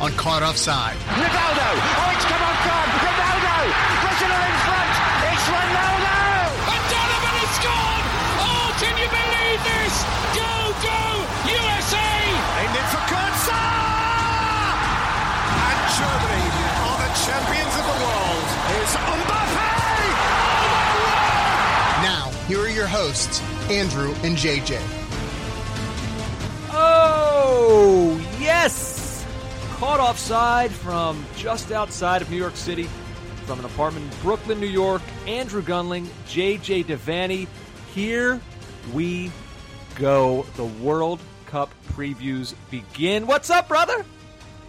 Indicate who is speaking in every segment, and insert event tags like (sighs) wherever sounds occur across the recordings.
Speaker 1: on Caught Offside.
Speaker 2: Ronaldo! Oh, it's come on, gone! Ronaldo! Brazil in front! It's Ronaldo!
Speaker 3: And Donovan has scored! Oh, can you believe this? Go, go, USA!
Speaker 1: Aimed in for Kurtza! And Germany are the champions of the world. It's Mbappe! Oh Now, here are your hosts, Andrew and JJ.
Speaker 4: Oh, yes! Caught offside from just outside of New York City, from an apartment in Brooklyn, New York. Andrew Gunling, JJ Devaney. Here we go. The World Cup previews begin. What's up, brother?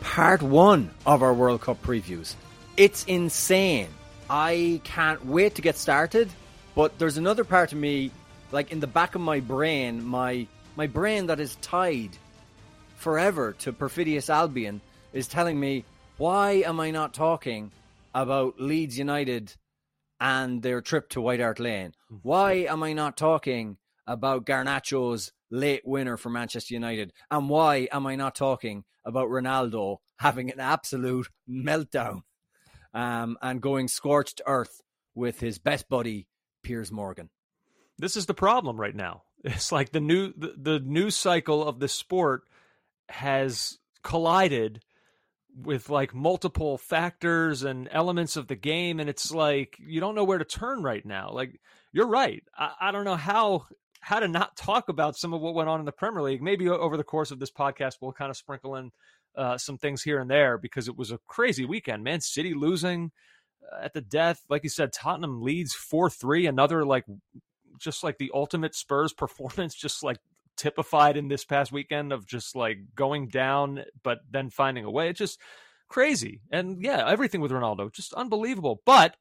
Speaker 5: part one of our World Cup previews. It's insane. I can't wait to get started, but there's another part of me, like in the back of my brain, my my brain that is tied forever to Perfidious Albion is telling me, why am I not talking about Leeds United and their trip to White Hart Lane? Why am I not talking about Garnacho's late winner for Manchester United? And why am I not talking about Ronaldo having an absolute meltdown um, and going scorched earth with his best buddy, Piers Morgan?
Speaker 4: This is the problem right now. (laughs) It's like the new the, the news cycle of the sport has collided with like multiple factors and elements of the game and it's like you don't know where to turn right now. Like you're right. I, I, don't know how how to not talk about some of what went on in the premier league. Maybe over the course of this podcast we'll kind of sprinkle in uh, some things here and there because it was a crazy weekend man. City losing uh, at the death. Like you said tottenham Leeds 4-3 another like just like the ultimate spurs (laughs) performance just like typified in this past weekend of just like going down but then finding a way. It's just crazy. And yeah, everything with Ronaldo just unbelievable. But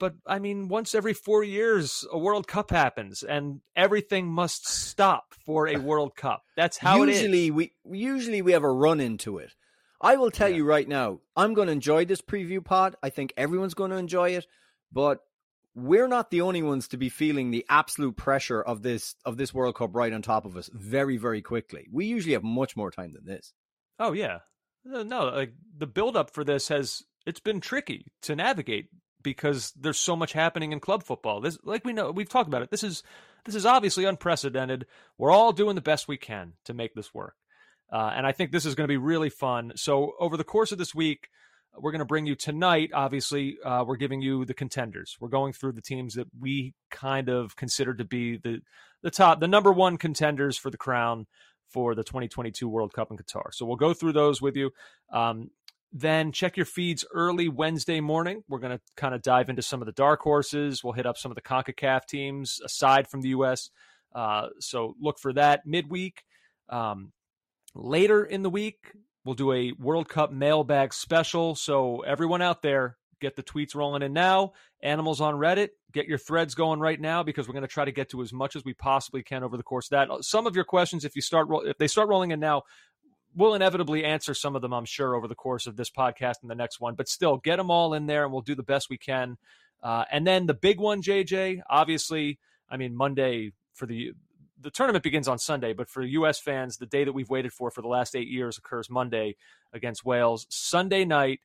Speaker 4: but I mean, once every four years, a World Cup happens, and everything must stop for a World Cup. That's how
Speaker 5: usually we usually we have a run into it. I will tell yeah. you right now, I'm going to enjoy this preview pod. I think everyone's going to enjoy it, but we're not the only ones to be feeling the absolute pressure of this of this World Cup right on top of us very very quickly. We usually have much more time than this.
Speaker 4: Oh yeah. No, like the build up for this has it's been tricky to navigate because there's so much happening in club football. This like we know we've talked about it. This is this is obviously unprecedented. We're all doing the best we can to make this work. Uh, and I think this is going to be really fun. So over the course of this week, we're going to bring you tonight. Obviously, uh, we're giving you the contenders. We're going through the teams that we kind of consider to be the the top, the number one contenders for the crown for the 2022 World Cup in Qatar. So we'll go through those with you. Um, then check your feeds early Wednesday morning. We're going to kind of dive into some of the dark horses. We'll hit up some of the CONCACAF teams aside from the U.S. Uh, so look for that midweek. Um, later in the week, We'll do a World Cup mailbag special. So, everyone out there, get the tweets rolling in now. Animals on Reddit, get your threads going right now because we're going to try to get to as much as we possibly can over the course of that. Some of your questions, if you start if they start rolling in now, we'll inevitably answer some of them, I'm sure, over the course of this podcast and the next one. But still, get them all in there, and we'll do the best we can. Uh, and then the big one, JJ, obviously, I mean Monday for the the tournament begins on Sunday, but for U.S. fans, the day that we've waited for for the last eight years occurs Monday against Wales. Sunday night,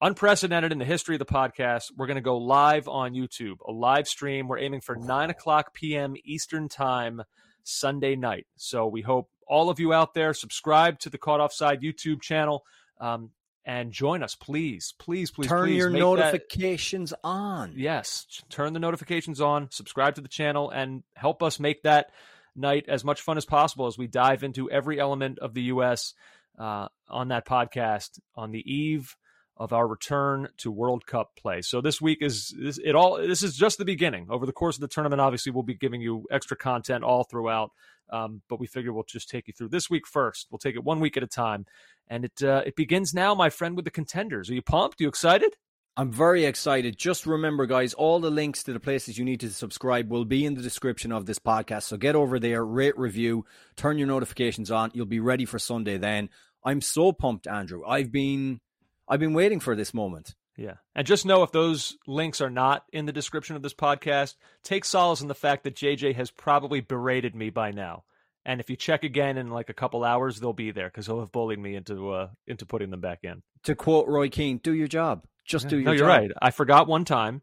Speaker 4: unprecedented in the history of the podcast. We're going to go live on YouTube, a live stream. We're aiming for 9 o'clock p.m. Eastern Time Sunday night. So we hope all of you out there subscribe to the Caught Offside YouTube channel. Um, and join us, please, please, please.
Speaker 5: Turn
Speaker 4: please
Speaker 5: your notifications that, on.
Speaker 4: Yes, turn the notifications on. Subscribe to the channel and help us make that night as much fun as possible as we dive into every element of the U.S. Uh, on that podcast on the eve of our return to World Cup play. So this week is this, it all. This is just the beginning. Over the course of the tournament, obviously, we'll be giving you extra content all throughout. Um, but we figure we'll just take you through this week first. We'll take it one week at a time, and it uh, it begins now, my friend, with the contenders. Are you pumped? Are you excited?
Speaker 5: I'm very excited. Just remember, guys, all the links to the places you need to subscribe will be in the description of this podcast. So get over there, rate, review, turn your notifications on. You'll be ready for Sunday then. I'm so pumped, Andrew. I've been I've been waiting for this moment.
Speaker 4: Yeah. And just know if those links are not in the description of this podcast, take solace in the fact that JJ has probably berated me by now. And if you check again in like a couple hours, they'll be there because he'll have bullied me into uh, into putting them back in.
Speaker 5: To quote Roy Keane, do your job. Just do your
Speaker 4: no,
Speaker 5: job.
Speaker 4: you're right. I forgot one time.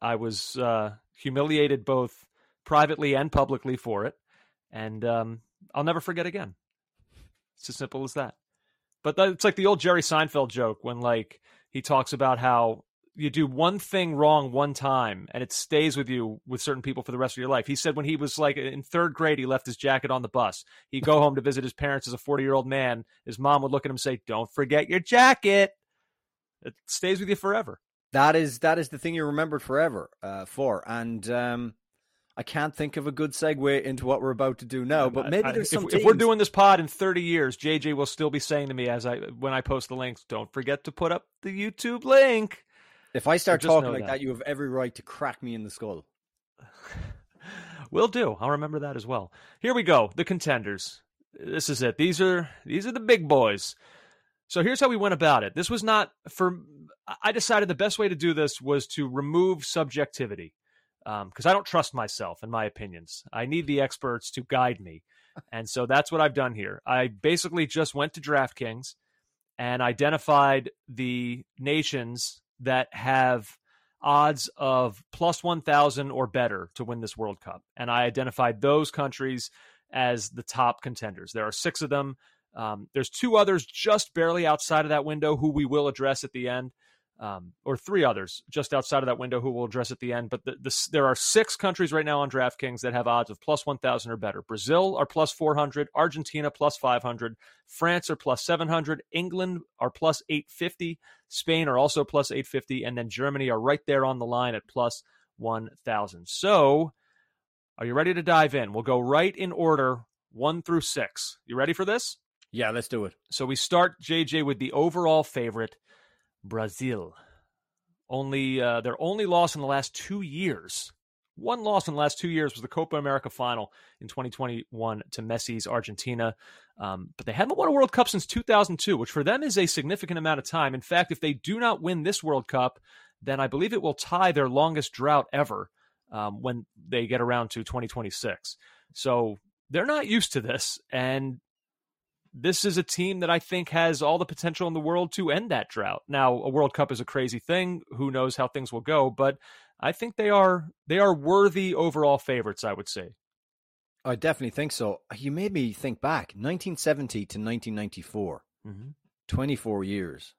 Speaker 4: I was uh, humiliated both privately and publicly for it, and um, I'll never forget again. It's as simple as that. But that, it's like the old Jerry Seinfeld joke when like he talks about how you do one thing wrong one time and it stays with you with certain people for the rest of your life. He said when he was like in third grade, he left his jacket on the bus. He'd go home to visit his parents as a 40 year old man. His mom would look at him and say, Don't forget your jacket. It stays with you forever.
Speaker 5: That is that is the thing you remembered forever uh, for. And um, I can't think of a good segue into what we're about to do now, but maybe there's some.
Speaker 4: If, if, we're doing this pod in 30 years, JJ will still be saying to me as I when I post the links, "Don't forget to put up the YouTube link."
Speaker 5: If I start talking like that. that, you have every right to crack me in the skull. (laughs)
Speaker 4: Will do. I'll remember that as well. Here we go. The contenders. This is it. These are these are the big boys. So here's how we went about it. This was not for. I decided the best way to do this was to remove subjectivity because um, I don't trust myself in my opinions. I need the experts to guide me. (laughs) And so that's what I've done here. I basically just went to DraftKings and identified the nations that have odds of plus 1,000 or better to win this World Cup. And I identified those countries as the top contenders. There are six of them. Um, there's two others just barely outside of that window who we will address at the end um, or three others just outside of that window who we'll address at the end. But the, the, there are six countries right now on DraftKings that have odds of plus 1,000 or better. Brazil are plus 400, Argentina plus 500, France are plus 700, England are plus 850, Spain are also plus 850, and then Germany are right there on the line at plus 1,000. So, are you ready to dive in? We'll go right in order, one through six. You ready for this?
Speaker 5: Yeah, let's do it.
Speaker 4: So we start, JJ, with the overall favorite. Brazil. Only uh, their only loss in the last two years. One loss in the last two years was the Copa America final in 2021 to Messi's Argentina. Um, but they haven't won a World Cup since 2002, which for them is a significant amount of time. In fact, if they do not win this World Cup, then I believe it will tie their longest drought ever um, when they get around to 2026. So they're not used to this. And this is a team that I think has all the potential in the world to end that drought. Now, a World Cup is a crazy thing. Who knows how things will go, but I think they are they are worthy overall favorites, I would say.
Speaker 5: I definitely think so. You made me think back 1970 to 1994. Mm-hmm. 24 years.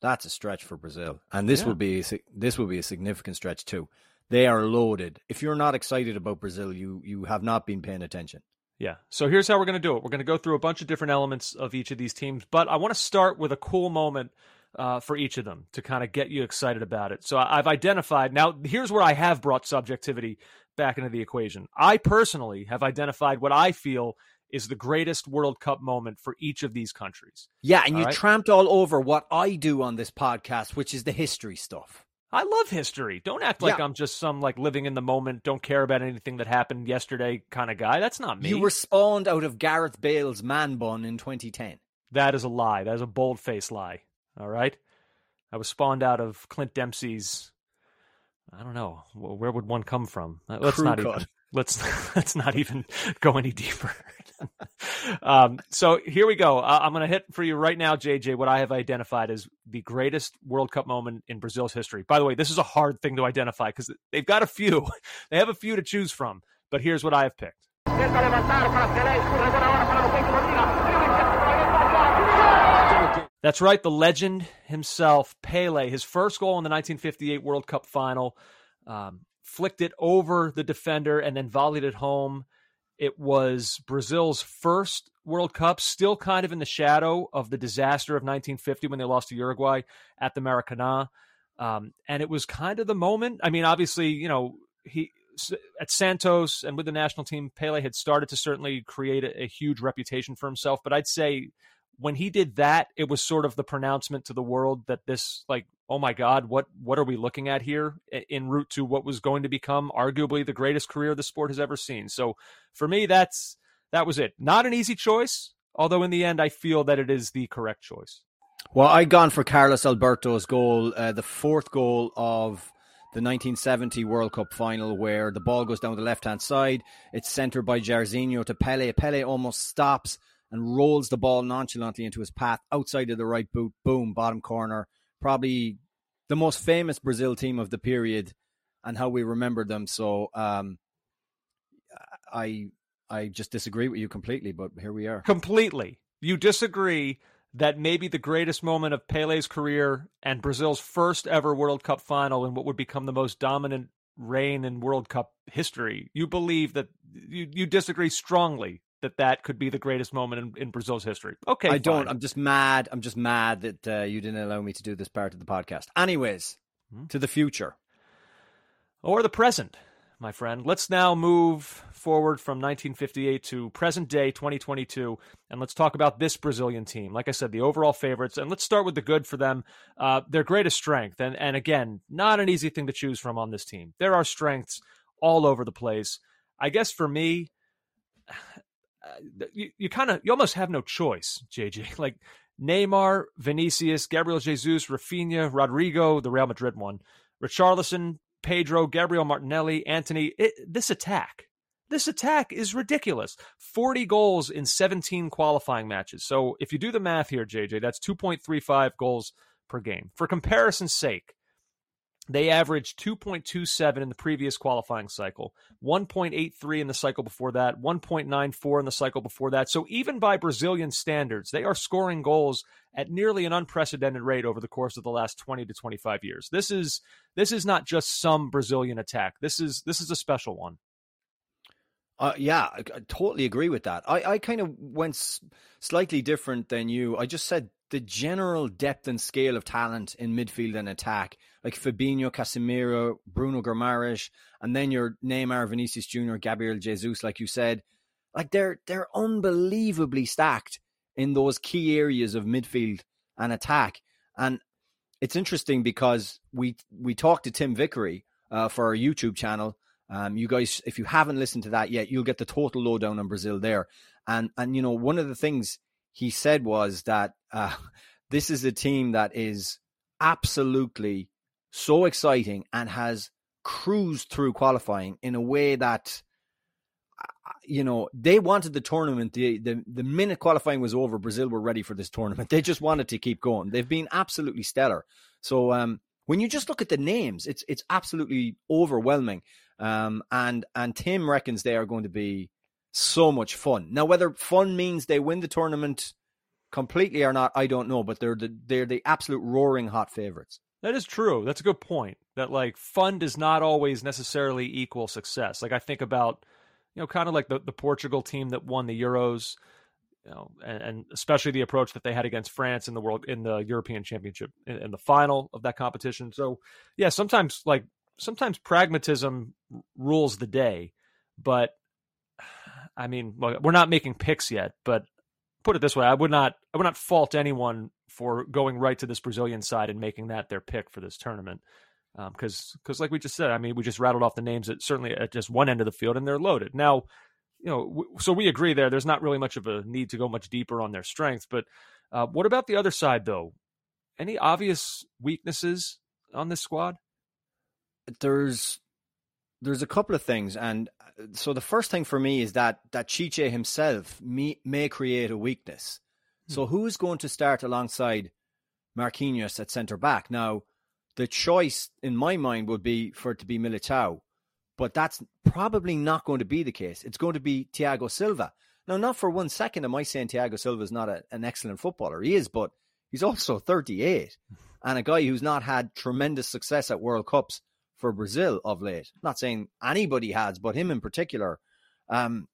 Speaker 5: That's a stretch for Brazil. And this yeah. will be this will be a significant stretch too. They are loaded. If you're not excited about Brazil, you you have not been paying attention.
Speaker 4: Yeah. So here's how we're going to do it. We're going to go through a bunch of different elements of each of these teams, but I want to start with a cool moment uh, for each of them to kind of get you excited about it. So I've identified now. Here's where I have brought subjectivity back into the equation. I personally have identified what I feel is the greatest World Cup moment for each of these countries.
Speaker 5: Yeah, and
Speaker 4: All
Speaker 5: you
Speaker 4: right?
Speaker 5: tramped all over what I do on this podcast, which is the history stuff.
Speaker 4: I love history. Don't act like
Speaker 5: Yeah.
Speaker 4: I'm just some like living in the moment, don't care about anything that happened yesterday kind of guy. That's not me.
Speaker 5: You were spawned out of Gareth Bale's man bun in 2010.
Speaker 4: That is a lie. That is a bold faced lie. All right. I was spawned out of Clint Dempsey's. I don't know. Where would one come from? Let's
Speaker 5: Crew
Speaker 4: not
Speaker 5: cut.
Speaker 4: even. Let's (laughs) let's not even go any deeper. (laughs) um, so here we go. Uh, I'm going to hit for you right now, JJ. What I have identified as the greatest World Cup moment in Brazil's history. By the way, this is a hard thing to identify because they've got a few. (laughs) They have a few to choose from. But here's what I have picked. That's right, the legend himself, Pele. His first goal in the 1958 World Cup final, um, flicked it over the defender and then volleyed it home. It was Brazil's first World Cup, still kind of in the shadow of the disaster of 1950 when they lost to Uruguay at the Maracanã. Um, and it was kind of the moment. I mean, obviously, you know, he at Santos and with the national team, Pele had started to certainly create a, a huge reputation for himself. But I'd say when he did that, it was sort of the pronouncement to the world that this, like, oh my God, what what are we looking at here? i- En route to what was going to become arguably the greatest career the sport has ever seen. So for me, that's that was it. Not an easy choice, although in the end, I feel that it is the correct choice.
Speaker 5: Well, I'd gone for Carlos Alberto's goal, uh, the fourth goal of the 1970 World Cup final, where the ball goes down the left hand side. It's centered by Jairzinho to Pele. Pele almost stops and rolls the ball nonchalantly into his path outside of the right boot. Boom, bottom corner. Probably the most famous Brazil team of the period and how we remember them. So um, I I just disagree with you completely, but here we are.
Speaker 4: completely. You disagree that maybe the greatest moment of Pele's career and Brazil's first ever World Cup final in what would become the most dominant reign in World Cup history. You believe that you, you disagree strongly that that could be the greatest moment in, in Brazil's history. Okay,
Speaker 5: I don't. I'm just mad. I'm just mad that uh, you didn't allow me to do this part of the podcast. Anyways,
Speaker 4: Hmm?
Speaker 5: to the future.
Speaker 4: or the present, my friend. Let's now move forward from 1958 to present day 2022, and let's talk about this Brazilian team. Like I said, the overall favorites, and let's start with the good for them. Uh, their greatest strength, and and again, not an easy thing to choose from on this team. There are strengths all over the place. I guess for me, uh, you, you kind of you almost have no choice, JJ. (laughs) Like Neymar, Vinicius, Gabriel Jesus, Rafinha, Rodrygo, the Real Madrid one, Richarlison, Pedro, Gabriel Martinelli, Antony. It, this attack, this attack is ridiculous. 40 goals in 17 qualifying matches. So if you do the math here, JJ, that's 2.35 goals per game. For comparison's sake, they averaged 2.27 in the previous qualifying cycle, 1.83 in the cycle before that, 1.94 in the cycle before that. So even by Brazilian standards, they are scoring goals at nearly an unprecedented rate over the course of the last 20 to 25 years. This is this is not just some Brazilian attack. This is this is a special one.
Speaker 5: Uh, yeah, I, I totally agree with that. I, I kind of went s- slightly different than you. I just said the general depth and scale of talent in midfield and attack, like Fabinho, Casemiro, Bruno Guimaraes, and then your Neymar, Vinicius Junior, Gabriel Jesus, like you said, like they're they're unbelievably stacked in those key areas of midfield and attack. And it's interesting because we we talked to Tim Vickery uh, for our YouTube channel. Um, you guys, if you haven't listened to that yet, you'll get the total lowdown on Brazil there. And and you know one of the things he said was that uh, (laughs) this is a team that is absolutely so exciting and has cruised through qualifying in a way that you know they wanted the tournament the, the the minute qualifying was over brazil were ready for this tournament. (laughs) They just wanted to keep going. They've been absolutely stellar. So um when you just look at the names it's it's absolutely overwhelming. Um and and tim reckons they are going to be so much fun now whether fun means they win the tournament completely or not i don't know but they're the they're the absolute roaring hot favorites
Speaker 4: That is true. That's a good point. That like fun does not always necessarily equal success. Like I think about, you know, kind of like the, the Portugal team that won the Euros, you know, and, and especially the approach that they had against France in the world in the European Championship in, in the final of that competition. So yeah, sometimes like sometimes pragmatism rules the day, but I mean, we're not making picks yet, but put it this way, I would not I would not fault anyone for going right to this Brazilian side and making that their pick for this tournament. Because, um, because like we just said, I mean, we just rattled off the names that certainly at just one end of the field, and they're loaded. Now, you know, w- so we agree there. There's not really much of a need to go much deeper on their strengths. But uh, what about the other side, though? Any obvious weaknesses on this squad?
Speaker 5: There's there's a couple of things, and uh, so the first thing for me is that that Tite himself may, may create a weakness. So hmm. who's going to start alongside Marquinhos at centre back? Now, the choice in my mind would be for it to be Militao, but that's probably not going to be the case. It's going to be Thiago Silva. Now, not for one second am I saying Thiago Silva is not a, an excellent footballer. He is, but he's also 38 (laughs) and a guy who's not had tremendous success at World Cups for Brazil of late. Not saying anybody has, but him in particular. Um,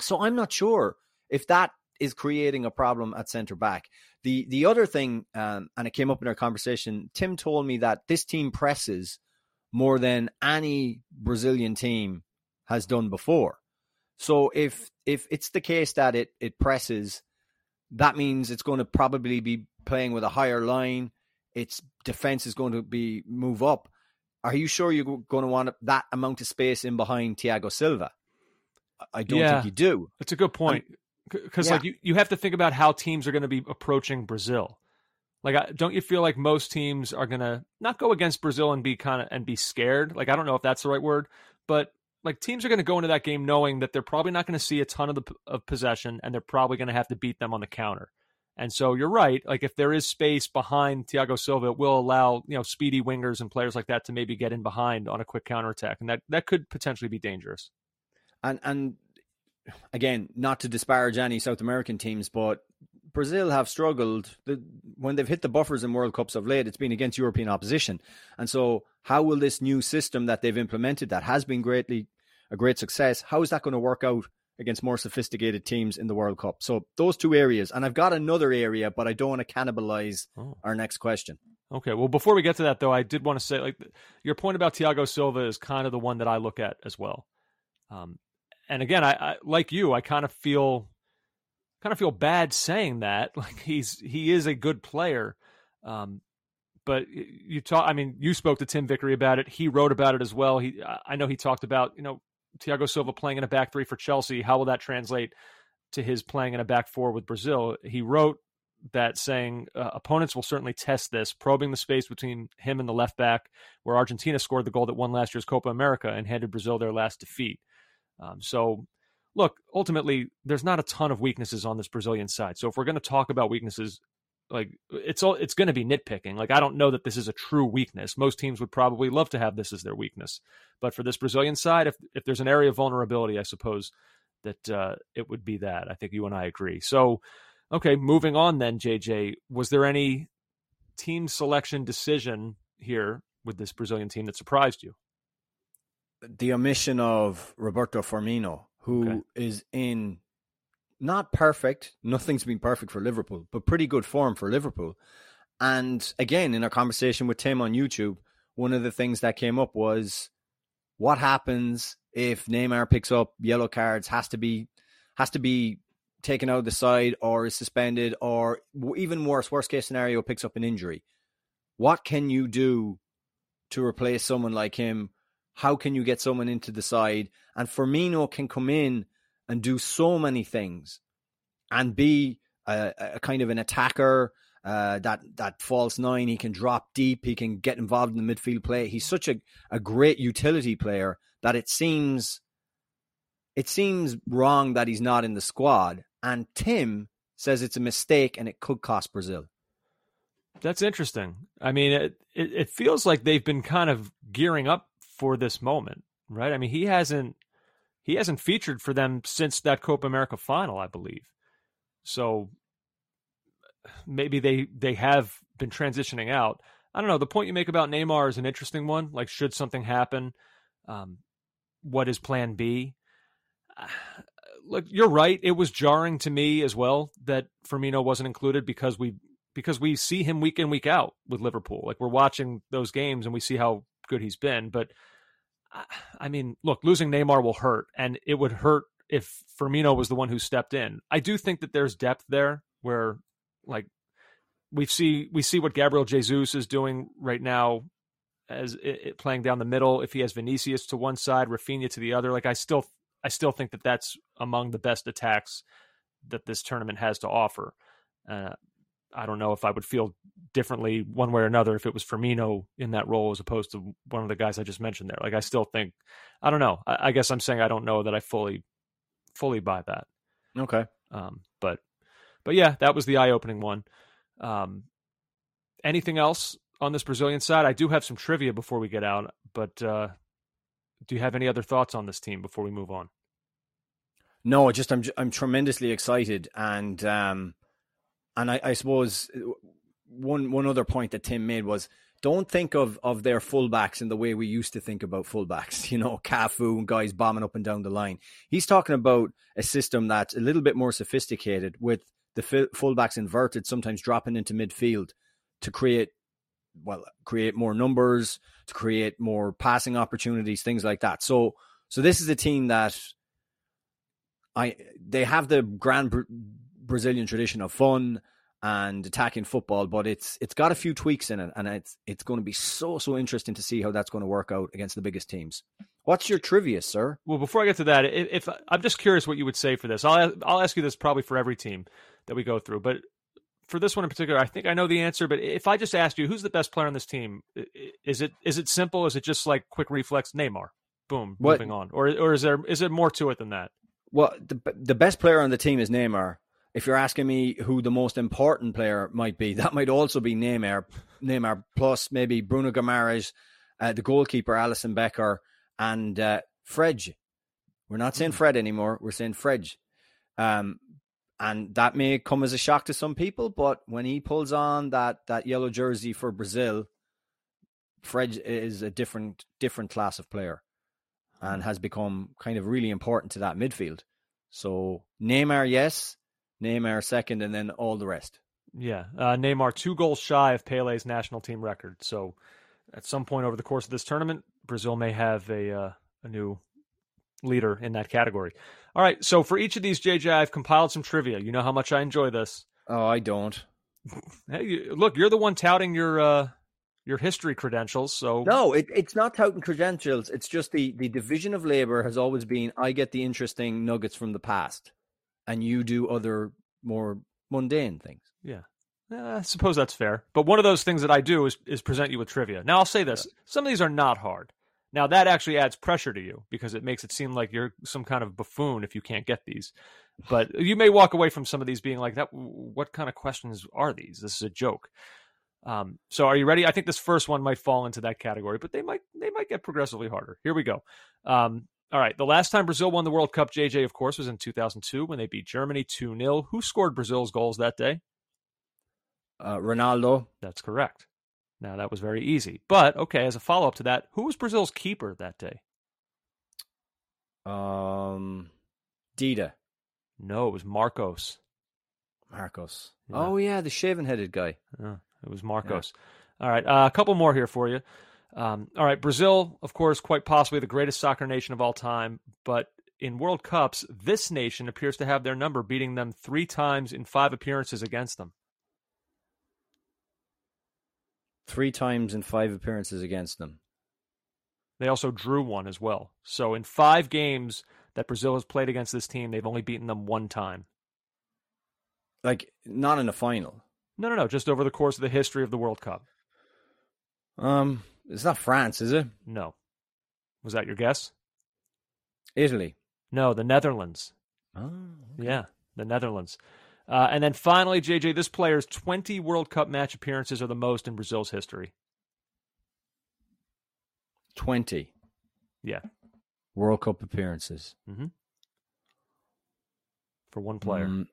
Speaker 5: so I'm not sure if that is creating a problem at centre back. The the other thing, um, and it came up in our conversation. Tim told me that this team presses more than any Brazilian team has done before. So if if it's the case that it it presses, that means it's going to probably be playing with a higher line. Its defense is going to be move up. Are you sure you're going to want that amount of space in behind Thiago Silva? I don't yeah, think you do.
Speaker 4: That's a good point. Because yeah. like you, you have to think about how teams are going to be approaching Brazil. Like, don't you feel like most teams are going to not go against Brazil and be kind of and be scared? Like, I don't know if that's the right word, but like teams are going to go into that game knowing that they're probably not going to see a ton of the of possession and they're probably going to have to beat them on the counter. And so you're right. Like if there is space behind Thiago Silva, it will allow you know speedy wingers and players like that to maybe get in behind on a quick counterattack, and that that could potentially be dangerous.
Speaker 5: And and again, not to disparage any South American teams, but Brazil have struggled the, when they've hit the buffers in World Cups of late. It's been against European opposition, and so how will this new system that they've implemented that has been greatly a great success? How is that going to work out against more sophisticated teams in the World Cup. So those two areas, and I've got another area, but I don't want to cannibalize oh. our next question.
Speaker 4: Okay. Well, before we get to that, though, I did want to say, like, your point about Thiago Silva is kind of the one that I look at as well. Um, and again, I, I like you, I kind of feel kind of feel bad saying that. (laughs) Like he's he is a good player. Um, but you talk. I mean, you spoke to Tim Vickery about it. He wrote about it as well. He, I know he talked about you know Thiago Silva playing in a back three for Chelsea, how will that translate to his playing in a back four with Brazil? He wrote that saying uh, opponents will certainly test this, probing the space between him and the left back, where Argentina scored the goal that won last year's Copa America and handed Brazil their last defeat. Um, so, look, ultimately, there's not a ton of weaknesses on this Brazilian side. So, if we're going to talk about weaknesses, like it's all it's going to be nitpicking. Like I don't know that this is a true weakness. Most teams would probably love to have this as their weakness, but for this Brazilian side, if if there's an area of vulnerability, I suppose that uh, it would be that. I think you and I agree. So, okay, moving on then, JJ, was there any team selection decision here with this Brazilian team that surprised you?
Speaker 5: The omission of Roberto Firmino, who okay. is in not perfect. Nothing's been perfect for Liverpool, but pretty good form for Liverpool. And again, in our conversation with Tim on YouTube, one of the things that came up was what happens if Neymar picks up yellow cards, has to be has to be taken out of the side or is suspended, or even worse, worst case scenario, picks up an injury. What can you do to replace someone like him? How can you get someone into the side? And Firmino can come in and do so many things and be a, a kind of an attacker, uh, that that false nine. He can drop deep. He can get involved in the midfield play. He's such a, a great utility player that it seems it seems wrong that he's not in the squad. And Tim says it's a mistake and it could cost Brazil.
Speaker 4: That's interesting. I mean, it, it, it feels like they've been kind of gearing up for this moment, right? I mean, he hasn't he hasn't featured for them since that Copa America final, I believe. So maybe they they have been transitioning out. I don't know. The point you make about Neymar is an interesting one. Like, should something happen, um, what is Plan B? (sighs) look, you're right. It was jarring to me as well that Firmino wasn't included because we because we see him week in week out with Liverpool. Like we're watching those games and we see how good he's been, but I mean, look, losing Neymar will hurt, and it would hurt if Firmino was the one who stepped in. I do think that there's depth there where like we see we see what Gabriel Jesus is doing right now as it, it, playing down the middle. If he has Vinicius to one side, Rafinha to the other, like I still I still think that that's among the best attacks that this tournament has to offer. Uh, I don't know if I would feel differently one way or another if it was Firmino in that role as opposed to one of the guys I just mentioned there. Like I still think, I don't know. I, I guess I'm saying I don't know that I fully, fully buy that.
Speaker 5: Okay.
Speaker 4: Um, but, but yeah, that was the eye-opening one. Um, anything else on this Brazilian side? I do have some trivia before we get out, but uh, do you have any other thoughts on this team before we move on?
Speaker 5: No, just I'm I'm tremendously excited, and um, and I, I suppose uh, one one other point that Tim made was don't think of of their fullbacks in the way we used to think about fullbacks. (laughs) You know, Cafu and guys bombing up and down the line. He's talking about a system that's a little bit more sophisticated with the fullbacks inverted, sometimes dropping into midfield to create well create more numbers, to create more passing opportunities, things like that. So so this is a team that I they have the grand Brazilian tradition of fun and attacking football, but it's it's got a few tweaks in it, and it's it's going to be so so interesting to see how that's going to work out against the biggest teams. What's your trivia, sir?
Speaker 4: Well, before I get to that, if, if I'm just curious what you would say for this, I'll I'll ask you this probably for every team that we go through, but for this one in particular, I think I know the answer. But if I just asked you, who's the best player on this team? Is it is it simple? Is it just like quick reflex? Neymar, boom, what? moving on, or or is there is it more to it than that?
Speaker 5: Well, the the best player on the team is Neymar if you're asking me who the most important player might be, (laughs) that might also be Neymar. Neymar plus maybe Bruno Guimaraes, uh, the goalkeeper Alisson Becker, and uh, Fred. We're not saying hmm. Fred anymore. We're saying Fred. Um, and that may come as a shock to some people, but when he pulls on that that yellow jersey for Brazil, Fred is a different different class of player, and has become kind of really important to that midfield. So Neymar, yes, Neymar second, and then all the rest.
Speaker 4: Yeah, uh, Neymar two goals shy of Pele's national team record. So, at some point over the course of this tournament, Brazil may have a uh, a new leader in that category. All right, so for each of these, JJ, I've compiled some trivia. You know how much I enjoy this.
Speaker 5: Oh, I don't. (laughs)
Speaker 4: hey, look, you're the one touting your uh, your history credentials. So
Speaker 5: no, it, it's not touting credentials. It's just the the division of labor has always been. I get the interesting nuggets from the past and you do other more mundane things.
Speaker 4: Yeah. I suppose that's fair. But one of those things that I do is, is present you with trivia. Now, I'll say this some of these are not hard. Now, that actually adds pressure to you because it makes it seem like you're some kind of buffoon if you can't get these. But you may walk away from some of these being like, "That, what kind of questions are these? This is a joke. Um, so, are you ready? I think this first one might fall into that category, but they might they might get progressively harder. Here we go. Um, all right. The last time Brazil won the World Cup, JJ, of course, was in 2002 when they beat Germany 2 0. Who scored Brazil's goals that day?
Speaker 5: Uh, Ronaldo.
Speaker 4: That's correct. Now, that was very easy. But, okay, as a follow up to that, who was Brazil's keeper that day?
Speaker 5: Um, Dida.
Speaker 4: No, it was Marcos.
Speaker 5: Marcos. Yeah. Oh, yeah, the shaven headed guy.
Speaker 4: Yeah, it was Marcos. Yeah. All right. Uh, a couple more here for you. Um, all right, Brazil, of course, quite possibly the greatest soccer nation of all time, but in World Cups, this nation appears to have their number, beating them three times in five appearances against them.
Speaker 5: Three times in five appearances against them.
Speaker 4: They also drew one as well. So in five games that Brazil has played against this team, they've only beaten them one time.
Speaker 5: Like, not in a final.
Speaker 4: No, no, no. Just over the course of the history of the World Cup.
Speaker 5: Um, it's not France, is it?
Speaker 4: No. Was that your guess?
Speaker 5: Italy.
Speaker 4: No, the Netherlands.
Speaker 5: Oh, okay.
Speaker 4: yeah, the Netherlands. Uh, and then finally, JJ, this player's 20 World Cup match appearances are the most in Brazil's history.
Speaker 5: 20.
Speaker 4: Yeah.
Speaker 5: World Cup appearances.
Speaker 4: Mm-hmm. For one player. Mm,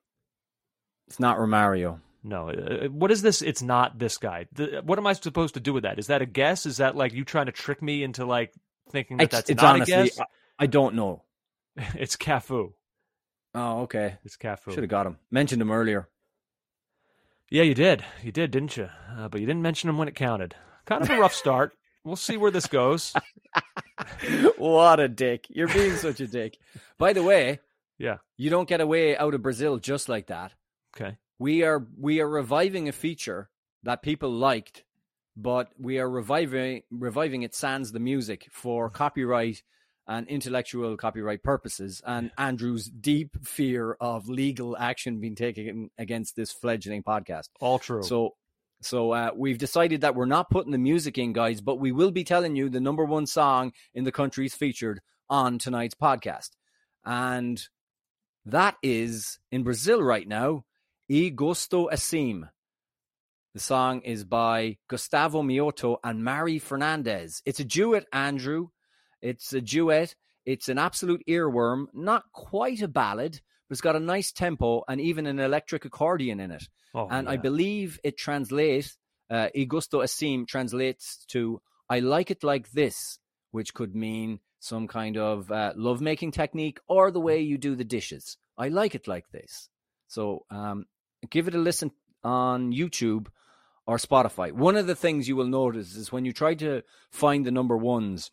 Speaker 5: it's not Romario.
Speaker 4: No. Uh, uh, what is this? It's not this guy. What am I supposed to do with that? Is that a guess? Is that like you trying to trick me into like thinking that it's, that's
Speaker 5: it's
Speaker 4: not
Speaker 5: honestly,
Speaker 4: a guess? I,
Speaker 5: I don't know. (laughs)
Speaker 4: it's Cafu.
Speaker 5: Oh, okay.
Speaker 4: It's Cafu.
Speaker 5: Should have got him. Mentioned him earlier.
Speaker 4: Yeah, you did. You did, didn't you? Uh, but you didn't mention him when it counted. Kind of a rough start. we'll see where this goes. (laughs)
Speaker 5: what a dick. You're being such a dick. By the way, (laughs)
Speaker 4: Yeah.
Speaker 5: You don't get away out of Brazil just like that.
Speaker 4: Okay.
Speaker 5: We are we are reviving a feature that people liked, but we are reviving reviving it sans the music for copyright and intellectual copyright purposes, and Andrew's deep fear of legal action being taken against this fledgling podcast.
Speaker 4: All true.
Speaker 5: So, so uh, we've decided that we're not putting the music in, guys, but we will be telling you the number one song in the countries featured on tonight's podcast, and that is in Brazil right now. E Gosto Assim. The song is by Gustavo Mioto and Mari Fernandez. It's a duet, Andrew. It's a duet. It's an absolute earworm, not quite a ballad, but it's got a nice tempo and even an electric accordion in it.
Speaker 4: Oh,
Speaker 5: and I believe it translates, uh, E Gusto Assim translates to I like it like this, which could mean some kind of uh, lovemaking technique or the way you do the dishes. I like it like this. So um, give it a listen on YouTube or Spotify. One of the things you will notice is when you try to find the number ones,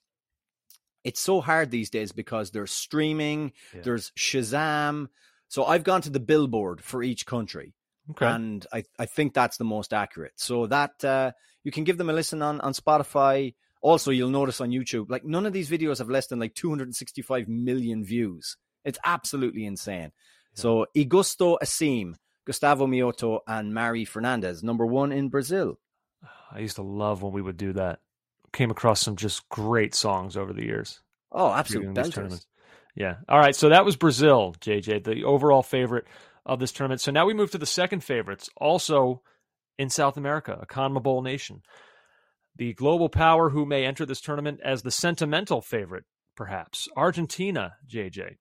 Speaker 5: it's so hard these days because there's streaming,
Speaker 4: Yeah.
Speaker 5: there's Shazam. So I've gone to the billboard for each country.
Speaker 4: Okay.
Speaker 5: And I, I think that's the most accurate. So that uh, you can give them a listen on, on Spotify. Also, you'll notice on YouTube, like none of these videos have less than like 265 million views. It's absolutely insane. So Igusto Assim, Gustavo Mioto, and Mari Fernandez, number one in Brazil.
Speaker 4: I used to love when we would do that. Came across some just great songs over the years.
Speaker 5: Oh,
Speaker 4: during
Speaker 5: absolute
Speaker 4: these
Speaker 5: belters.
Speaker 4: tournaments. Yeah. All right. So that was Brazil, JJ, the overall favorite of this tournament. So now we move to the second favorites, also in South America, a CONMEBOL nation. The global power who may enter this tournament as the sentimental favorite, perhaps Argentina, JJ.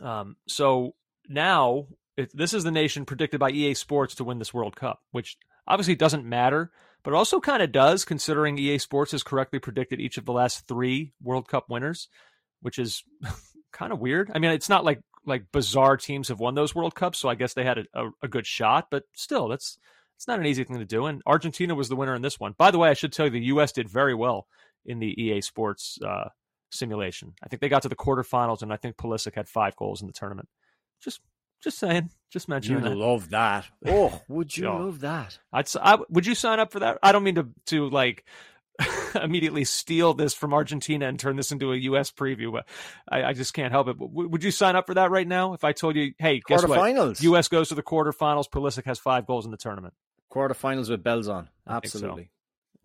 Speaker 4: Um, so now it, this is the nation predicted by EA Sports to win this World Cup, which obviously doesn't matter, but also kind of does considering EA Sports has correctly predicted each of the last three World Cup winners, which is (laughs) kind of weird. I mean, it's not like like bizarre teams have won those World Cups, so I guess they had a, a, a good shot, but still, that's it's not an easy thing to do. And Argentina was the winner in this one. By the way, I should tell you the U.S. did very well in the EA Sports uh, simulation. I think they got to the quarterfinals, and I think Pulisic had five goals in the tournament. Just just saying, just
Speaker 5: You
Speaker 4: mentioning that.
Speaker 5: love that. Oh, would you
Speaker 4: Yeah.
Speaker 5: love that?
Speaker 4: I'd, s- I, would you sign up for that? I don't mean to to like (laughs) immediately steal this from Argentina and turn this into a U.S. preview, but I, I just can't help it. But w- would you sign up for that right now? If I told you, hey, guess what?
Speaker 5: Quarterfinals.
Speaker 4: U.S. goes to the quarterfinals. Pulisic has five goals in the tournament.
Speaker 5: Quarterfinals with bells on.
Speaker 4: I think so.
Speaker 5: Absolutely.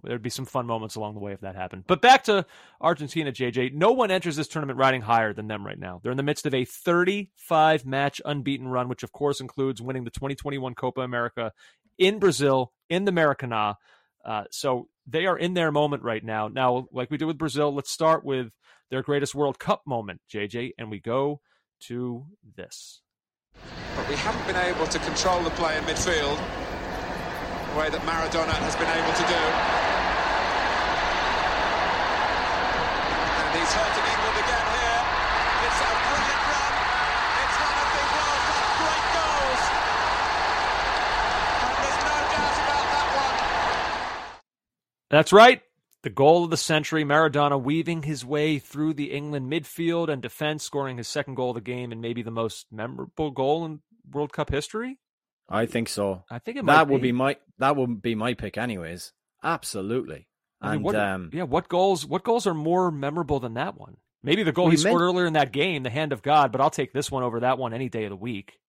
Speaker 4: There'd be some fun moments along the way if that happened. But back to Argentina, JJ. No one enters this tournament riding higher than them right now. They're in the midst of a 35 match unbeaten run, which of course includes winning the 2021 Copa America in Brazil in the Maracanã. Uh, so they are in their moment right now. Now, like we did with Brazil, let's start with their greatest World Cup moment, JJ, and we go to this.
Speaker 6: but we haven't been able to control the play in midfield the way that Maradona has been able to do. And he's hurting England again here. It's a brilliant run. It's one of the World Cup great goals. And there's no doubt about that one.
Speaker 4: That's right. The goal of the century, Maradona weaving his way through the England midfield and defense, scoring his second goal of the game and maybe the most memorable goal in World Cup history.
Speaker 5: I think so.
Speaker 4: I think it might
Speaker 5: that would
Speaker 4: be.
Speaker 5: be my that would be my pick anyways. Absolutely.
Speaker 4: I mean,
Speaker 5: And
Speaker 4: what,
Speaker 5: um,
Speaker 4: yeah, what goals? What goals are more memorable than that one? Maybe the goal he scored
Speaker 5: meant-
Speaker 4: earlier in that game, the hand of God, but I'll take this one over that one any day of the week.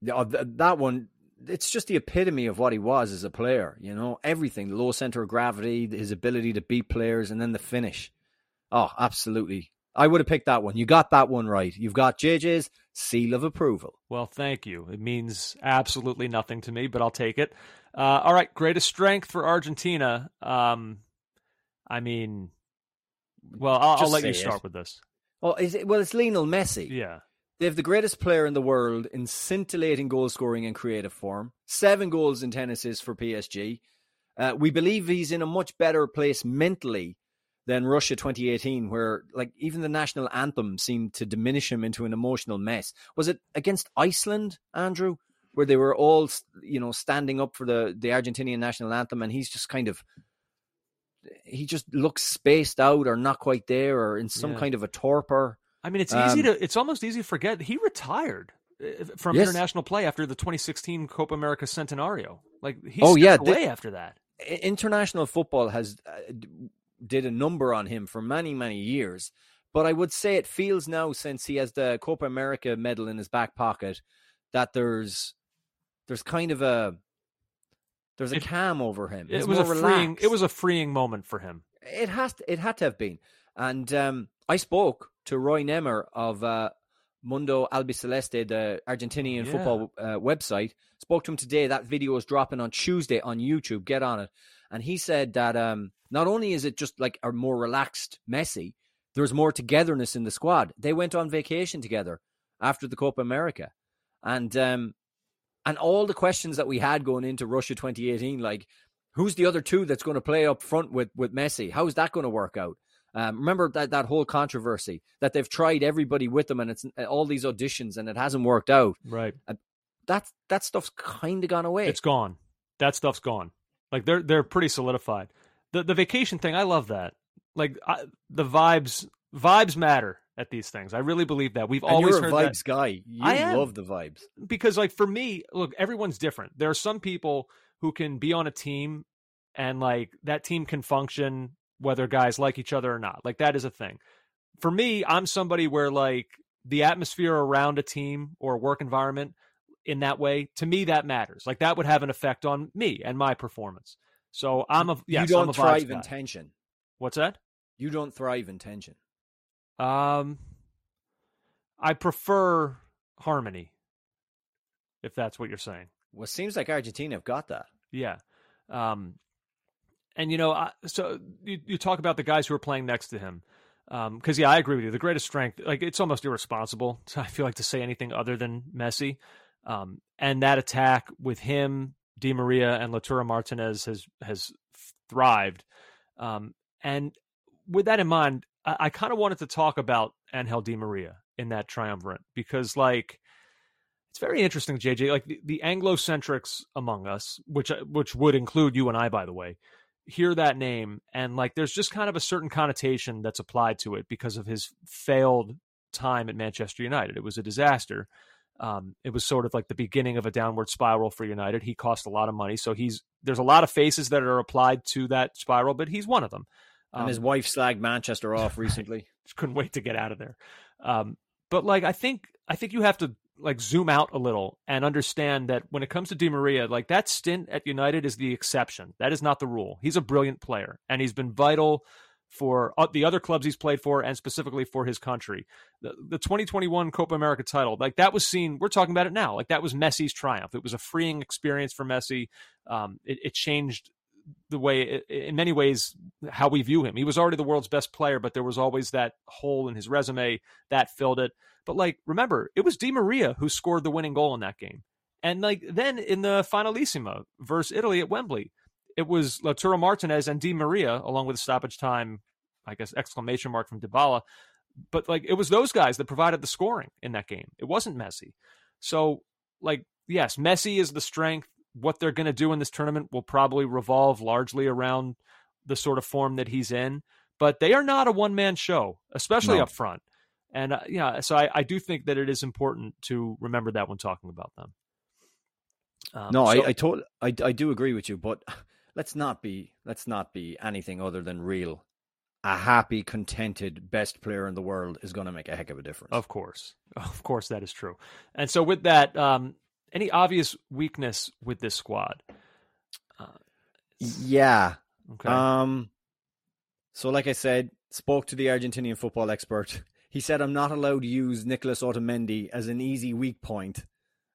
Speaker 5: Yeah, uh, that one, it's just the epitome of what he was as a player. You know, everything, the low center of gravity, his ability to beat players, and then the finish. Oh, absolutely. I would have picked that one. You got that one right. You've got JJ's seal of approval.
Speaker 4: Well, thank you. It means absolutely nothing to me, but I'll take it. Uh, all right, greatest strength for Argentina. Um, I mean, well, I'll, I'll let you
Speaker 5: say it.
Speaker 4: start with this.
Speaker 5: Oh, is it, well, it's Lionel Messi.
Speaker 4: Yeah.
Speaker 5: They have the greatest player in the world in scintillating goal scoring and creative form. Seven goals and 10 assists for PSG. Uh, we believe he's in a much better place mentally than Russia 2018, where like even the national anthem seemed to diminish him into an emotional mess. Was it against Iceland, Andrew, where they were all you know standing up for the the Argentinian national anthem, and he's just kind of he just looks spaced out or not quite there or in some
Speaker 4: Yeah.
Speaker 5: kind of a torpor.
Speaker 4: I mean, it's easy
Speaker 5: Um,
Speaker 4: to. It's almost easy to forget he retired uh, from
Speaker 5: Yes.
Speaker 4: international play after the 2016 Copa America Centenario. Like he
Speaker 5: Oh, yeah,
Speaker 4: away
Speaker 5: the-
Speaker 4: after that.
Speaker 5: International football has uh, did a number on him for many many years but i would say it feels now since he has the copa america medal in his back pocket that there's there's kind of a there's a
Speaker 4: It-
Speaker 5: calm over him.
Speaker 4: It was a freeing. It was a freeing moment for him.
Speaker 5: it has to, it had to have been. And um, i spoke to Roy Nemer of uh, mundo albiceleste the argentinian
Speaker 4: Yeah.
Speaker 5: football uh, website. Spoke to him today. That video is dropping on tuesday on youtube. Get on it. And he said that um, not only is it just like a more relaxed messi there's more togetherness in the squad. They went on vacation together after the copa america. And um, and all the questions that we had going into russia 2018 like who's the other two that's going to play up front with with Messi? How's that going to work out? Um, remember that that whole controversy that they've tried everybody with them and it's uh, all these auditions and it hasn't worked out.
Speaker 4: Right.
Speaker 5: That that stuff's kind of gone away.
Speaker 4: It's gone. That stuff's gone. Like they're they're pretty solidified. The the vacation thing, I love that. Like I, the vibes vibes matter at these things. I really believe that. We've
Speaker 5: and
Speaker 4: always
Speaker 5: you're a
Speaker 4: heard that.
Speaker 5: vibes guy. You
Speaker 4: I am.
Speaker 5: love the vibes.
Speaker 4: because like for me look everyone's different there are some people who can be on a team and like that team can function whether guys like each other or not like that is a thing for me i'm somebody where like the atmosphere around a team or a work environment in that way to me that matters like that would have an effect on me and my performance so i'm a yes,
Speaker 5: you don't thrive
Speaker 4: guy.
Speaker 5: in tension.
Speaker 4: what's that
Speaker 5: You don't thrive in tension.
Speaker 4: Um i prefer harmony if that's what you're saying
Speaker 5: Well, it seems like Argentina have got that.
Speaker 4: Yeah. Um, and you know, I, so you, you talk about the guys who are playing next to him. Because yeah, I agree with you. The greatest strength, like it's almost irresponsible. (laughs) I feel like to say anything other than Messi. Um, and that attack with him, Di Maria, and Lautaro Martinez has has thrived. Um, and with that in mind, I, I kind of wanted to talk about Angel Di Maria in that triumvirate because, like, it's very interesting, JJ. Like the, the Anglo-centrics among us, which which would include you and I, by the way, hear that name and like there's just kind of a certain connotation that's applied to it because of his failed time at Manchester United. It was a disaster. Um, it was sort of like the beginning of a downward spiral for United. He cost a lot of money, so he's there's a lot of faces that are applied to that spiral, but he's one of them.
Speaker 5: And his
Speaker 4: Um,
Speaker 5: wife slagged Manchester off recently. (laughs)
Speaker 4: just couldn't wait to get out of there. Um, but like I think I think you have to like zoom out a little and understand that when it comes to Di Maria, like that stint at United is the exception. That is not the rule. He's a brilliant player and he's been vital for uh, the other clubs he's played for and specifically for his country. The, the 2021 Copa America title, like that was seen, we're talking about it now. Like that was Messi's triumph. It was a freeing experience for Messi. Um, it, it changed the way in many ways how we view him. He was already the world's best player, but there was always that hole in his resume that filled it. But like remember, it was Di Maria who scored the winning goal in that game. And like then in the finalissima versus Italy at Wembley, it was Lautaro Martinez and Di Maria along with a stoppage time, I guess exclamation mark from Dybala. But like it was those guys that provided the scoring in that game. It wasn't Messi. So like yes, Messi is the strength what they're going to do in this tournament will probably revolve largely around the sort of form that he's in. But they are not a one man show, especially
Speaker 5: No.
Speaker 4: up front. And uh, yeah, so I, I do think that it is important to remember that when talking about them. Um,
Speaker 5: no,
Speaker 4: so-
Speaker 5: I I, tot- I I do agree with you, but (sighs) let's not be let's not be anything other than real. A happy, contented, best player in the world is going to make a heck of a difference.
Speaker 4: Of course, (laughs) of course, that is true. And so, with that, um, any obvious weakness with this squad? Uh,
Speaker 5: Yeah.
Speaker 4: okay,
Speaker 5: Um. So, like I said, spoke to the Argentinian football expert. He said I'm not allowed to use Nicolas Otamendi as an easy weak point,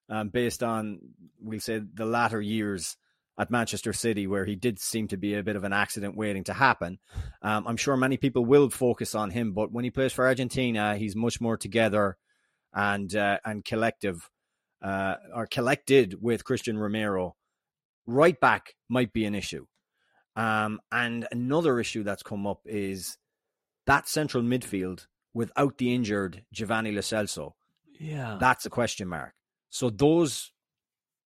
Speaker 5: um, based on we'll say the latter years at Manchester City, where he did seem to be a bit of an accident waiting to happen. Um, I'm sure many people will focus on him, but when he plays for Argentina, he's much more together and uh, and collective, uh, or collected with Cristian Romero. Right back might be an issue. Um, and another issue that's come up is that central midfield without the injured Giovanni Lo Celso.
Speaker 4: yeah,
Speaker 5: That's a question mark. So those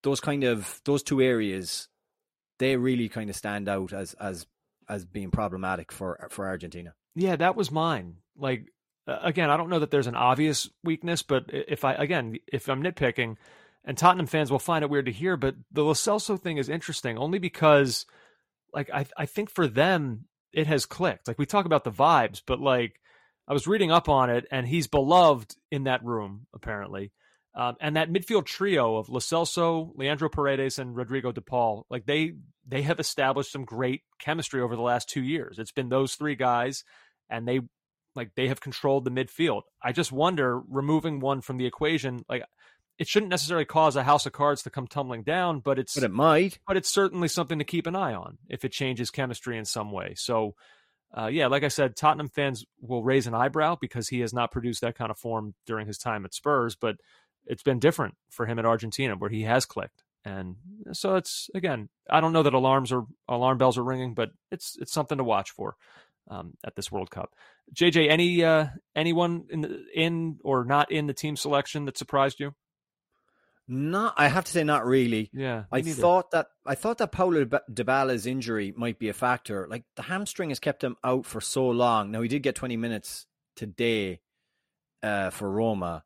Speaker 5: those kind of those two areas, they really kind of stand out as as as being problematic for for Argentina.
Speaker 4: Yeah, that was mine. Like again, I don't know that there's an obvious weakness, but if I again, if I'm nitpicking, and Tottenham fans will find it weird to hear, but the Lo Celso thing is interesting only because, like, I I think for them it has clicked. Like we talk about the vibes, but like I was reading up on it, and he's beloved in that room apparently. Um, and that midfield trio of Lo Celso, Leandro Paredes, and Rodrigo De Paul, like they they have established some great chemistry over the last two years. It's been those three guys, and they like they have controlled the midfield. I just wonder, removing one from the equation, like it shouldn't necessarily cause a house of cards to come tumbling down, but it's
Speaker 5: but it might.
Speaker 4: But it's certainly something to keep an eye on if it changes chemistry in some way. So, uh, yeah, like I said, Tottenham fans will raise an eyebrow because he has not produced that kind of form during his time at Spurs, but it's been different for him at Argentina where he has clicked. And so it's again, I don't know that alarms or alarm bells are ringing, but it's it's something to watch for um, at this World Cup. JJ, any uh, anyone in the, in or not in the team selection that surprised you?
Speaker 5: Not, I have to say, not really.
Speaker 4: Yeah,
Speaker 5: I thought that I thought that Paulo Dybala's injury might be a factor. Like the hamstring has kept him out for so long. Now he did get twenty minutes today uh, for Roma,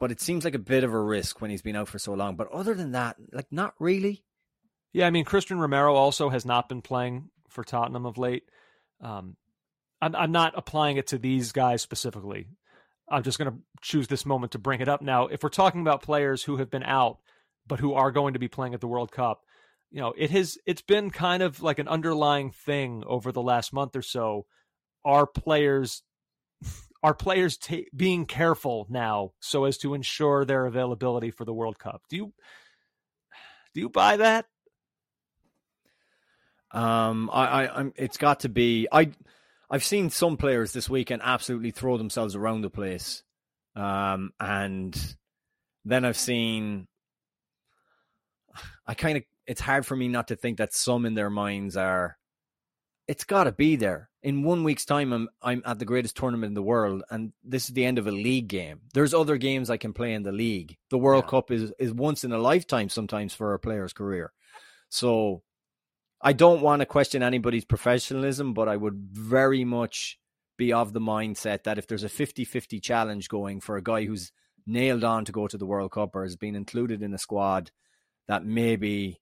Speaker 5: but it seems like a bit of a risk when he's been out for so long. But other than that, like not really.
Speaker 4: Yeah, I mean, Cristian Romero also has not been playing for Tottenham of late. Um, I'm, I'm not applying it to these guys specifically. I'm just going to choose this moment to bring it up now. If we're talking about players who have been out but who are going to be playing at the World Cup, you know, it has it's been kind of like an underlying thing over the last month or so. Are players are players being careful now so as to ensure their availability for the World Cup? Do you do you buy that?
Speaker 5: Um, I, I, I'm. It's got to be. I I've seen some players this weekend absolutely throw themselves around the place. Um, and then I've seen, I kind of, it's hard for me not to think that some in their minds are, it's got to be there. In one week's time, I'm, I'm at the greatest tournament in the world, and this is the end of a league game. There's other games I can play in the league. The World yeah. Cup is, is once in a lifetime sometimes for a player's career. So I don't want to question anybody's professionalism, but I would very much be of the mindset that if there's a 50 50 challenge going for a guy who's nailed on to go to the World Cup or has been included in a squad, that maybe,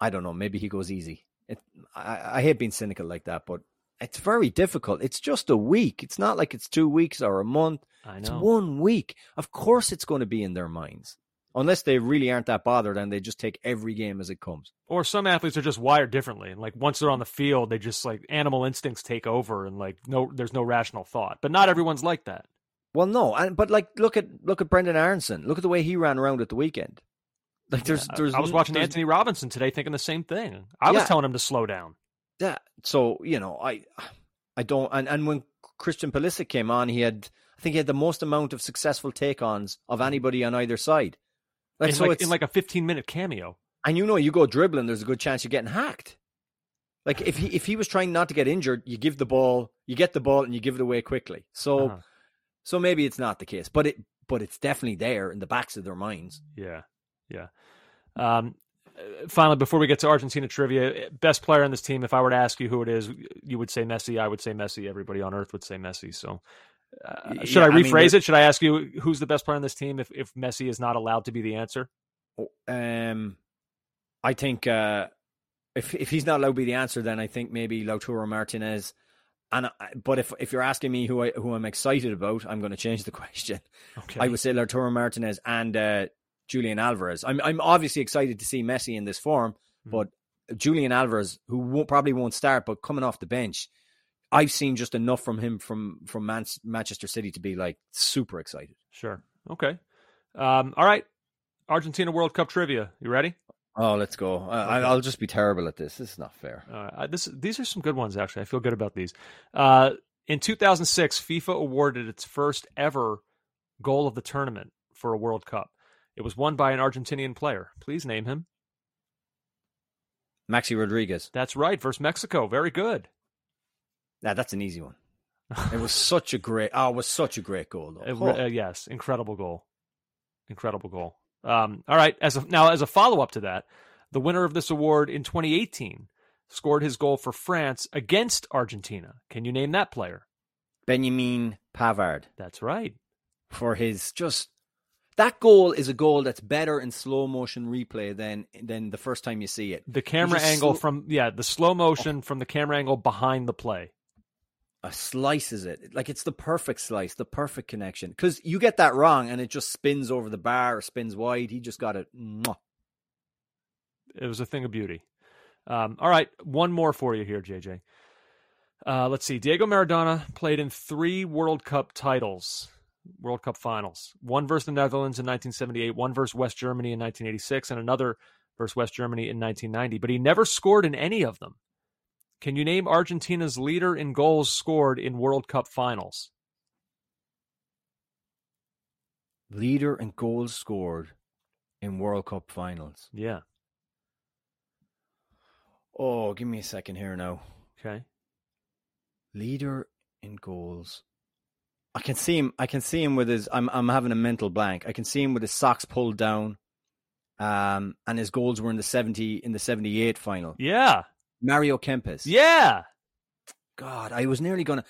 Speaker 5: I don't know, maybe he goes easy. It, I, I hate being cynical like that, but it's very difficult. It's just a week. It's not like it's two weeks or a month. It's one week. Of course, it's going to be in their minds unless they really aren't that bothered and they just take every game as it comes.
Speaker 4: Or some athletes are just wired differently, and like once they're on the field, they just like animal instincts take over, and like no, there's no rational thought. But not everyone's like that.
Speaker 5: Well, no, and but like look at look at Brendan Aaronson. Look at the way he ran around at the weekend. Like there's, yeah, there's
Speaker 4: I was watching Antonee Robinson today, thinking the same thing. I was telling him to slow down.
Speaker 5: Yeah. So you know, I I don't, and and when Christian Pulisic came on, he had I think he had the most amount of successful take-ons of hmm. anybody on either side.
Speaker 4: Like, in, so like, in like a 15 minute cameo.
Speaker 5: And you know, you go dribbling, there's a good chance you're getting hacked. Like if he if he was trying not to get injured, you give the ball, you get the ball, and you give it away quickly. So, uh-huh. so maybe it's not the case, but it but it's definitely there in the backs of their minds.
Speaker 4: Yeah, yeah. Um, finally, before we get to Argentina trivia, best player on this team. If I were to ask you who it is, you would say Messi. I would say Messi. Everybody on earth would say Messi. So, uh, should yeah, I rephrase I mean, it? Should I ask you who's the best player on this team if, if Messi is not allowed to be the answer?
Speaker 5: Oh, um, I think uh, if if he's not allowed to be the answer, then I think maybe Lautaro Martinez. And but if if you're asking me who I who I'm excited about, I'm going to change the (laughs) question. Okay. I would say Lautaro Martinez and uh, Julian Alvarez. I'm I'm obviously excited to see Messi in this form, mm-hmm. but Julian Alvarez, who won't, probably won't start, but coming off the bench, I've seen just enough from him from from Man- Manchester City to be like super excited.
Speaker 4: Sure. Okay. Um, all right. Argentina World Cup trivia. You ready?
Speaker 5: Oh, let's go. I, will just be terrible at this. This is not fair.
Speaker 4: Uh, this these are some good ones actually. I feel good about these. Uh, in 2006, FIFA awarded its first ever goal of the tournament for a World Cup. It was won by an Argentinian player. Please name him.
Speaker 5: Maxi Rodriguez.
Speaker 4: That's right. Versus Mexico. Very good.
Speaker 5: Yeah, that's an easy one. (laughs) it was such a great. Oh, it was such a great goal, though.
Speaker 4: Oh. Uh, yes, incredible goal, incredible goal. Um, all right, as a, now as a follow up to that, the winner of this award in 2018 scored his goal for France against Argentina. Can you name that player?
Speaker 5: Benjamin Pavard
Speaker 4: That's right.
Speaker 5: for his just that goal is a goal that's better in slow motion replay than than the first time you see it.
Speaker 4: The camera angle
Speaker 5: sl-
Speaker 4: from yeah, the slow motion from the camera angle behind the play.
Speaker 5: Uh, slices it like it's the perfect slice, the perfect connection. Because you get that wrong and it just spins over the bar or spins wide. He just got it. mwah.
Speaker 4: It was a thing of beauty. Um, all right, one more for you here, JJ. Uh, let's see. Diego Maradona played in three World Cup titles, World Cup finals. One versus the Netherlands in 1978, one versus West Germany in 1986, and another versus West Germany in 1990. But he never scored in any of them. Can you name Argentina's leader in goals scored in World Cup finals?
Speaker 5: Leader in goals scored in World Cup finals.
Speaker 4: Yeah.
Speaker 5: Oh, give me a second here now.
Speaker 4: Okay.
Speaker 5: Leader in goals. I can see him. I can see him with his. I'm. I'm having a mental blank. I can see him with his socks pulled down, um, and his goals were in the seventy in the seventy eight final.
Speaker 4: Yeah.
Speaker 5: Mario Kempes.
Speaker 4: Yeah.
Speaker 5: God, I was nearly gonna.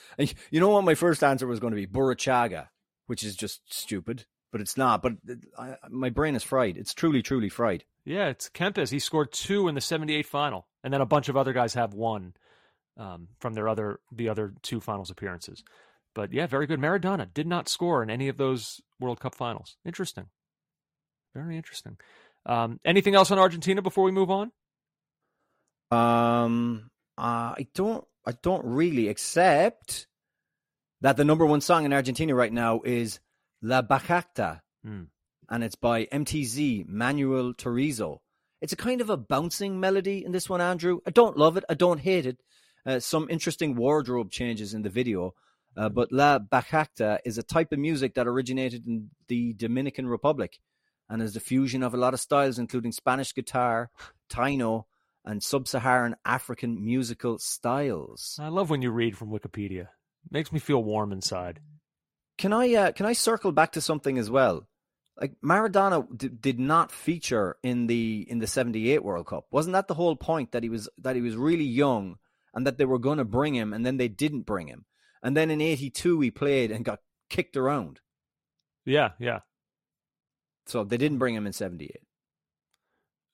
Speaker 5: You know what? My first answer was going to be Burruchaga, which is just stupid, but it's not. But I, my brain is fried. It's truly, truly fried.
Speaker 4: Yeah, it's Kempes. He scored two in the '78 final, and then a bunch of other guys have one um, from their other the other two finals appearances. But yeah, very good. Maradona did not score in any of those World Cup finals. Interesting, very interesting. Um, anything else on Argentina before we move on?
Speaker 5: Um, uh, I don't. I don't really, except that the number one song in Argentina right now is La Bachata,
Speaker 4: Hmm.
Speaker 5: and it's by MTZ Manuel Turizo. It's a kind of a bouncing melody in this one, Andrew. I don't love it. I don't hate it. Uh, some interesting wardrobe changes in the video. Uh, but La Bachata is a type of music that originated in the Dominican Republic and is the fusion of a lot of styles, including Spanish guitar, Taino, and sub-Saharan African musical styles.
Speaker 4: I love when you read from Wikipedia. makes me feel warm inside.
Speaker 5: Can I uh, can I circle back to something as well? Like Maradona d- did not feature in the in the '78 World Cup. Wasn't that the whole point that he was that he was really young and that they were going to bring him, and then they didn't bring him, and then in '82 he played and got kicked around.
Speaker 4: Yeah, yeah,
Speaker 5: So they didn't bring him in '78.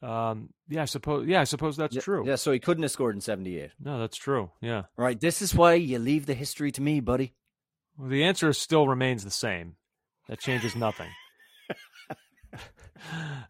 Speaker 4: Um, yeah. I suppose. Yeah, I suppose that's
Speaker 5: Yeah,
Speaker 4: true.
Speaker 5: Yeah, so he couldn't have scored in '78.
Speaker 4: No, that's true. Yeah.
Speaker 5: Right. This is why you leave the history to me, buddy.
Speaker 4: Well, the answer still remains the same. That changes nothing. (laughs)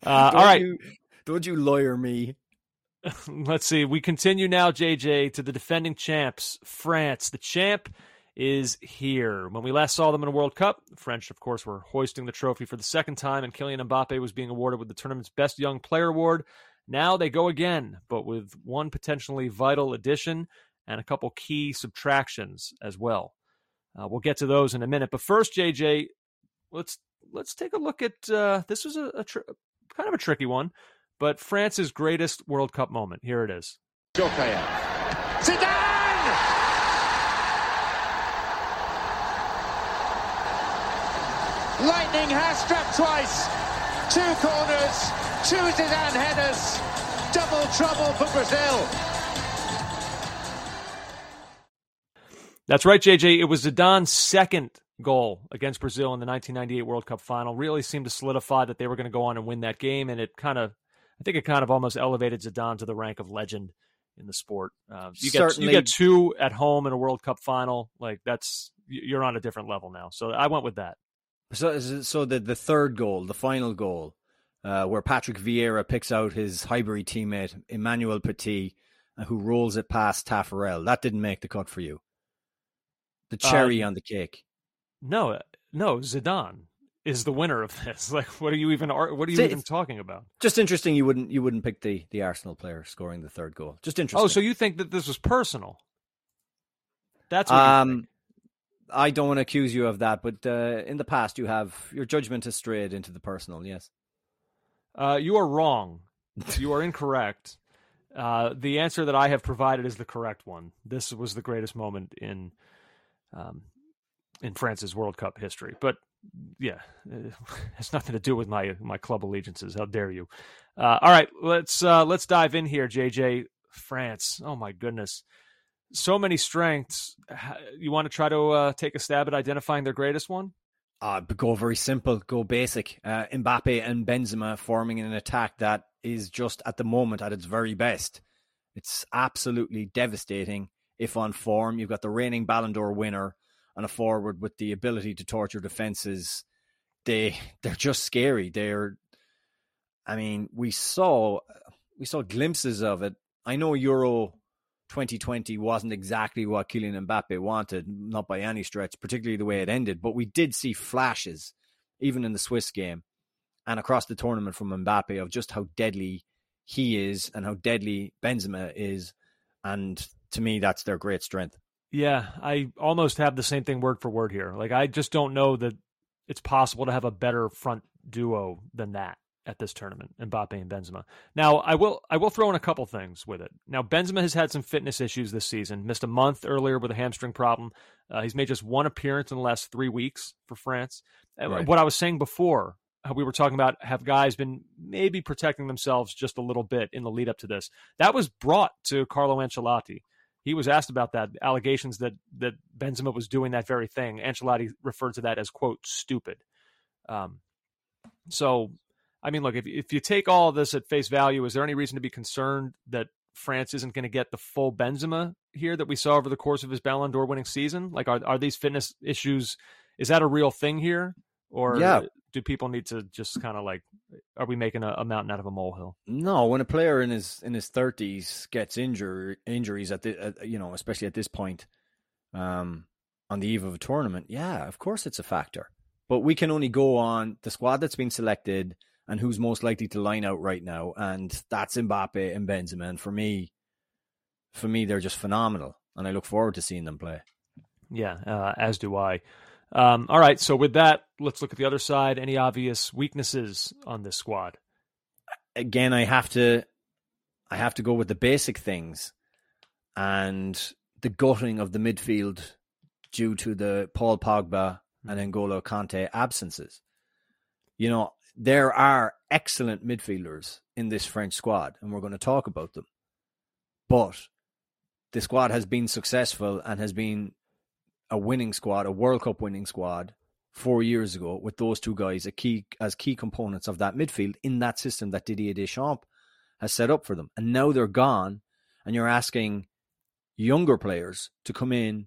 Speaker 4: uh, all
Speaker 5: you- don't you lawyer me. (laughs)
Speaker 4: Let's see. We continue now, JJ, to the defending champs, France. The champ is here. When we last saw them in a World Cup, the French, of course, were hoisting the trophy for the second time, and Kylian Mbappe was being awarded with the tournament's Best Young Player award. Now they go again, but with one potentially vital addition and a couple key subtractions as well. Uh, we'll get to those in a minute. But first, JJ, let's let's take a look at uh, this was a, a tr- kind of a tricky one, but France's greatest World Cup moment. Here it is.
Speaker 2: Zidane! Lightning has struck twice. Two corners, two Zidane headers. Double trouble for Brazil.
Speaker 4: That's right, JJ. It was Zidane's second goal against Brazil in the 1998 World Cup final. Really seemed to solidify that they were going to go on and win that game, and it kind of, I think, it kind of almost elevated Zidane to the rank of legend in the sport. Uh, you get you get two at home in a World Cup final, like that's you're on a different level now. So I went with that.
Speaker 5: So, so the the third goal, the final goal, uh, where Patrick Vieira picks out his Highbury teammate Emmanuel Petit, uh, who rolls it past Taffarel. That didn't make the cut for you. The cherry
Speaker 4: Uh,
Speaker 5: on the cake.
Speaker 4: No, no, Zidane is the winner of (laughs) this. Like, what are you even? What are you
Speaker 5: See,
Speaker 4: even talking about?
Speaker 5: Just interesting. You wouldn't you wouldn't pick the the Arsenal player scoring the third goal. Just interesting.
Speaker 4: Oh, so you think that this was personal? That's what you
Speaker 5: um,
Speaker 4: think.
Speaker 5: I don't want to accuse you of that, but uh, in the past you have your judgment has strayed into the personal. Yes.
Speaker 4: Uh, you are wrong. You are incorrect. (laughs) Uh, the answer that I have provided is the correct one. This was the greatest moment in um, in France's World Cup history. But yeah, (laughs) it has nothing to do with my my club allegiances. How dare you? Uh, all right, let's uh, let's dive in here, JJ. France. Oh my goodness. So many strengths. You want to try to uh, take a stab at identifying their greatest one?
Speaker 5: Uh, go very simple, go basic. Uh, Mbappe and Benzema forming an attack that is just at the moment at its very best. It's absolutely devastating if on form. You've got the reigning Ballon d'Or winner and a forward with the ability to torture defenses. They they're just scary. They're, I mean, we saw we saw glimpses of it. I know Euro 2020 wasn't exactly what Kylian Mbappe wanted, not by any stretch, particularly the way it ended, but we did see flashes, even in the Swiss game and across the tournament from Mbappe of just how deadly he is and how deadly Benzema is. And to me, that's their great strength.
Speaker 4: Yeah, I almost have the same thing word for word here. Like, I just don't know that it's possible to have a better front duo than that at this tournament, Mbappe and Benzema. Now, I will I will throw in a couple things with it. Now, Benzema has had some fitness issues this season. Missed a month earlier with a hamstring problem. Uh, he's made just one appearance in the last three weeks for France. Right. What I was saying before, we were talking about, have guys been maybe protecting themselves just a little bit in the lead up to this? That was brought to Carlo Ancelotti. He was asked about that allegations that that Benzema was doing that very thing. Ancelotti referred to that as quote stupid. Um, so I mean, look, if if you take all of this at face value, is there any reason to be concerned that France isn't going to get the full Benzema here that we saw over the course of his Ballon d'Or winning season? Like, are are these fitness issues? Is that a real thing here, or yeah. do people need to just kind of like, are we making a, a, mountain out of a molehill?
Speaker 5: No, when a player in his in his thirties gets injured injuries at the at, you know especially at this point, um, on the eve of a tournament, yeah, of course it's a factor. But we can only go on the squad that's been selected and who's most likely to line out right now, and that's Mbappe and Benzema. And for me, for me, they're just phenomenal, and I look forward to seeing them play.
Speaker 4: Yeah, uh, as do I. Um, all right, so with that, let's look at the other side. Any obvious weaknesses on this squad?
Speaker 5: Again, I have to, I have to go with the basic things, and the gutting of the midfield due to the Paul Pogba and N'Golo Kante absences. You know, there are excellent midfielders in this French squad, and we're going to talk about them. But the squad has been successful and has been a winning squad, a World Cup winning squad four years ago with those two guys key, as key components of that midfield in that system that Didier Deschamps has set up for them. And now they're gone, and you're asking younger players to come in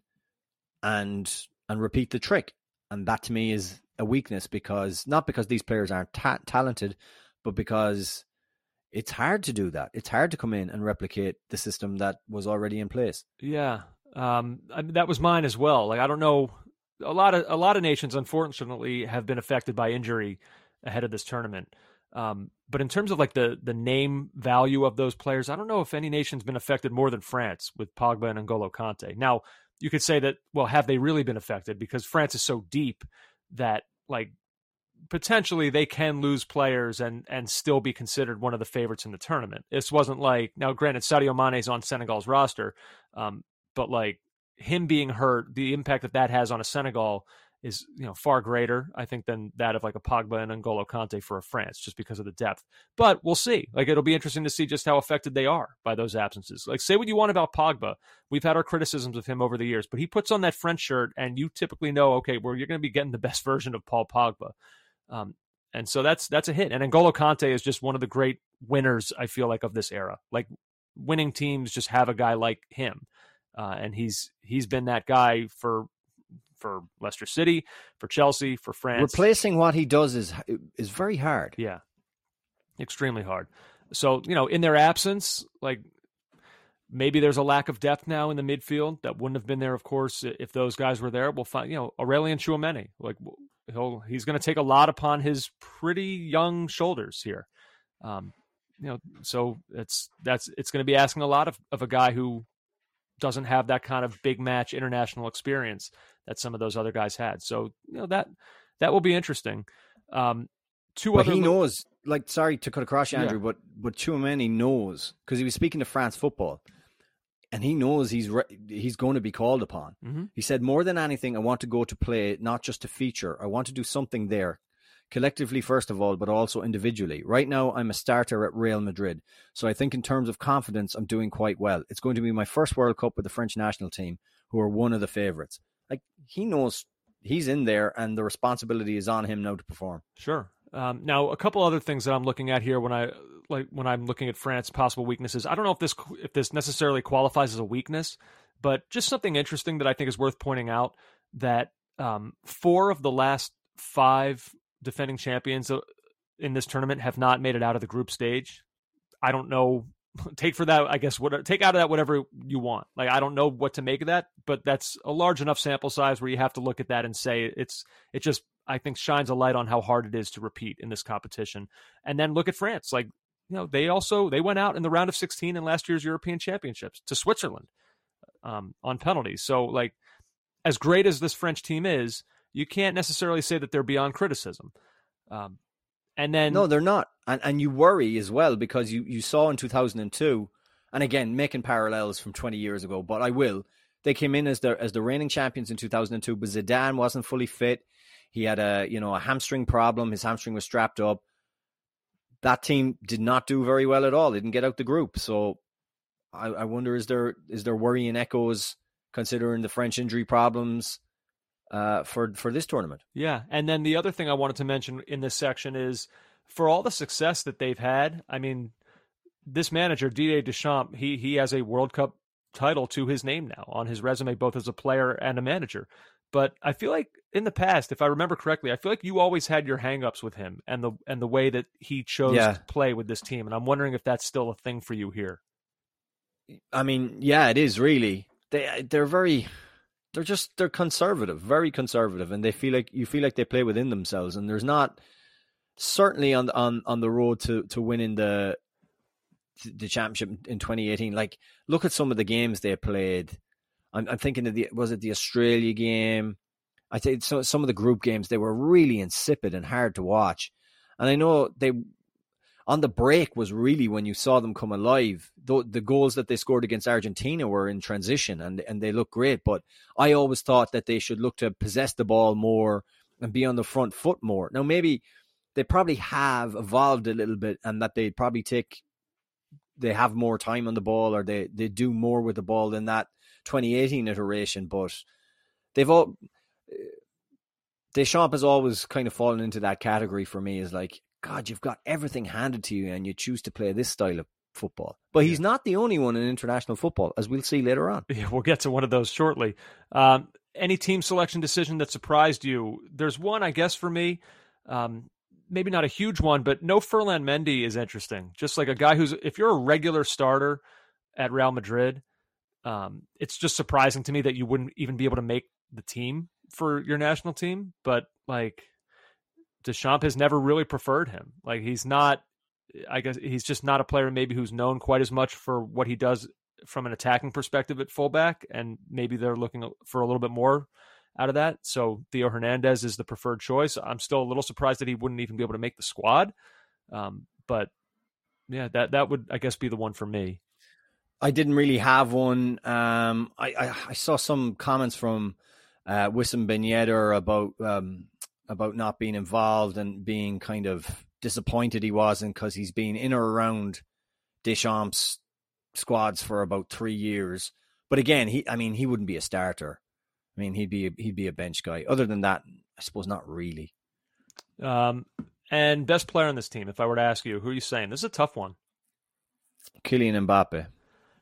Speaker 5: and and repeat the trick. And that to me is a weakness because not because these players aren't ta- talented, but because it's hard to do that. It's hard to come in and replicate the system that was already in place.
Speaker 4: Yeah, um, I mean, that was mine as well. Like I don't know, a lot of a lot of nations unfortunately have been affected by injury ahead of this tournament. Um, but in terms of like the the name value of those players, I don't know if any nation's been affected more than France with Pogba and N'Golo Kante. Now you could say that well, have they really been affected because France is so deep that like potentially they can lose players and and still be considered one of the favorites in the tournament. This wasn't like now, granted, Sadio Mane's on Senegal's roster, um, but like him being hurt, the impact that that has on a Senegal is you know far greater, I think, than that of like a Pogba and N'Golo Kante for a France, just because of the depth. But we'll see. Like it'll be interesting to see just how affected they are by those absences. Like say what you want about Pogba, we've had our criticisms of him over the years, but he puts on that French shirt, and you typically know, okay, well you're going to be getting the best (laughs) version of Paul Pogba. Um, and so that's that's a hit. And N'Golo Kante is just one of the great winners, I feel like, of this era. Like winning teams just have a guy like him. Uh, and he's he's been that guy for for Leicester City, for Chelsea, for France.
Speaker 5: Replacing what he does is is very hard.
Speaker 4: Yeah, extremely hard. So you know, in their absence, like maybe there's a lack of depth now in the midfield that wouldn't have been there, of course, if those guys were there. We'll find, you know, Aurelien Tchouameni, like he'll he's going to take a lot upon his pretty young shoulders here. Um, you know, so it's that's it's going to be asking a lot of of a guy who doesn't have that kind of big match international experience that some of those other guys had. So you know that that will be interesting. Um,
Speaker 5: two but other he knows. Like, sorry to cut across you, Andrew, yeah. but but Tchouameni knows because he was speaking to France football, and he knows he's re- he's going to be called upon. Mm-hmm. He said, more than anything, I want to go to play, not just to feature. I want to do something there. Collectively first of all, but also individually. Right now, I'm a starter at Real Madrid, so I think in terms of confidence, I'm doing quite well. It's going to be my first World Cup with the French national team, who are one of the favourites. Like he knows he's in there, and the responsibility is on him now to perform.
Speaker 4: Sure. Um, now, a couple other things that I'm looking at here when I like when I'm looking at France possible weaknesses. I don't know if this if this necessarily qualifies as a weakness, but just something interesting that I think is worth pointing out that um, four of the last five defending champions uh, in this tournament have not made it out of the group stage. I don't know. (laughs) Take for that, I guess. What take out of that whatever you want. Like I don't know what to make of that, but that's a large enough sample size where you have to look at that and say it's it just I think shines a light on how hard it is to repeat in this competition. And then look at France. Like you know they also they went out in the round of 16 in last year's European Championships to Switzerland um, on penalties. So like as great as this French team is, you can't necessarily say that they're beyond criticism. Um, and then
Speaker 5: no, they're not, and and you worry as well because you you saw in two thousand and two, and again making parallels from twenty years ago, but I will. They came in as the as the reigning champions in two thousand and two, but Zidane wasn't fully fit. He had a you know a hamstring problem. His hamstring was strapped up. That team did not do very well at all. They didn't get out the group. So I, I wonder is there is there worrying echoes considering the French injury problems uh, for for this tournament.
Speaker 4: Yeah, and then the other thing I wanted to mention in this section is for all the success that they've had. I mean, this manager Didier Deschamps, he he has a World Cup title to his name now on his resume, both as a player and a manager. But I feel like in the past, if I remember correctly, I feel like you always had your hangups with him and the and the way that he chose
Speaker 5: Yeah.
Speaker 4: to play with this team. And I'm wondering if that's still a thing for you here.
Speaker 5: I mean, yeah, it is really. They they're very they're just they're conservative, very conservative, and they feel like you feel like they play within themselves. And there's not certainly on on on the road to to winning the the championship in 2018. Like, look at some of the games they played. I'm, I'm thinking of the was it the Australia game? I think so, some of the group games they were really insipid and hard to watch. And I know they on the break was really when you saw them come alive. The, the goals that they scored against Argentina were in transition and and they looked great. But I always thought that they should look to possess the ball more and be on the front foot more. Now maybe they probably have evolved a little bit and that they probably take they have more time on the ball or they they do more with the ball than that 2018 iteration. But they've all eh, Deschamps has always kind of fallen into that category for me. Is like God, you've got everything handed to you, and you choose to play this style of football. But he's not the only one in international football, as we'll see later on.
Speaker 4: Yeah, we'll get to one of those shortly. Um, any team selection decision that surprised you? There's one, I guess, for me. Um, maybe not a huge one, but no Ferland Mendy is interesting. Just like a guy who's, if you're a regular starter at Real Madrid, um, it's just surprising to me that you wouldn't even be able to make the team for your national team. But like, Deschamps has never really preferred him. Like, he's not. I guess he's just not a player maybe who's known quite as much for what he does from an attacking perspective at fullback, and maybe they're looking for a little bit more out of that. So Theo Hernandez is the preferred choice. I'm still a little surprised that he wouldn't even be able to make the squad, um, but yeah, that that would I guess be the one for me.
Speaker 5: I didn't really have one. Um, I, I, I saw some comments from uh, Wissam Ben about um, about not being involved and being kind of disappointed he wasn't because he's been in or around Deschamps' squads for about three years. But again, he I mean he wouldn't be a starter. I mean he'd be a, he'd be a bench guy. Other than that, I suppose not really.
Speaker 4: Um, and best player on this team, if I were to ask you, who are you saying? This is a tough one.
Speaker 5: Kylian Mbappe.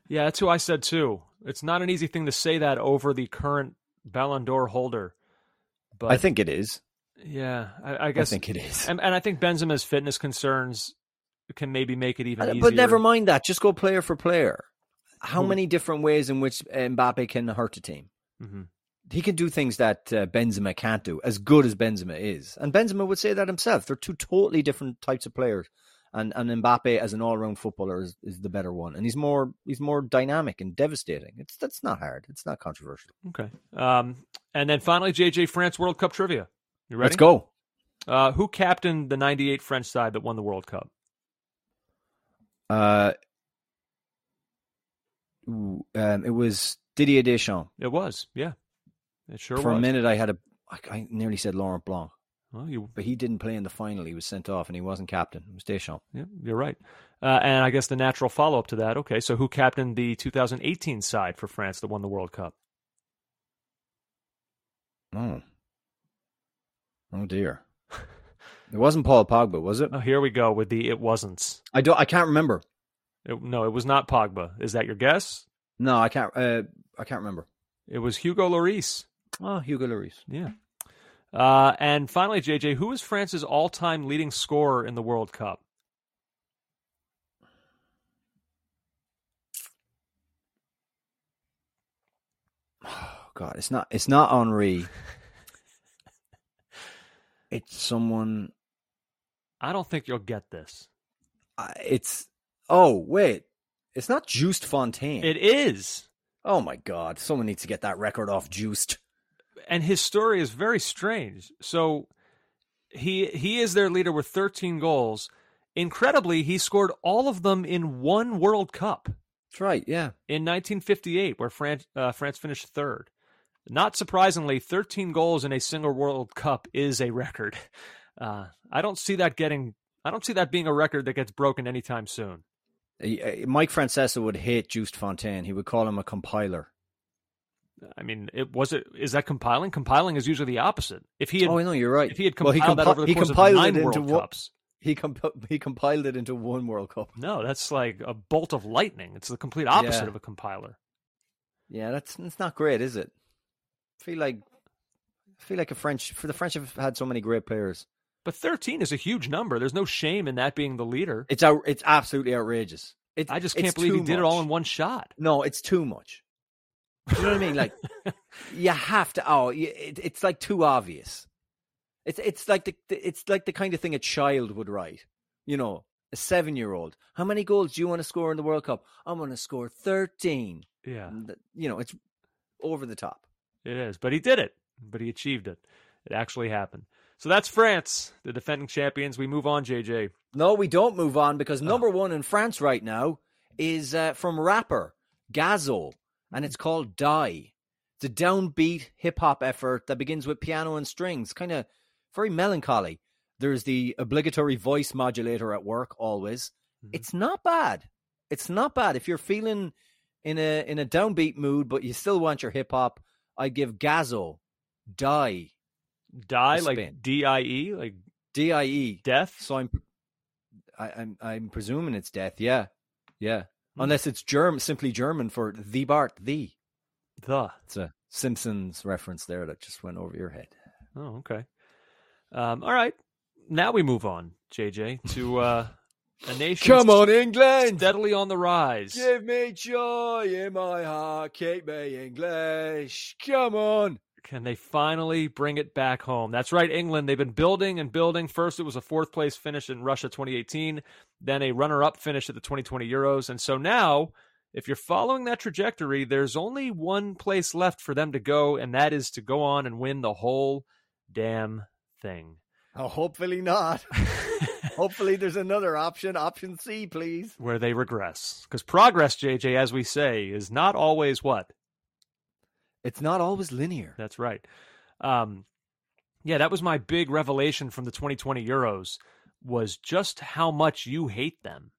Speaker 4: Yeah, that's who I said too. It's not an easy thing to say that over the current Ballon d'Or holder. But
Speaker 5: I think it is.
Speaker 4: Yeah, I, I guess
Speaker 5: think it is.
Speaker 4: And, and I think Benzema's fitness concerns can maybe make it even easier.
Speaker 5: But never mind that. Just go player for player. How
Speaker 4: Who-
Speaker 5: many different ways in which Mbappe can hurt a team?
Speaker 4: hmm
Speaker 5: He can do things that uh, Benzema can't do, as good as Benzema is. And Benzema would say that himself. They're two totally different types of players. And and Mbappe as an all round footballer is, is the better one. And he's more he's more dynamic and devastating. It's that's not hard. It's not controversial.
Speaker 4: Okay. Um, and then finally, JJ France World Cup trivia. You ready?
Speaker 5: Let's go.
Speaker 4: Uh, who captained the '98 French side that won the World Cup?
Speaker 5: Uh, ooh, um, it was Didier Deschamps.
Speaker 4: It was, yeah, it sure was.
Speaker 5: For
Speaker 4: was.
Speaker 5: a minute, I had a. I, I nearly said Laurent Blanc.
Speaker 4: Well, you,
Speaker 5: but he didn't play in the final. He was sent off, and he wasn't captain. It was Deschamps.
Speaker 4: yeah, you're right. Uh, and I guess the natural follow up to that. Okay, so who captained the 2018 side for France that won the World Cup?
Speaker 5: Oh, oh dear. It wasn't Paul Pogba, was it?
Speaker 4: Oh, here we go with the it wasn't.
Speaker 5: I don't. I can't remember.
Speaker 4: It, no, it was not Pogba. Is that your guess?
Speaker 5: No, I can't. Uh, I can't remember.
Speaker 4: It was Hugo Lloris.
Speaker 5: Oh, Hugo Lloris.
Speaker 4: Yeah. Uh, and finally, JJ, who is France's all-time leading scorer in the World Cup? (sighs)
Speaker 5: Oh God, it's not. It's not Henri. (laughs) it's someone.
Speaker 4: I don't think you'll get this.
Speaker 5: Uh, it's. Oh wait, it's not Just Fontaine.
Speaker 4: It is.
Speaker 5: Oh my God, someone needs to get that record off Just.
Speaker 4: And his story is very strange. So he he is their leader with 13 goals. Incredibly, he scored all of them in one World Cup.
Speaker 5: That's right. Yeah.
Speaker 4: In 1958, where France uh, France finished third. Not surprisingly, 13 goals in a single World Cup is a record. Uh, I don't see that getting. I don't see that being a record that gets broken anytime soon.
Speaker 5: Mike Francesa would hate Just Fontaine. He would call him a compiler.
Speaker 4: I mean, it was it is that compiling? Compiling is usually the opposite. If he had,
Speaker 5: oh no, you're right.
Speaker 4: If he had
Speaker 5: well,
Speaker 4: compiled
Speaker 5: he
Speaker 4: that over the
Speaker 5: he
Speaker 4: course of nine
Speaker 5: it
Speaker 4: World
Speaker 5: one,
Speaker 4: Cups,
Speaker 5: he comp- he compiled it into one World Cup.
Speaker 4: No, that's like a bolt of lightning. It's the complete opposite
Speaker 5: Yeah.
Speaker 4: of a compiler.
Speaker 5: Yeah, that's that's not great, is it? Feel like I feel like a French for the French have had so many great players.
Speaker 4: But 13 is a huge number. There's no shame in that being the leader.
Speaker 5: It's out. It's absolutely outrageous. It,
Speaker 4: I just can't believe he
Speaker 5: too
Speaker 4: did it all in one shot.
Speaker 5: No, it's too much. Do you know what I mean? Like (laughs) you have to. Oh, it, it's like too obvious. It's it's like the it's like the kind of thing a child would write. You know, a seven year old. How many goals do you want to score in the World Cup? I'm going to score thirteen.
Speaker 4: Yeah,
Speaker 5: You know, it's over the top.
Speaker 4: It is. But he did it. But he achieved it. It actually happened. So that's France, the defending champions. We move on, JJ.
Speaker 5: No, we don't move on because
Speaker 4: Oh.
Speaker 5: number one in France right now is uh, from rapper Gazo, and it's called Die. It's a downbeat hip hop effort that begins with piano and strings, kind of very melancholy. There's the obligatory voice modulator at work always.
Speaker 4: Mm-hmm.
Speaker 5: It's not bad. It's not bad if you're feeling in a in a downbeat mood, but you still want your hip hop. I give Gazo Die
Speaker 4: Die like. D I E, like
Speaker 5: D I E
Speaker 4: death.
Speaker 5: So I'm, I, I'm, I'm presuming it's death. Yeah, yeah.
Speaker 4: Hmm.
Speaker 5: Unless it's German, simply German for the Bart, the.
Speaker 4: The.
Speaker 5: It's a Simpsons reference there that just went over your head.
Speaker 4: Oh, okay. Um, all right. Now we move on, JJ, to uh, a nation
Speaker 5: Come on, England!
Speaker 4: steadily on the rise.
Speaker 5: Give me joy in my heart, keep me English. Come on.
Speaker 4: Can they finally bring it back home? That's right, England. They've been building and building. First, it was a fourth place finish in Russia 2018, then a runner up finish at the 2020 Euros. And so now, if you're following that trajectory, there's only one place left for them to go, and that is to go on and win the whole damn thing.
Speaker 5: Oh, hopefully not. (laughs) hopefully there's another option. Option C, please.
Speaker 4: Where they regress. Because progress, JJ, as we say, is not always what?
Speaker 5: It's not always linear.
Speaker 4: That's right. Um, yeah, that was my big revelation from the 2020 Euros was just how much you hate them.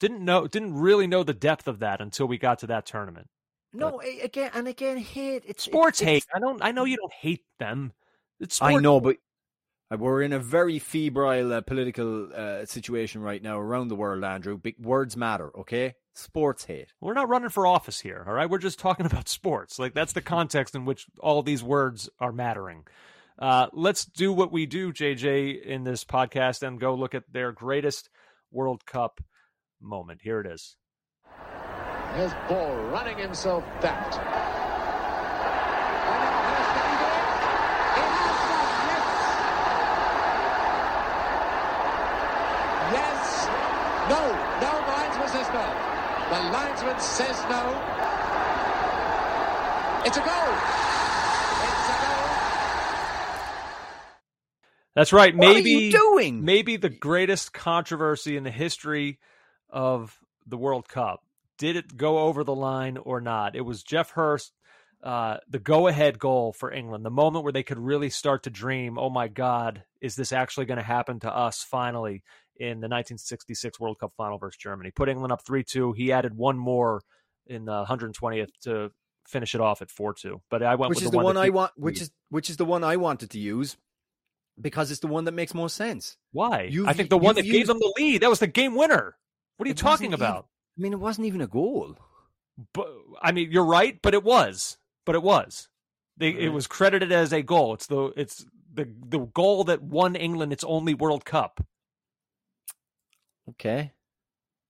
Speaker 4: Didn't know, didn't really know the depth of that until we got to that tournament.
Speaker 5: No, again and again, hate. It's
Speaker 4: Sports
Speaker 5: it's-
Speaker 4: hate. I don't. I know you don't hate them. It's sports.
Speaker 5: I know, but we're in a very febrile uh, political uh, situation right now around the world, Andrew. Big words matter, okay? Sports hate.
Speaker 4: We're not running for office here, all right? We're just talking (laughs) about sports. Like that's the context in which all these words are mattering. Uh, let's do what we do, JJ, in this podcast and go look at their greatest World Cup moment. Here it is.
Speaker 2: Here's Ball running himself back. Yes. No. No, the linesman says no. The linesman says no. It's a goal. It's a goal.
Speaker 4: That's right.
Speaker 5: What are
Speaker 4: maybe
Speaker 5: you doing?
Speaker 4: maybe the greatest controversy in the history of the World Cup. Did it go over the line or not? It was Geoff Hurst uh, the go-ahead goal for England, the moment where they could really start to dream, "Oh my God, is this actually going to happen to us finally?" In the 1966 World Cup final versus Germany, put England up three-two. He added one more in the 120th to finish it off at four-two. But I went
Speaker 5: which is
Speaker 4: the one,
Speaker 5: one I want, which is which is the one I wanted to use because it's the one that makes most sense.
Speaker 4: why
Speaker 5: You've-
Speaker 4: I think the one that gave them the lead that was the game winner. What are you
Speaker 5: It
Speaker 4: talking
Speaker 5: even-
Speaker 4: about?
Speaker 5: I mean, it wasn't even a goal.
Speaker 4: But I mean, you're right, but it was, but it was. They, It was credited as a goal. It's the it's the the goal that won England its only World Cup.
Speaker 5: Okay.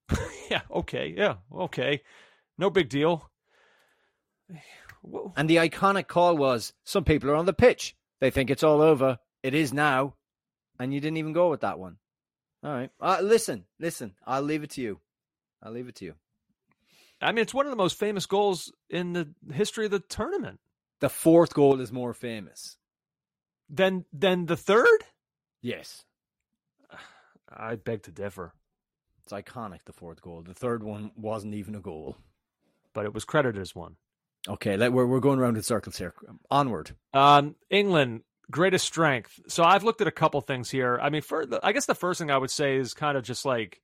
Speaker 5: (laughs)
Speaker 4: yeah. Okay. Yeah. Okay. No big deal.
Speaker 5: And the iconic call was some people are on the pitch. They think it's all over. It is now. And you didn't even go with that one. All right. Uh, listen, listen. I'll leave it to you. I'll leave it to you.
Speaker 4: I mean, it's one of the most famous goals in the history of the tournament.
Speaker 5: The fourth goal is more famous.
Speaker 4: Then, then the third.
Speaker 5: Yes.
Speaker 4: I beg to differ,
Speaker 5: It's iconic, the fourth goal. The third one wasn't even a goal.
Speaker 4: but it was credited as one.
Speaker 5: Okay, let, we're, we're going around in circles here. Onward.
Speaker 4: Um, England greatest strength. So I've looked at a couple things here. I mean, for the, I guess the first thing I would say is kind of just like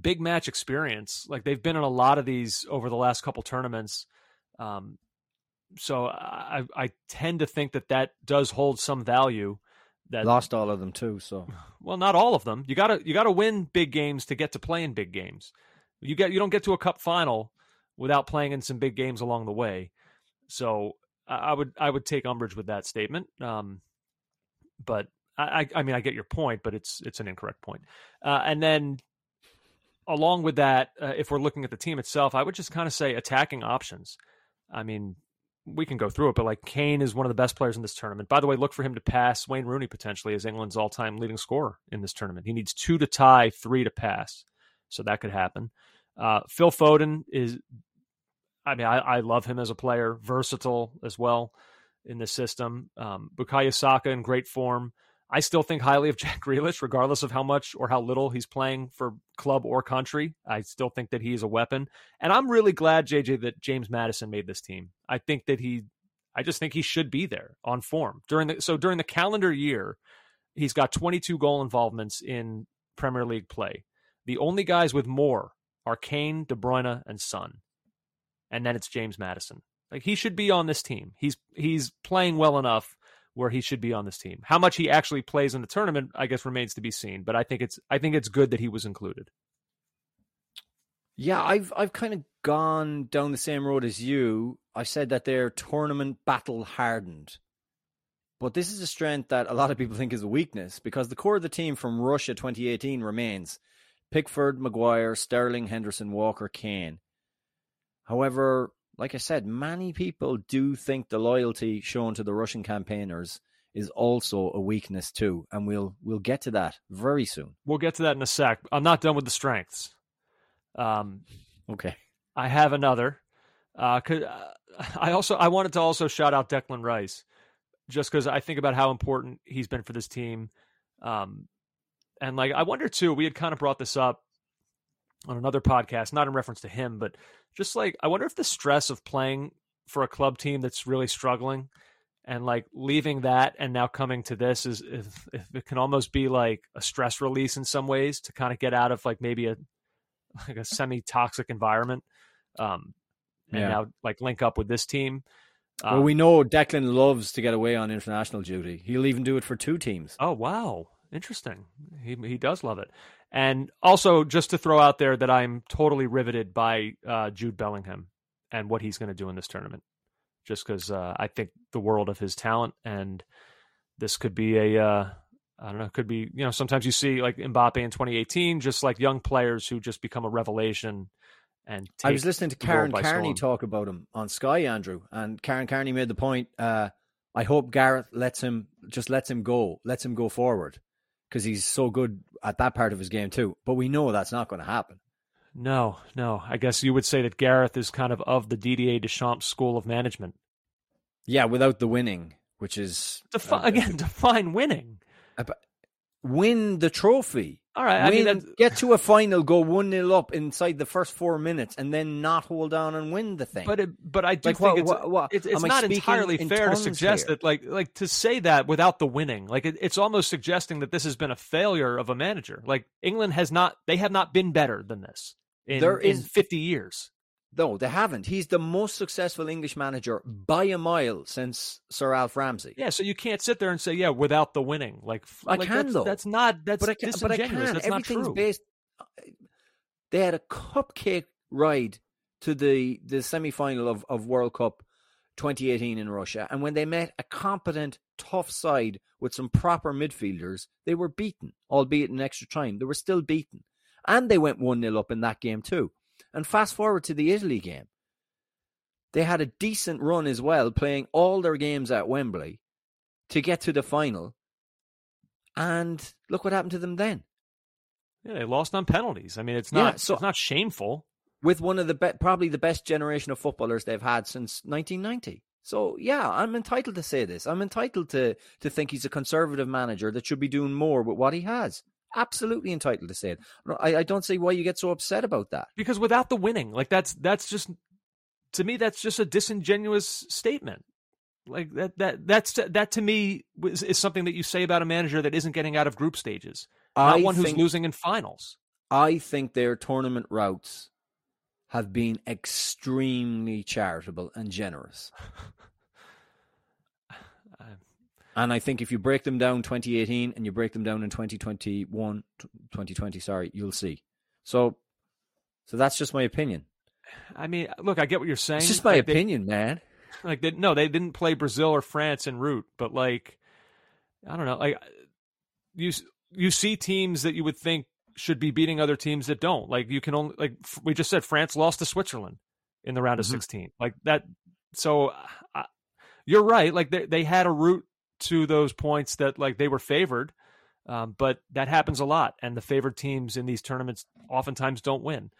Speaker 4: big match experience. Like they've been in a lot of these over the last couple tournaments. Um, so I, I tend to think that that does hold some value. That
Speaker 5: Lost all of them too, so. (laughs)
Speaker 4: well, not all of them. You gotta you gotta win big games to get to play in big games. You get you don't get to a cup final without playing in some big games along the way. So I, I would I would take umbrage with that statement. Um, but I, I mean I get your point, but it's it's an incorrect point. Uh, and then along with that, uh, if we're looking at the team itself, I would just kind of say attacking options. I mean, we can go through it, but like Kane is one of the best players in this tournament. By the way, look for him to pass Wayne Rooney potentially as England's all-time leading scorer in this tournament. He needs two to tie, three to pass, so that could happen. Uh, Phil Foden is, I mean, I, I love him as a player, versatile as well in the system. Um, Bukayo Saka in great form. I still think highly of Jack (laughs) Grealish, regardless of how much or how little he's playing for club or country. I still think that he's a weapon. And I'm really glad, JJ, that James Maddison made this team. I think that he, I just think he should be there on form during the, so during the calendar year, he's got 22 goal involvements in Premier League play. The only guys with more are Kane, De Bruyne, and Son. And then it's James Maddison. Like he should be on this team. He's, he's playing well enough where he should be on this team. How much he actually plays in the tournament, I guess, remains to be seen. But I think it's I think it's good that he was included.
Speaker 5: Yeah, I've I've kind of gone down the same road as you. I said that they're tournament battle hardened. But this is a strength that a lot of people think is a weakness because the core of the team from Russia 2018 remains Pickford, Maguire, Sterling, Henderson, Walker, Kane. However, like I said, many people do think the loyalty shown to the Russian campaigners is also a weakness too, and we'll we'll get to that very soon.
Speaker 4: We'll get to that in a sec. I'm not done with the strengths. Um,
Speaker 5: Okay.
Speaker 4: I have another. Uh, 'cause, uh, I also I wanted to also shout out Declan Rice, just because I think about how important he's been for this team. Um, and like I wonder too, we had kind of brought this up on another podcast, not in reference to him, but just like I wonder if the stress of playing for a club team that's really struggling and like leaving that and now coming to this is if, if it can almost be like a stress release in some ways to kind of get out of like maybe a (laughs) like a semi toxic environment. Um, and
Speaker 5: Yeah.
Speaker 4: now like link up with this team.
Speaker 5: well,
Speaker 4: Um,
Speaker 5: we know Declan loves to get away on international duty. He'll even do it for two teams.
Speaker 4: Oh wow, interesting. He he does love it, and also just to throw out there that I'm totally riveted by uh, Jude Bellingham and what he's going to do in this tournament. Just because uh, I think the world of his talent, and this could be a uh, I don't know, could be you know sometimes you see like Mbappe in 2018, just like young players who just become a revelation. And
Speaker 5: I was listening to Karen Carney
Speaker 4: storm.
Speaker 5: talk about him on Sky, Andrew, and Karen Carney made the point. Uh, I hope Gareth lets him just lets him go, lets him go forward, because he's so good at that part of his game too. But we know that's not going to happen.
Speaker 4: No, no. I guess you would say that Gareth is kind of of the Didier Deschamps school of management.
Speaker 5: Yeah, without the winning, which is
Speaker 4: Defi-
Speaker 5: uh,
Speaker 4: again, (laughs) define winning.
Speaker 5: win the trophy.
Speaker 4: All right, I
Speaker 5: Win,
Speaker 4: mean,
Speaker 5: get to a final, go one 0 up inside the first four minutes, and then not hold on and win the thing.
Speaker 4: But it, but I do
Speaker 5: Like,
Speaker 4: think
Speaker 5: what-
Speaker 4: it's,
Speaker 5: what- what-
Speaker 4: it's, it's not entirely fair to suggest
Speaker 5: here?
Speaker 4: that like like to say that without the winning. Like it, it's almost suggesting that this has been a failure of a manager. Like England has not they have not been better than this in,
Speaker 5: There
Speaker 4: in 50 years.
Speaker 5: No, they haven't. He's the most successful English manager by a mile since Sir Alf Ramsey.
Speaker 4: Yeah, so you can't sit there and say yeah without the winning. Like
Speaker 5: I
Speaker 4: like,
Speaker 5: can,
Speaker 4: that's,
Speaker 5: though.
Speaker 4: That's not that's
Speaker 5: but I can, but I can.
Speaker 4: That's
Speaker 5: Everything's
Speaker 4: not true.
Speaker 5: based. Uh, they had a cupcake ride to the the semi final of, of World Cup 2018 in Russia, and when they met a competent, tough side with some proper midfielders, they were beaten, albeit in extra time. They were still beaten, and they went one 0 up in that game too. And fast forward to the Italy game, they had a decent run as well, playing all their games at Wembley to get to the final. And look what happened to them then.
Speaker 4: Yeah, they lost on penalties. I mean, it's
Speaker 5: Yeah,
Speaker 4: not
Speaker 5: so-
Speaker 4: it's not shameful.
Speaker 5: with one of the be- probably the best generation of footballers they've had since 1990. So yeah, I'm entitled to say this. I'm entitled to to think he's a conservative manager that should be doing more with what he has. Absolutely entitled to say it. I, I don't see why you get so upset about that.
Speaker 4: because without the winning, like that's that's just to me that's just a disingenuous statement. Like that that that's that to me is, is something that you say about a manager that isn't getting out of group stages, not
Speaker 5: I
Speaker 4: one who's
Speaker 5: think-
Speaker 4: losing in finals.
Speaker 5: I think their tournament routes have been extremely charitable and generous. (laughs) And I think if you break them down 2018 and you break them down in 2021, 2020, sorry, you'll see. So, so that's just my opinion.
Speaker 4: I mean, look, I get what you're saying.
Speaker 5: It's just my
Speaker 4: Like, they-
Speaker 5: opinion, man.
Speaker 4: like they, no, they didn't play Brazil or France en route, but like I don't know, like you you see teams that you would think should be beating other teams that don't. Like you can only like we just said France lost to Switzerland in the round of
Speaker 5: Mhm.
Speaker 4: 16. Like that so uh, you're right, like they they had a route to those points that like they were favored. Um, but that happens a lot, and the favored teams in these tournaments oftentimes don't win.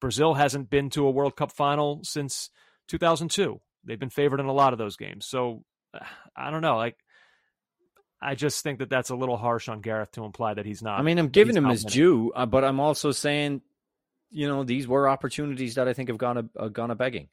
Speaker 4: Brazil hasn't been to a World Cup final since 2002. They've been favored in a lot of those games. So uh, I don't know. Like, I just think that that's a little harsh on Gareth to imply that he's not.
Speaker 5: I mean, I'm giving him his
Speaker 4: winning.
Speaker 5: due, uh, but I'm also saying, you know, these were opportunities that I think have gone a, uh, gone a begging.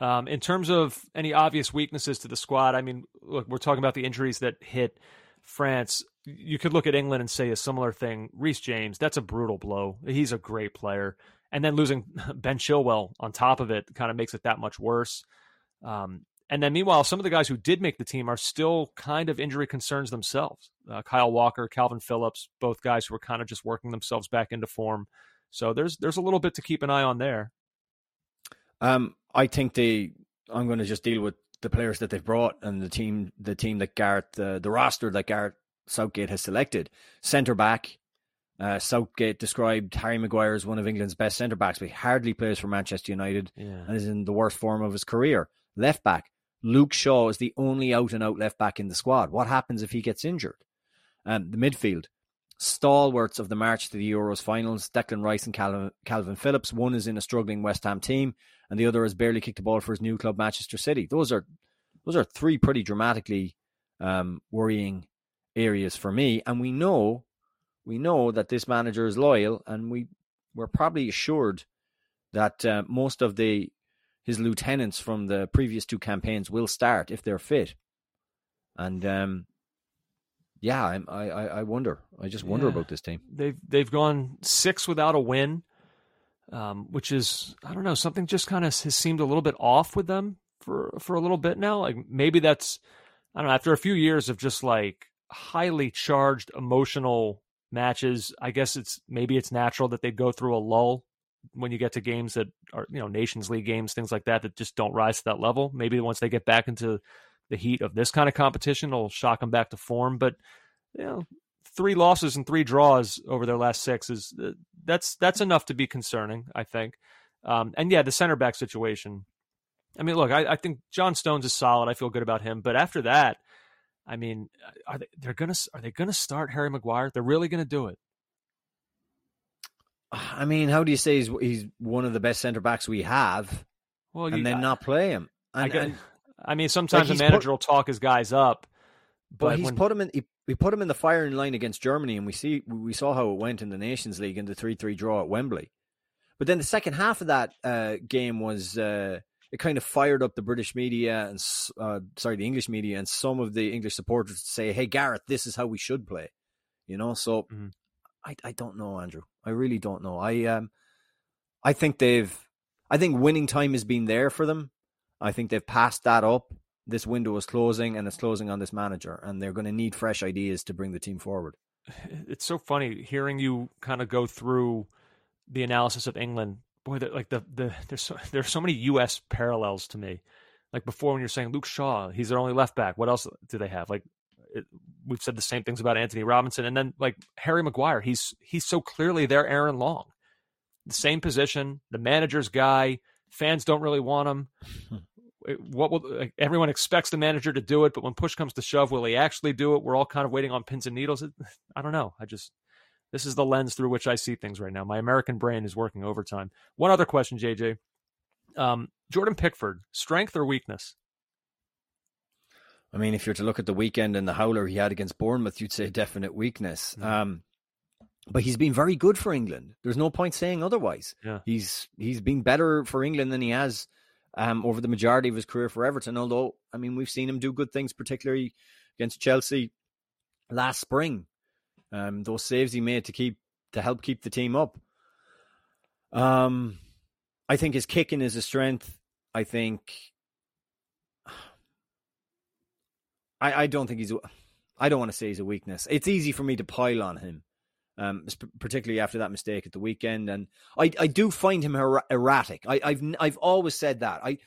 Speaker 4: Um, in terms of any obvious weaknesses to the squad, I mean, look, we're talking about the injuries that hit France. You could look at England and say a similar thing. Reece James, that's a brutal blow. He's a great player. And then losing (laughs) Ben Chilwell on top of it kind of makes it that much worse. Um, and then meanwhile, some of the guys who did make the team are still kind of injury concerns themselves. Uh, Kyle Walker, Kalvin Phillips, both guys who are kind of just working themselves back into form. So there's there's a little bit to keep an eye on there.
Speaker 5: Um, I think they. I'm going to just deal with the players that they've brought and the team, the team that Gareth, uh, the roster that Gareth Southgate has selected. Centre back, uh, Southgate described Harry Maguire as one of England's best centre backs, but he hardly plays for Manchester United
Speaker 4: Yeah.
Speaker 5: and is in the worst form of his career. Left back, Luke Shaw is the only out and out left back in the squad. What happens if he gets injured? Um, the midfield, stalwarts of the march to the Euros finals, Declan Rice and Kalvin, Kalvin Phillips. One is in a struggling West Ham team, and the other has barely kicked a ball for his new club, Manchester City. Those are those are three pretty dramatically um, worrying areas for me. And we know we know that this manager is loyal, and we we're probably assured that uh, most of the his lieutenants from the previous two campaigns will start if they're fit. And um, yeah, I'm, I I I wonder. I just wonder
Speaker 4: Yeah.
Speaker 5: about this team.
Speaker 4: They've they've gone six without a win, um, which is I don't know something just kind of has seemed a little bit off with them for for a little bit now. Like maybe that's I don't know after a few years of just like highly charged emotional matches. I guess it's maybe it's natural that they go through a lull when you get to games that are you know Nations League games, things like that that just don't rise to that level. Maybe once they get back into the heat of this kind of competition, it'll shock them back to form. But you know, three losses and three draws over their last six is uh, that's that's enough to be concerning, I think. Um, and yeah, the center back situation. I mean, look, I, I think John Stones is solid. I feel good about him. But after that, I mean, are they they're gonna are they gonna start Harry Maguire? They're really gonna do it.
Speaker 5: I mean, how do you say he's he's one of the best centre backs we have,
Speaker 4: Well,
Speaker 5: and
Speaker 4: you,
Speaker 5: then
Speaker 4: I,
Speaker 5: not play him?
Speaker 4: I,
Speaker 5: And,
Speaker 4: get-
Speaker 5: and-
Speaker 4: I mean, sometimes
Speaker 5: he's
Speaker 4: a
Speaker 5: put-
Speaker 4: manager will talk his guys up,
Speaker 5: but
Speaker 4: but
Speaker 5: he's
Speaker 4: when,
Speaker 5: put him in. He, we put him in the firing line against Germany, and we see we saw how it went in the Nations League in the three three draw at Wembley. But then the second half of that uh, game was uh, it kind of fired up the British media and uh, sorry the English media and some of the English supporters to say, "Hey Gareth, this is how we should play," you know. So mm-hmm. I I don't know, Andrew. I really don't know. I um I think they've I think winning time has been there for them. I think they've passed that up this window is closing and it's closing on this manager, and they're going to need fresh ideas to bring the team forward. (sighs)
Speaker 4: It's so funny hearing you kind of go through the analysis of England. Boy, like the the there's so, (laughs) there's so many U.S. parallels to me. Like before, when you're saying Luke Shaw, he's their only left back. What else do they have? Like it, we've said the same things about Antonee Robinson, and then like Harry Maguire, he's he's so clearly their Aaron Long, the same position, the manager's guy. Fans don't really want him. (laughs) what will like, everyone expects the manager to do it, but when push comes to shove, will he actually do it? We're all kind of waiting on pins and needles. (sighs) I don't know. I just this is the lens through which I see things right now. My American brain is working overtime. One other question, JJ. Um, Jordan Pickford, strength or weakness?
Speaker 5: I mean, if you're to look at the weekend and the howler he had against Bournemouth, you'd say definite weakness. Mm-hmm. Um, but he's been very good for England. There's no point saying otherwise.
Speaker 4: Yeah.
Speaker 5: He's he's been better for England than he has um, over the majority of his career for Everton. Although, I mean, we've seen him do good things, particularly against Chelsea last spring. Um, those saves he made to keep to help keep the team up. Um, I think his kicking is a strength. I think. (sighs) I, I don't think he's. I don't want to say he's a weakness. It's easy for me to pile on him um, particularly after that mistake at the weekend. And I, I do find him er- erratic. I, have I've always said that. I,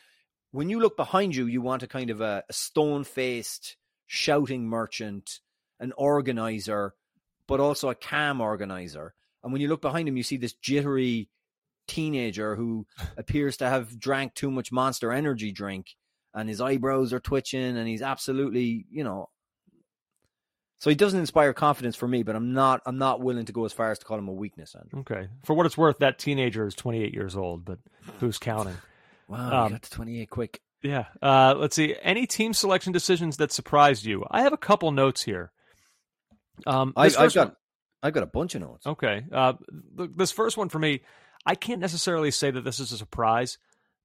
Speaker 5: when you look behind you, you want a kind of a, a stone faced, shouting merchant, an organizer, but also a calm organizer. And when you look behind him, you see this jittery teenager who (laughs) appears to have drank too much Monster Energy drink, and his eyebrows are twitching, and he's absolutely, you know, so he doesn't inspire confidence for me, but I'm not I'm not willing to go as far as to call him a weakness, Andrew.
Speaker 4: Okay. For what it's worth, that teenager is 28 years old, but who's counting? (sighs)
Speaker 5: wow, um, got to 28 quick.
Speaker 4: Yeah. Uh, let's see. Any team selection decisions that surprised you? I have a couple notes here.
Speaker 5: Um, I, have got one, I've got a bunch of notes.
Speaker 4: Okay. Uh, this first one for me, I can't necessarily say that this is a surprise,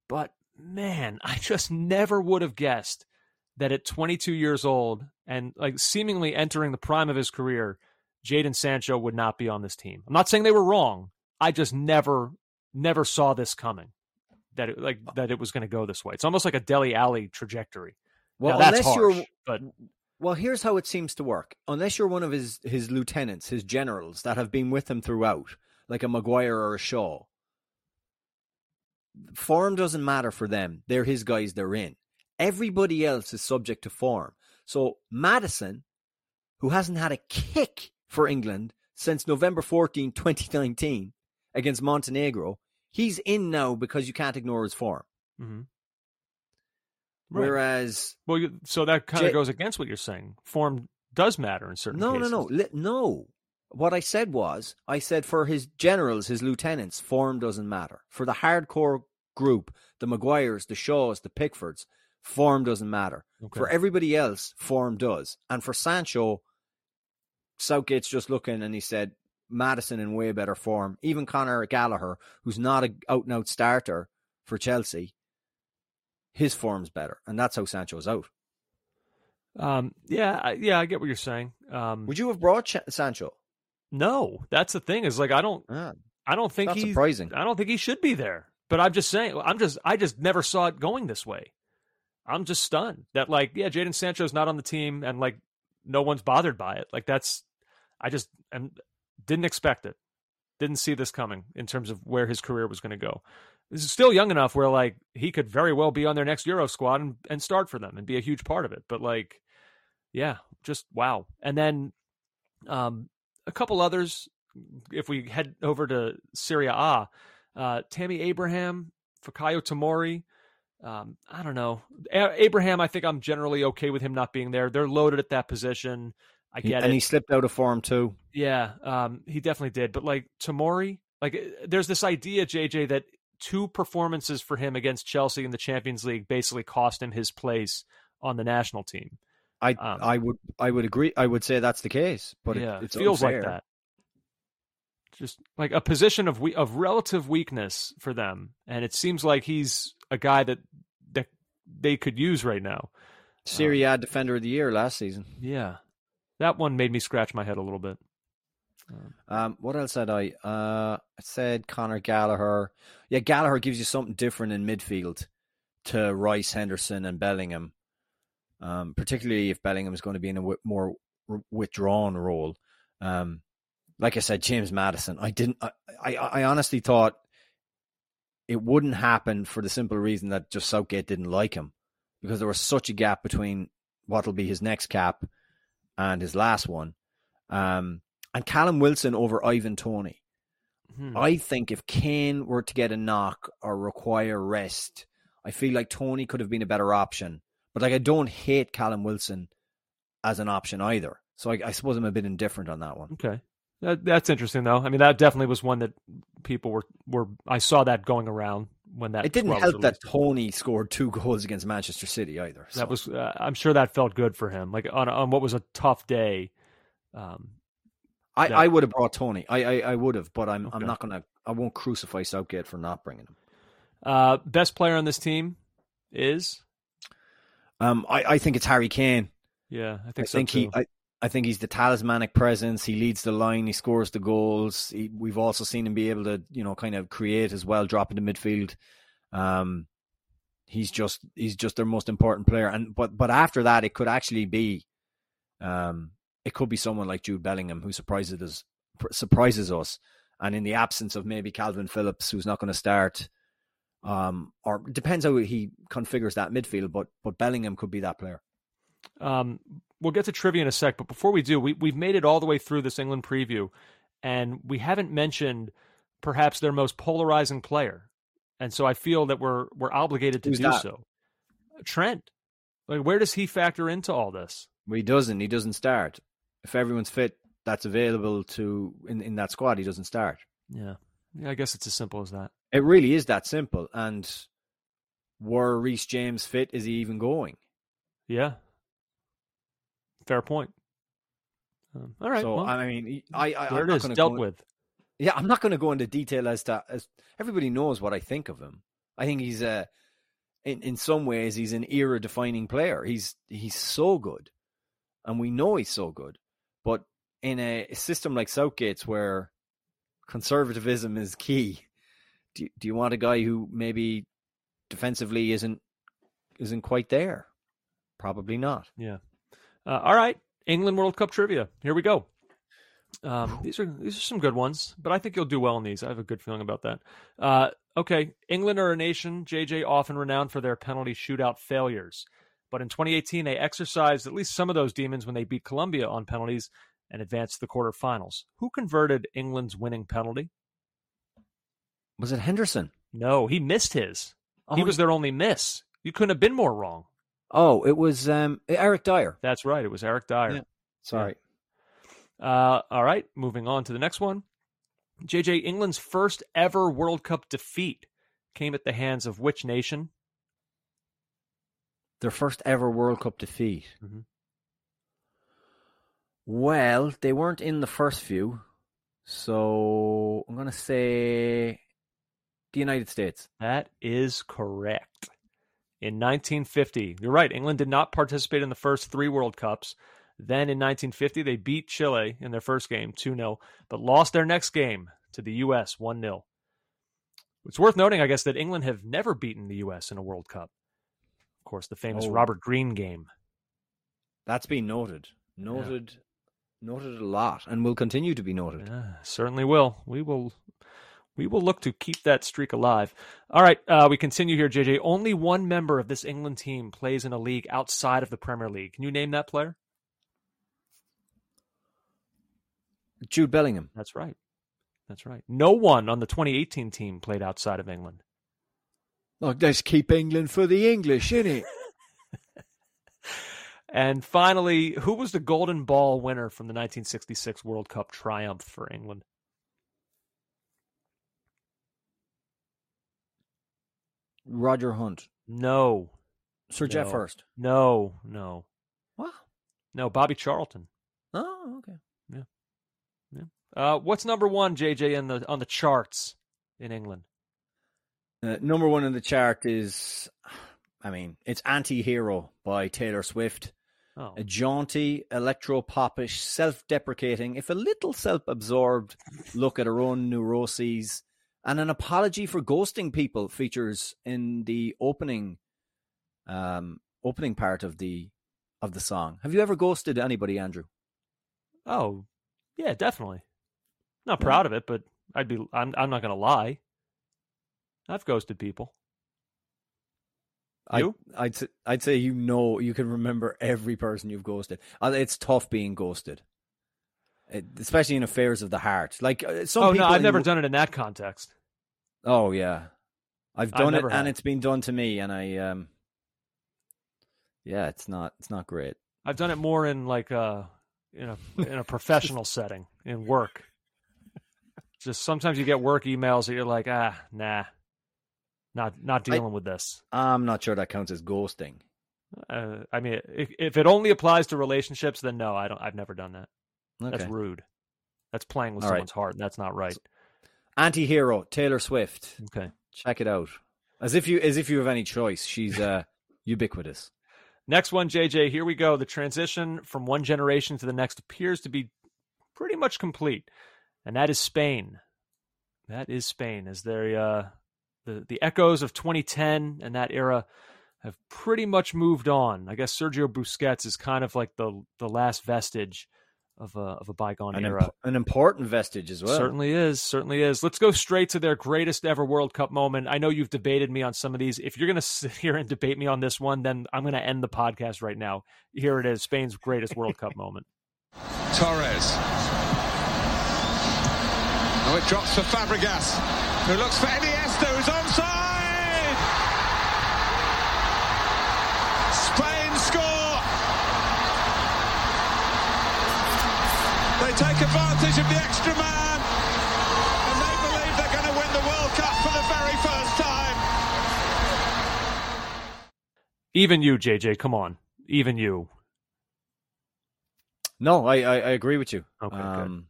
Speaker 4: but man, (laughs) I just never would have guessed that at 22 years old and like seemingly entering the prime of his career, Jadon Sancho would not be on this team. I'm not saying they were wrong. I just never, never saw this coming. That it, like that it was going to go this way. It's almost like a Dele Alli trajectory. Well, now, unless harsh, you're, but
Speaker 5: well, here's how it seems to work. Unless you're one of his his lieutenants, his generals that have been with him throughout, like a Maguire or a Shaw, form doesn't matter for them. They're his guys. They're in. Everybody else is subject to form. So Maddison, who hasn't had a kick for England since November 14, 2019 against Montenegro, he's in now because you can't ignore his form.
Speaker 4: Mm-hmm.
Speaker 5: Right. Whereas,
Speaker 4: well, you, so that kind of J- goes against what you're saying. Form does matter in certain
Speaker 5: no,
Speaker 4: cases.
Speaker 5: No, no, no, no. What I said was, I said for his generals, his lieutenants, form doesn't matter. For the hardcore group, the Maguires, the Shaws, the Pickfords, form doesn't matter. Okay. For everybody else, form does. And for Sancho, Southgate's just looking and he said, Maddison in way better form. Even Conor Gallagher, who's not an out and out starter for Chelsea, his form's better. And that's how Sancho's out.
Speaker 4: Um, yeah, yeah, I get what you're saying. Um,
Speaker 5: Would you have brought Ch- Sancho?
Speaker 4: No, that's the thing. Is like I don't, ah, I don't think he's
Speaker 5: surprising.
Speaker 4: I don't think he should be there. But I'm just saying, I'm just, I just never saw it going this way. I'm just stunned that like yeah, Jadon Sancho's not on the team and like no one's bothered by it. Like that's I just and didn't expect it. Didn't see this coming in terms of where his career was going to go. This is still young enough where like he could very well be on their next Euro squad and, and start for them and be a huge part of it. But like, yeah, just wow. And then um, a couple others. If we head over to Serie A, uh, Tammy Abraham, Fikayo Tomori, um, I don't know. A- Abraham, I think I'm generally okay with him not being there. They're loaded at that position. I get
Speaker 5: and
Speaker 4: it.
Speaker 5: And he slipped out of form too.
Speaker 4: Yeah, um, he definitely did. But like Tomori, like uh, there's this idea, JJ, that two performances for him against Chelsea in the Champions League basically cost him his place on the national team.
Speaker 5: I
Speaker 4: Um,
Speaker 5: I would I would agree. I would say that's the case, but
Speaker 4: yeah,
Speaker 5: it,
Speaker 4: it feels like that. Just like a position of we- of relative weakness for them, and it seems like he's a guy that that they could use right now.
Speaker 5: Serie A defender of the year last season.
Speaker 4: Yeah, that one made me scratch my head a little bit.
Speaker 5: Um, what else said I? Uh, I said Conor Gallagher. Yeah, Gallagher gives you something different in midfield to Rice, Henderson, and Bellingham. Um, particularly if Bellingham is going to be in a more r- withdrawn role. Um, like I said, James Maddison. I didn't. I, I, I honestly thought it wouldn't happen for the simple reason that just Southgate didn't like him because there was such a gap between what'll be his next cap and his last one. Um, and Callum Wilson over Ivan Toney.
Speaker 4: Hmm.
Speaker 5: I think if Kane were to get a knock or require rest, I feel like Toney could have been a better option. But like I don't hate Callum Wilson as an option either. So I, I suppose I'm a bit indifferent on that one.
Speaker 4: Okay, that, that's interesting though. I mean, that definitely was one that people were were. I saw that going around when that
Speaker 5: It didn't help that. Toney scored two goals against Manchester City either. so.
Speaker 4: That was. Uh, I'm sure that felt good for him. Like on on what was a tough day. Um,
Speaker 5: I,
Speaker 4: that-
Speaker 5: I would have brought Toney. I I, I would have, but I'm I'm not gonna. I won't crucify Southgate for not bringing him.
Speaker 4: uh, best player on this team is.
Speaker 5: Um, I, I think it's Harry Kane.
Speaker 4: Yeah, I
Speaker 5: I
Speaker 4: think so
Speaker 5: think
Speaker 4: too.
Speaker 5: he. I, I think he's the talismanic presence. He leads the line. He scores the goals. He, we've also seen him be able to, you know, kind of create as well, drop into midfield. Um, he's just he's just their most important player. And but but after that, it could actually be, um, it could be someone like Jude Bellingham who surprises us, surprises us. And in the absence of maybe Kalvin Phillips, who's not going to start, um, or depends how he configures that midfield. But but Bellingham could be that player.
Speaker 4: Um, we'll get to trivia in a sec, but before we do, we, we've made it all the way through this England preview, and we haven't mentioned perhaps their most polarizing player, and so I feel that we're we're obligated to
Speaker 5: Who's
Speaker 4: do
Speaker 5: that?
Speaker 4: so. Trent, like where does he factor into all this?
Speaker 5: Well, he doesn't. He doesn't start. If everyone's fit, that's available to in, in that squad. He doesn't start.
Speaker 4: Yeah, yeah, I guess it's as simple as that.
Speaker 5: It really is that simple. And were Reece James fit? Is he even going?
Speaker 4: Yeah, fair point. Um, all right,
Speaker 5: So
Speaker 4: well,
Speaker 5: I mean, I, I
Speaker 4: there
Speaker 5: I'm
Speaker 4: it
Speaker 5: not
Speaker 4: is, dealt with.
Speaker 5: Yeah, I'm not going to go into detail as to as everybody knows what I think of him. I think he's a in in some ways he's an era defining player. He's he's so good, and we know he's so good. But in a system like Southgate's, where conservatism is key, do do you want a guy who maybe defensively isn't isn't quite there? Probably not.
Speaker 4: Yeah. Uh, all right, England World Cup trivia. Here we go. Um, these are these are some good ones, but I think you'll do well in these. I have a good feeling about that. Uh, okay, England are a nation, JJ, often renowned for their penalty shootout failures. But in 2018, they exercised at least some of those demons when they beat Colombia on penalties and advanced to the quarterfinals. Who converted England's winning penalty?
Speaker 5: Was it Henderson?
Speaker 4: No, he missed his.
Speaker 5: Oh,
Speaker 4: he was their only miss. You couldn't have been more wrong.
Speaker 5: Oh, it was um, Eric Dier.
Speaker 4: That's right. It was Eric Dier.
Speaker 5: Yeah. Sorry.
Speaker 4: Uh, all right, moving on to the next one. JJ, England's first ever World Cup defeat came at the hands of which nation?
Speaker 5: Their first ever World Cup defeat.
Speaker 4: Mm-hmm.
Speaker 5: Well, they weren't in the first few, so I'm going to say the United States.
Speaker 4: That is correct. In 1950, you're right, England did not participate in the first three World Cups. Then in 1950, they beat Chile in their first game 2 0, but lost their next game to the U.S. 1 0. It's worth noting, I guess, that England have never beaten the U.S. in a World Cup. Of course, the famous
Speaker 5: Oh.
Speaker 4: Robert Green game.
Speaker 5: That's been noted. Noted. Noted a lot, and will continue to be noted.
Speaker 4: Yeah, certainly will. We will we will look to keep that streak alive. All right, uh, we continue here, JJ. Only one member of this England team plays in a league outside of the Premier League. Can you name that player?
Speaker 5: Jude Bellingham.
Speaker 4: That's right. That's right. No one on the 2018 team played outside of England.
Speaker 5: Look, let's keep England for the English, innit? (laughs)
Speaker 4: And finally, who was the Golden Ball winner from the 1966 World Cup triumph for England?
Speaker 5: Roger Hunt.
Speaker 4: No.
Speaker 5: Sir Geoff
Speaker 4: No.
Speaker 5: Hurst.
Speaker 4: No, no.
Speaker 5: What?
Speaker 4: No, Bobby Charlton.
Speaker 5: Oh, okay.
Speaker 4: Yeah. Yeah. Uh, what's number one, JJ, in the on the charts in England?
Speaker 5: Uh, number one in the chart is, I mean, it's Anti-Hero by Taylor Swift.
Speaker 4: Oh.
Speaker 5: A jaunty, electro-popish, self-deprecating, if a little self-absorbed look at her own neuroses, and an apology for ghosting people features in the opening, um, opening part of the of the song. Have you ever ghosted anybody, Andrew?
Speaker 4: Oh, yeah, definitely. Not proud of it, but I'd be. I'm. I'm not going to lie. I've ghosted people. You?
Speaker 5: I, I'd s- I'd say you know you can remember every person you've ghosted. It's tough being ghosted, It- especially in affairs of the heart. Like uh, some
Speaker 4: oh no, I've never done it in that context.
Speaker 5: Oh yeah, I've
Speaker 4: I've
Speaker 5: done it, and it's been done to me, and I um. Yeah, it's not. It's not great.
Speaker 4: I've done it more in like uh in a in a professional (laughs) setting in work. Just sometimes you get work emails that you're like, ah, nah, not not dealing with this.
Speaker 5: I'm not sure that counts as ghosting.
Speaker 4: Uh, I mean, if, if it only applies to relationships, then no, I don't. I've never done that. That's rude. That's playing with
Speaker 5: All right.
Speaker 4: someone's heart, and that's not right.
Speaker 5: Anti-hero Taylor Swift.
Speaker 4: Okay.
Speaker 5: Check it out. As if you as if you have any choice. She's uh (laughs) ubiquitous.
Speaker 4: Next one, JJ. Here we go. The transition from one generation to the next appears to be pretty much complete, and that is Spain. That is Spain. As they uh, the the echoes of 2010 and that era have pretty much moved on. I guess Sergio Busquets is kind of like the the last vestige of a of a bygone
Speaker 5: An,
Speaker 4: era.
Speaker 5: imp- an important vestige as well.
Speaker 4: Certainly is. Certainly is. Let's go straight to their greatest ever World Cup moment. I know you've debated me on some of these. If you're going to sit (laughs) here and debate me on this one, then I'm going to end the podcast right now. Here it is Spain's greatest World Cup moment.
Speaker 6: Torres. Oh, it drops for Fabregas, who looks for Iniesta, who's onside!
Speaker 4: Even you, JJ, come on. Even you.
Speaker 5: No, I, I, I agree with you.
Speaker 4: Okay, good.
Speaker 5: um,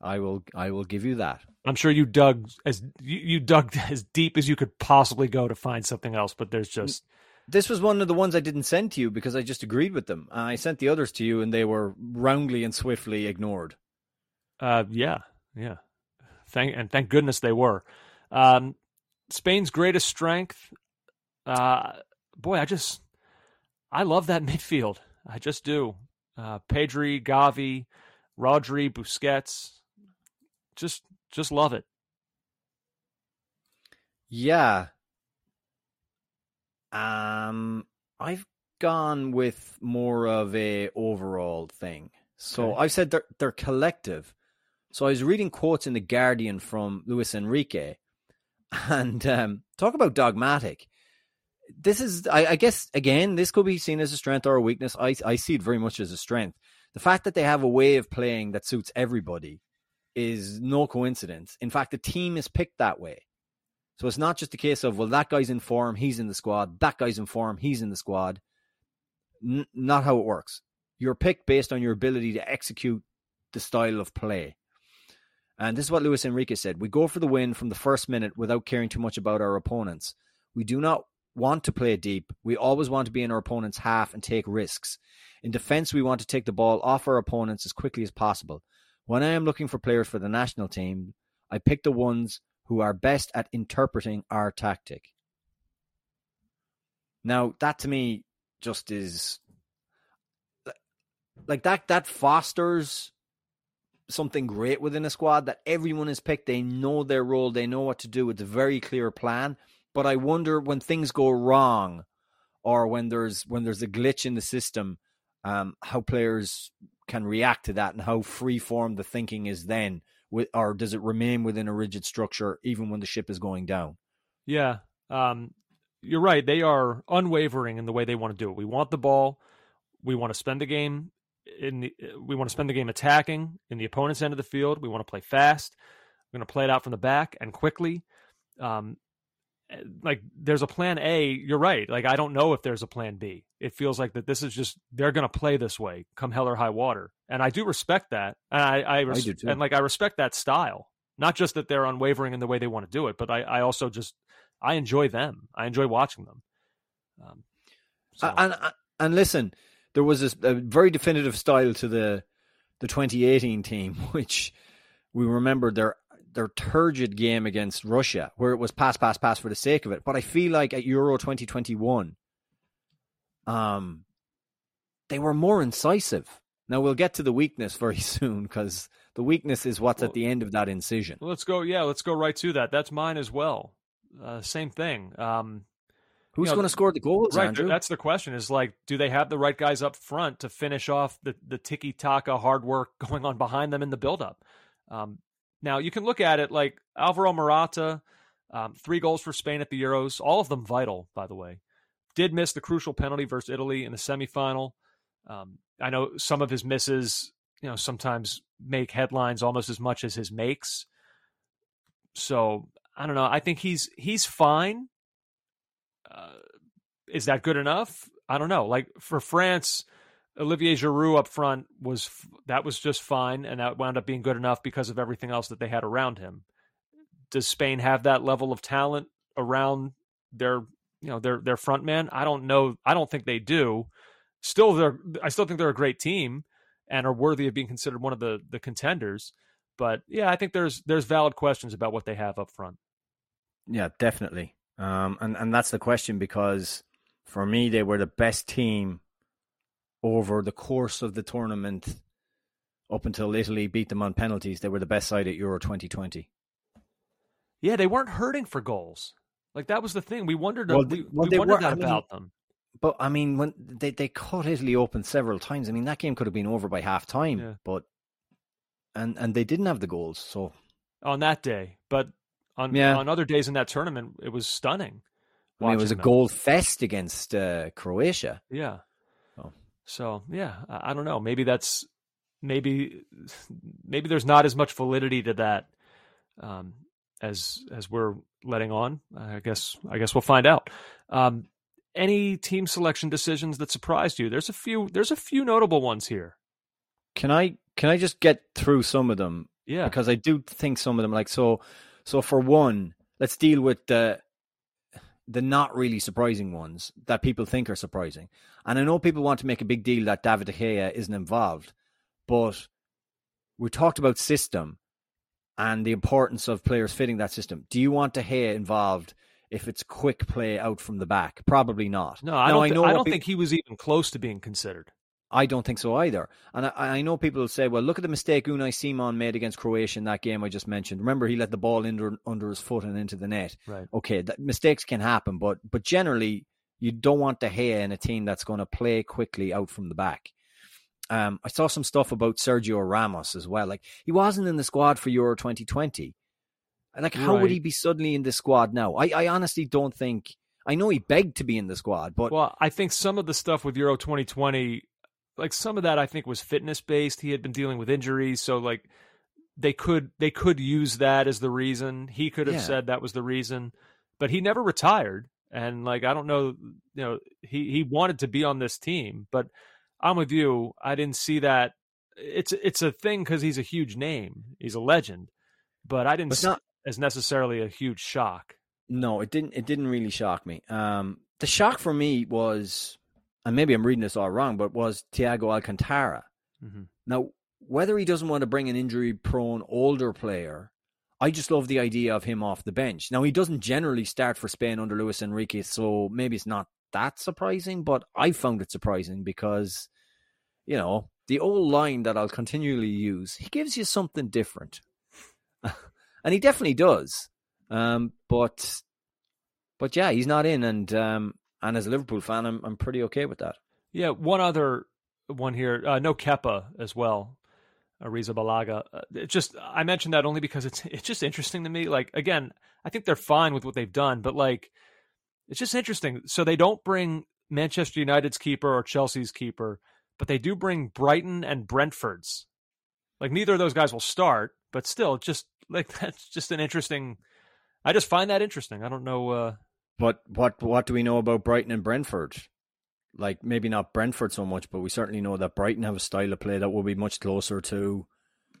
Speaker 5: I will I will give you that.
Speaker 4: I'm sure you dug as you, you dug (laughs) as deep as you could possibly go to find something else, but there's just
Speaker 5: This was one of the ones I didn't send to you because I just agreed with them. I sent the others to you, and they were roundly and swiftly ignored.
Speaker 4: Uh, yeah, yeah. Thank and thank goodness they were. Um, Spain's greatest strength. Uh, boy, I just I love that (laughs) midfield. I just do. Uh, Pedri, Gavi, Rodri, Busquets. Just just love it.
Speaker 5: Yeah. Um, I've gone with more of a overall thing. So
Speaker 4: Okay.
Speaker 5: I've said they're they're collective. So I was reading quotes in the Guardian from Luis Enrique, (laughs) and um, talk about dogmatic. This is, I, I guess, again, this could be seen as a strength or a weakness. I I see it very much as a strength. The fact that they have a way of playing that suits everybody is no coincidence. In fact, the team is picked that way. So it's not just a case of, well, that guy's in form, he's in the squad. That guy's in form, he's in the squad. N- not how it works. You're picked based on your ability to execute the style of play. And this is what Luis Enrique said. We go for the win from the first minute without caring too much about our opponents. We do not want to play deep. We always want to be in our opponent's half and take risks. In defense, we want to take the ball off our opponents as quickly as possible. When I am looking for players for the national team, I pick the ones who are best at interpreting our tactic. Now, that to me just is like that that fosters something great within a squad that everyone is picked, they know their role, they know what to do, it's a very clear plan. But I wonder when things go wrong or when there's when there's a glitch in the system, um, how players can react to that and how free form the thinking is then with or does it remain within a rigid structure even when the ship is going down?
Speaker 4: Yeah. Um, you're right. They are unwavering in the way they want to do it. We want the ball. We want to spend the game in the. We want to spend the game attacking in the opponent's end of the field. We want to play fast. We're going to play it out from the back and quickly. Um, like there's a plan A. You're right. Like I don't know if there's a plan B. It feels like that this is just they're going to play this way, come hell or high water, and I do respect that. And I, I, res-
Speaker 5: I do too.
Speaker 4: and like I respect that style. Not just that they're unwavering in the way they want to do it, but I, I also just I enjoy them. I enjoy watching them. Um, so.
Speaker 5: And and listen, there was a, a very definitive style to the the 2018 team, (laughs) which we remember their their turgid game against Russia, where it was pass, pass, pass for the sake of it. But I feel like at Euro 2021, um, they were more incisive. Now we'll get to the weakness (laughs) very soon because the weakness is what's
Speaker 4: Well-
Speaker 5: at the end of that incision.
Speaker 4: let's go. Yeah, let's go right to that. That's mine as well. Uh, same thing. Um,
Speaker 5: Who's
Speaker 4: know,
Speaker 5: going to score the goals,
Speaker 4: right.
Speaker 5: Andrew?
Speaker 4: That's the question. Is like, do they have the right guys up front to finish off the the tiki taka hard work (laughs) going on behind them in the buildup? Um, now you can look at it like Alvaro Morata, um, three goals for Spain at the Euros, all of them vital, by the way. Did miss the crucial penalty versus Italy in the semifinal. Um, I know some of his misses, you know, sometimes make headlines almost as much as his makes. So I don't know. I think he's he's fine. Uh, is that good enough? I don't know. Like for France, Olivier Giroud up front was that was just fine, and that wound up being good enough because of everything else that they had around him. Does Spain have that level of talent around their you know their their front man? I don't know. I don't think they do. Still, they're I still think they're a great team and are worthy of being considered one of the the contenders. But yeah, I think there's there's valid questions about what they have up front.
Speaker 5: Yeah, definitely. Um, and and that's the question because for me they were the best team over the course of the tournament up until Italy beat them on penalties. They were the best side at Euro 2020.
Speaker 4: Yeah, they weren't hurting for goals. Like that was the thing. We wondered.
Speaker 5: Well,
Speaker 4: we,
Speaker 5: well,
Speaker 4: we wondered
Speaker 5: were-
Speaker 4: that
Speaker 5: I mean,
Speaker 4: about them.
Speaker 5: But I mean, when they they cut Italy open several times, I mean that game could have been over by half time.
Speaker 4: Yeah.
Speaker 5: But and and they didn't have the goals, so
Speaker 4: on that day, but on
Speaker 5: Yeah.
Speaker 4: on other days in that tournament, it was stunning.
Speaker 5: I mean, it was a
Speaker 4: them.
Speaker 5: goal fest against uh, Croatia.
Speaker 4: Yeah. So yeah, I, I don't know. Maybe that's maybe (laughs) maybe there's not as much validity to that um, as as we're letting on. I guess I guess we'll find out. Um, any team selection decisions that surprised you? There's a few. There's a few notable ones here.
Speaker 5: Can I can I just get through some of them?
Speaker 4: Yeah.
Speaker 5: because I do think some of them like so. So for one, let's deal with the the not really surprising ones that people think are surprising. And I know people want to make a big deal that David De Gea isn't involved, but we talked about system and the importance of players fitting that system. Do you want De Gea involved if it's quick play out from the back? Probably not.
Speaker 4: No, I
Speaker 5: Now,
Speaker 4: don't. thi-
Speaker 5: know
Speaker 4: I don't think he was even close to being considered.
Speaker 5: I don't think so either. And I, I know people will say, well, look at the mistake Unai Simon made against Croatia in that game I just mentioned. Remember, he let the ball under, under his foot and into the net.
Speaker 4: Right.
Speaker 5: Okay, that, mistakes can happen, but but generally, you don't want De Gea in a team that's going to play quickly out from the back. Um, I saw some stuff about Sergio Ramos as well. Like, he wasn't in the squad for Euro 2020. Like, how would he be suddenly in the squad now? I, I honestly don't think. I know he begged to be in the squad, but
Speaker 4: Well, I think some of the stuff with Euro 2020, like some of that, I think was fitness based. He had been dealing with injuries, so like they could they could use that as the reason. He could have
Speaker 5: Yeah.
Speaker 4: said that was the reason, but he never retired. And like I don't know, you know, he he wanted to be on this team, but I'm with you. I didn't see that. It's it's a thing because he's a huge name. He's a legend, but I didn't
Speaker 5: But
Speaker 4: see
Speaker 5: not-
Speaker 4: it as necessarily a huge shock.
Speaker 5: No, it didn't. It didn't really shock me. Um, the shock for me was, and maybe I'm reading this all wrong, but was Thiago Alcantara.
Speaker 4: Mhm.
Speaker 5: Now, whether he doesn't want to bring an injury-prone older player, I just love the idea of him off the bench. Now, he doesn't generally start for Spain under Luis Enrique, so maybe it's not that surprising. But I found it surprising because, you know, the old line that I'll continually use, he gives you something different, (laughs) and he definitely does. Um, but but yeah, he's not in, and um, and as a Liverpool fan, I'm I'm pretty okay with that.
Speaker 4: Yeah, one other one here. Uh, no Kepa as well. Arrizabalaga. Uh, just I mentioned that only because it's it's just interesting to me. Like again, I think they're fine with what they've done, but like it's just interesting. So they don't bring Manchester United's keeper or Chelsea's keeper, but they do bring Brighton and Brentford's. Like neither of those guys will start, but still, just like (laughs) that's just an interesting I just find that interesting. I don't know. Uh,
Speaker 5: But what what do we know about Brighton and Brentford? Like maybe not Brentford so much, but we certainly know that Brighton have a style of play that will be much closer to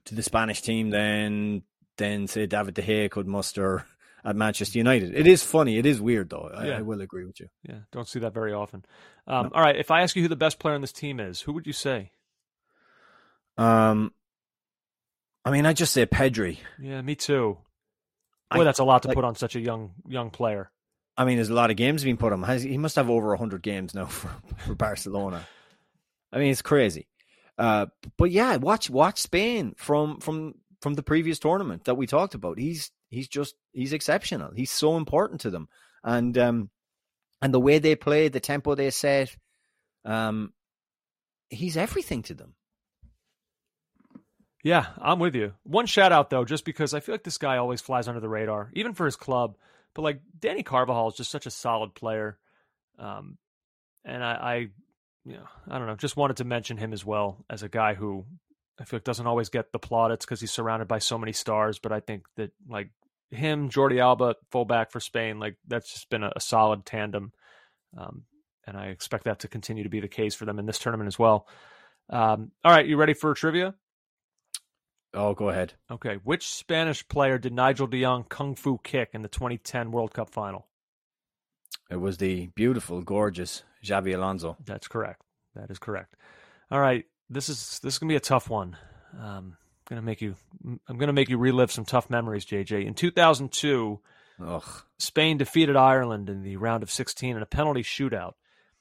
Speaker 5: to the Spanish team than than say David De Gea could muster (laughs) at Manchester United. It is funny. It is weird though. I,
Speaker 4: Yeah.
Speaker 5: I will agree with you.
Speaker 4: yeah, don't see that very often. Um, All right, if I ask you who the best player on this team is, who would you say?
Speaker 5: Um, I mean, I just say Pedri.
Speaker 4: Yeah, me too. Boy,
Speaker 5: I-
Speaker 4: that's a lot to
Speaker 5: like-
Speaker 4: put on such a young young player.
Speaker 5: I mean, there's a lot of games being put on he must have over 100 games now (laughs) for, for Barcelona. I mean, it's crazy. Uh, but yeah, watch watch Spain from from from the previous tournament that we talked about. He's he's just he's exceptional. He's so important to them, and um, and the way they play, the tempo they set, um, he's everything to them.
Speaker 4: Yeah, I'm with you. One shout out though, just because I feel like this guy always flies under the radar, even for his club. But like Dani Carvajal is just such a solid player, um, and I, I, you know, I don't know, just wanted to mention him as well as a guy who I feel like doesn't always get the plaudits because he's surrounded by so many stars. But I think that like him, Jordi Alba, fullback for Spain, like that's just been a, a solid tandem, um, and I expect that to continue to be the case for them in this tournament as well. Um, all right, you ready for trivia?
Speaker 5: Oh, go ahead.
Speaker 4: Okay. Which Spanish player did Nigel de Jong kung fu kick in the 2010 World Cup final?
Speaker 5: It was the beautiful, gorgeous Xabi Alonso.
Speaker 4: That's correct. That is correct. All right. This is this is gonna be a tough one. Um, gonna make you. I'm gonna make you relive some tough memories, JJ. In 2002,
Speaker 5: Ugh.
Speaker 4: Spain defeated Ireland in the round of 16 in a penalty shootout.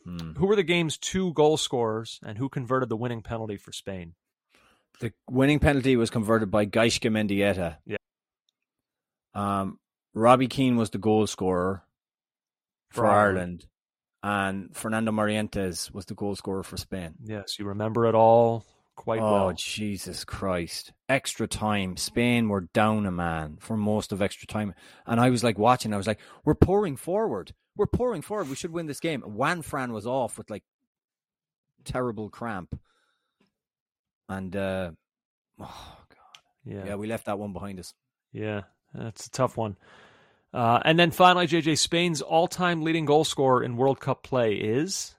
Speaker 5: Hmm.
Speaker 4: Who were the game's two goal scorers, and who converted the winning penalty for Spain?
Speaker 5: The winning penalty was converted by Gaizka Mendieta.
Speaker 4: Yeah.
Speaker 5: Um, Robbie Keane was the goal scorer for,
Speaker 4: For Ireland.
Speaker 5: Ireland, and Fernando Morientes was the goal scorer for Spain.
Speaker 4: Yes, you remember it all quite
Speaker 5: oh,
Speaker 4: well.
Speaker 5: Jesus Christ. Extra time. Spain were down a man for most of extra time. And I was like watching, I was like, we're pouring forward. We're pouring forward. We should win this game. Juan Fran was off with like terrible cramp. And, uh, oh, God.
Speaker 4: Yeah.
Speaker 5: Yeah, we left that one behind us.
Speaker 4: Yeah, that's a tough one. Uh, and then finally, JJ, Spain's all-time leading goal scorer in World Cup play is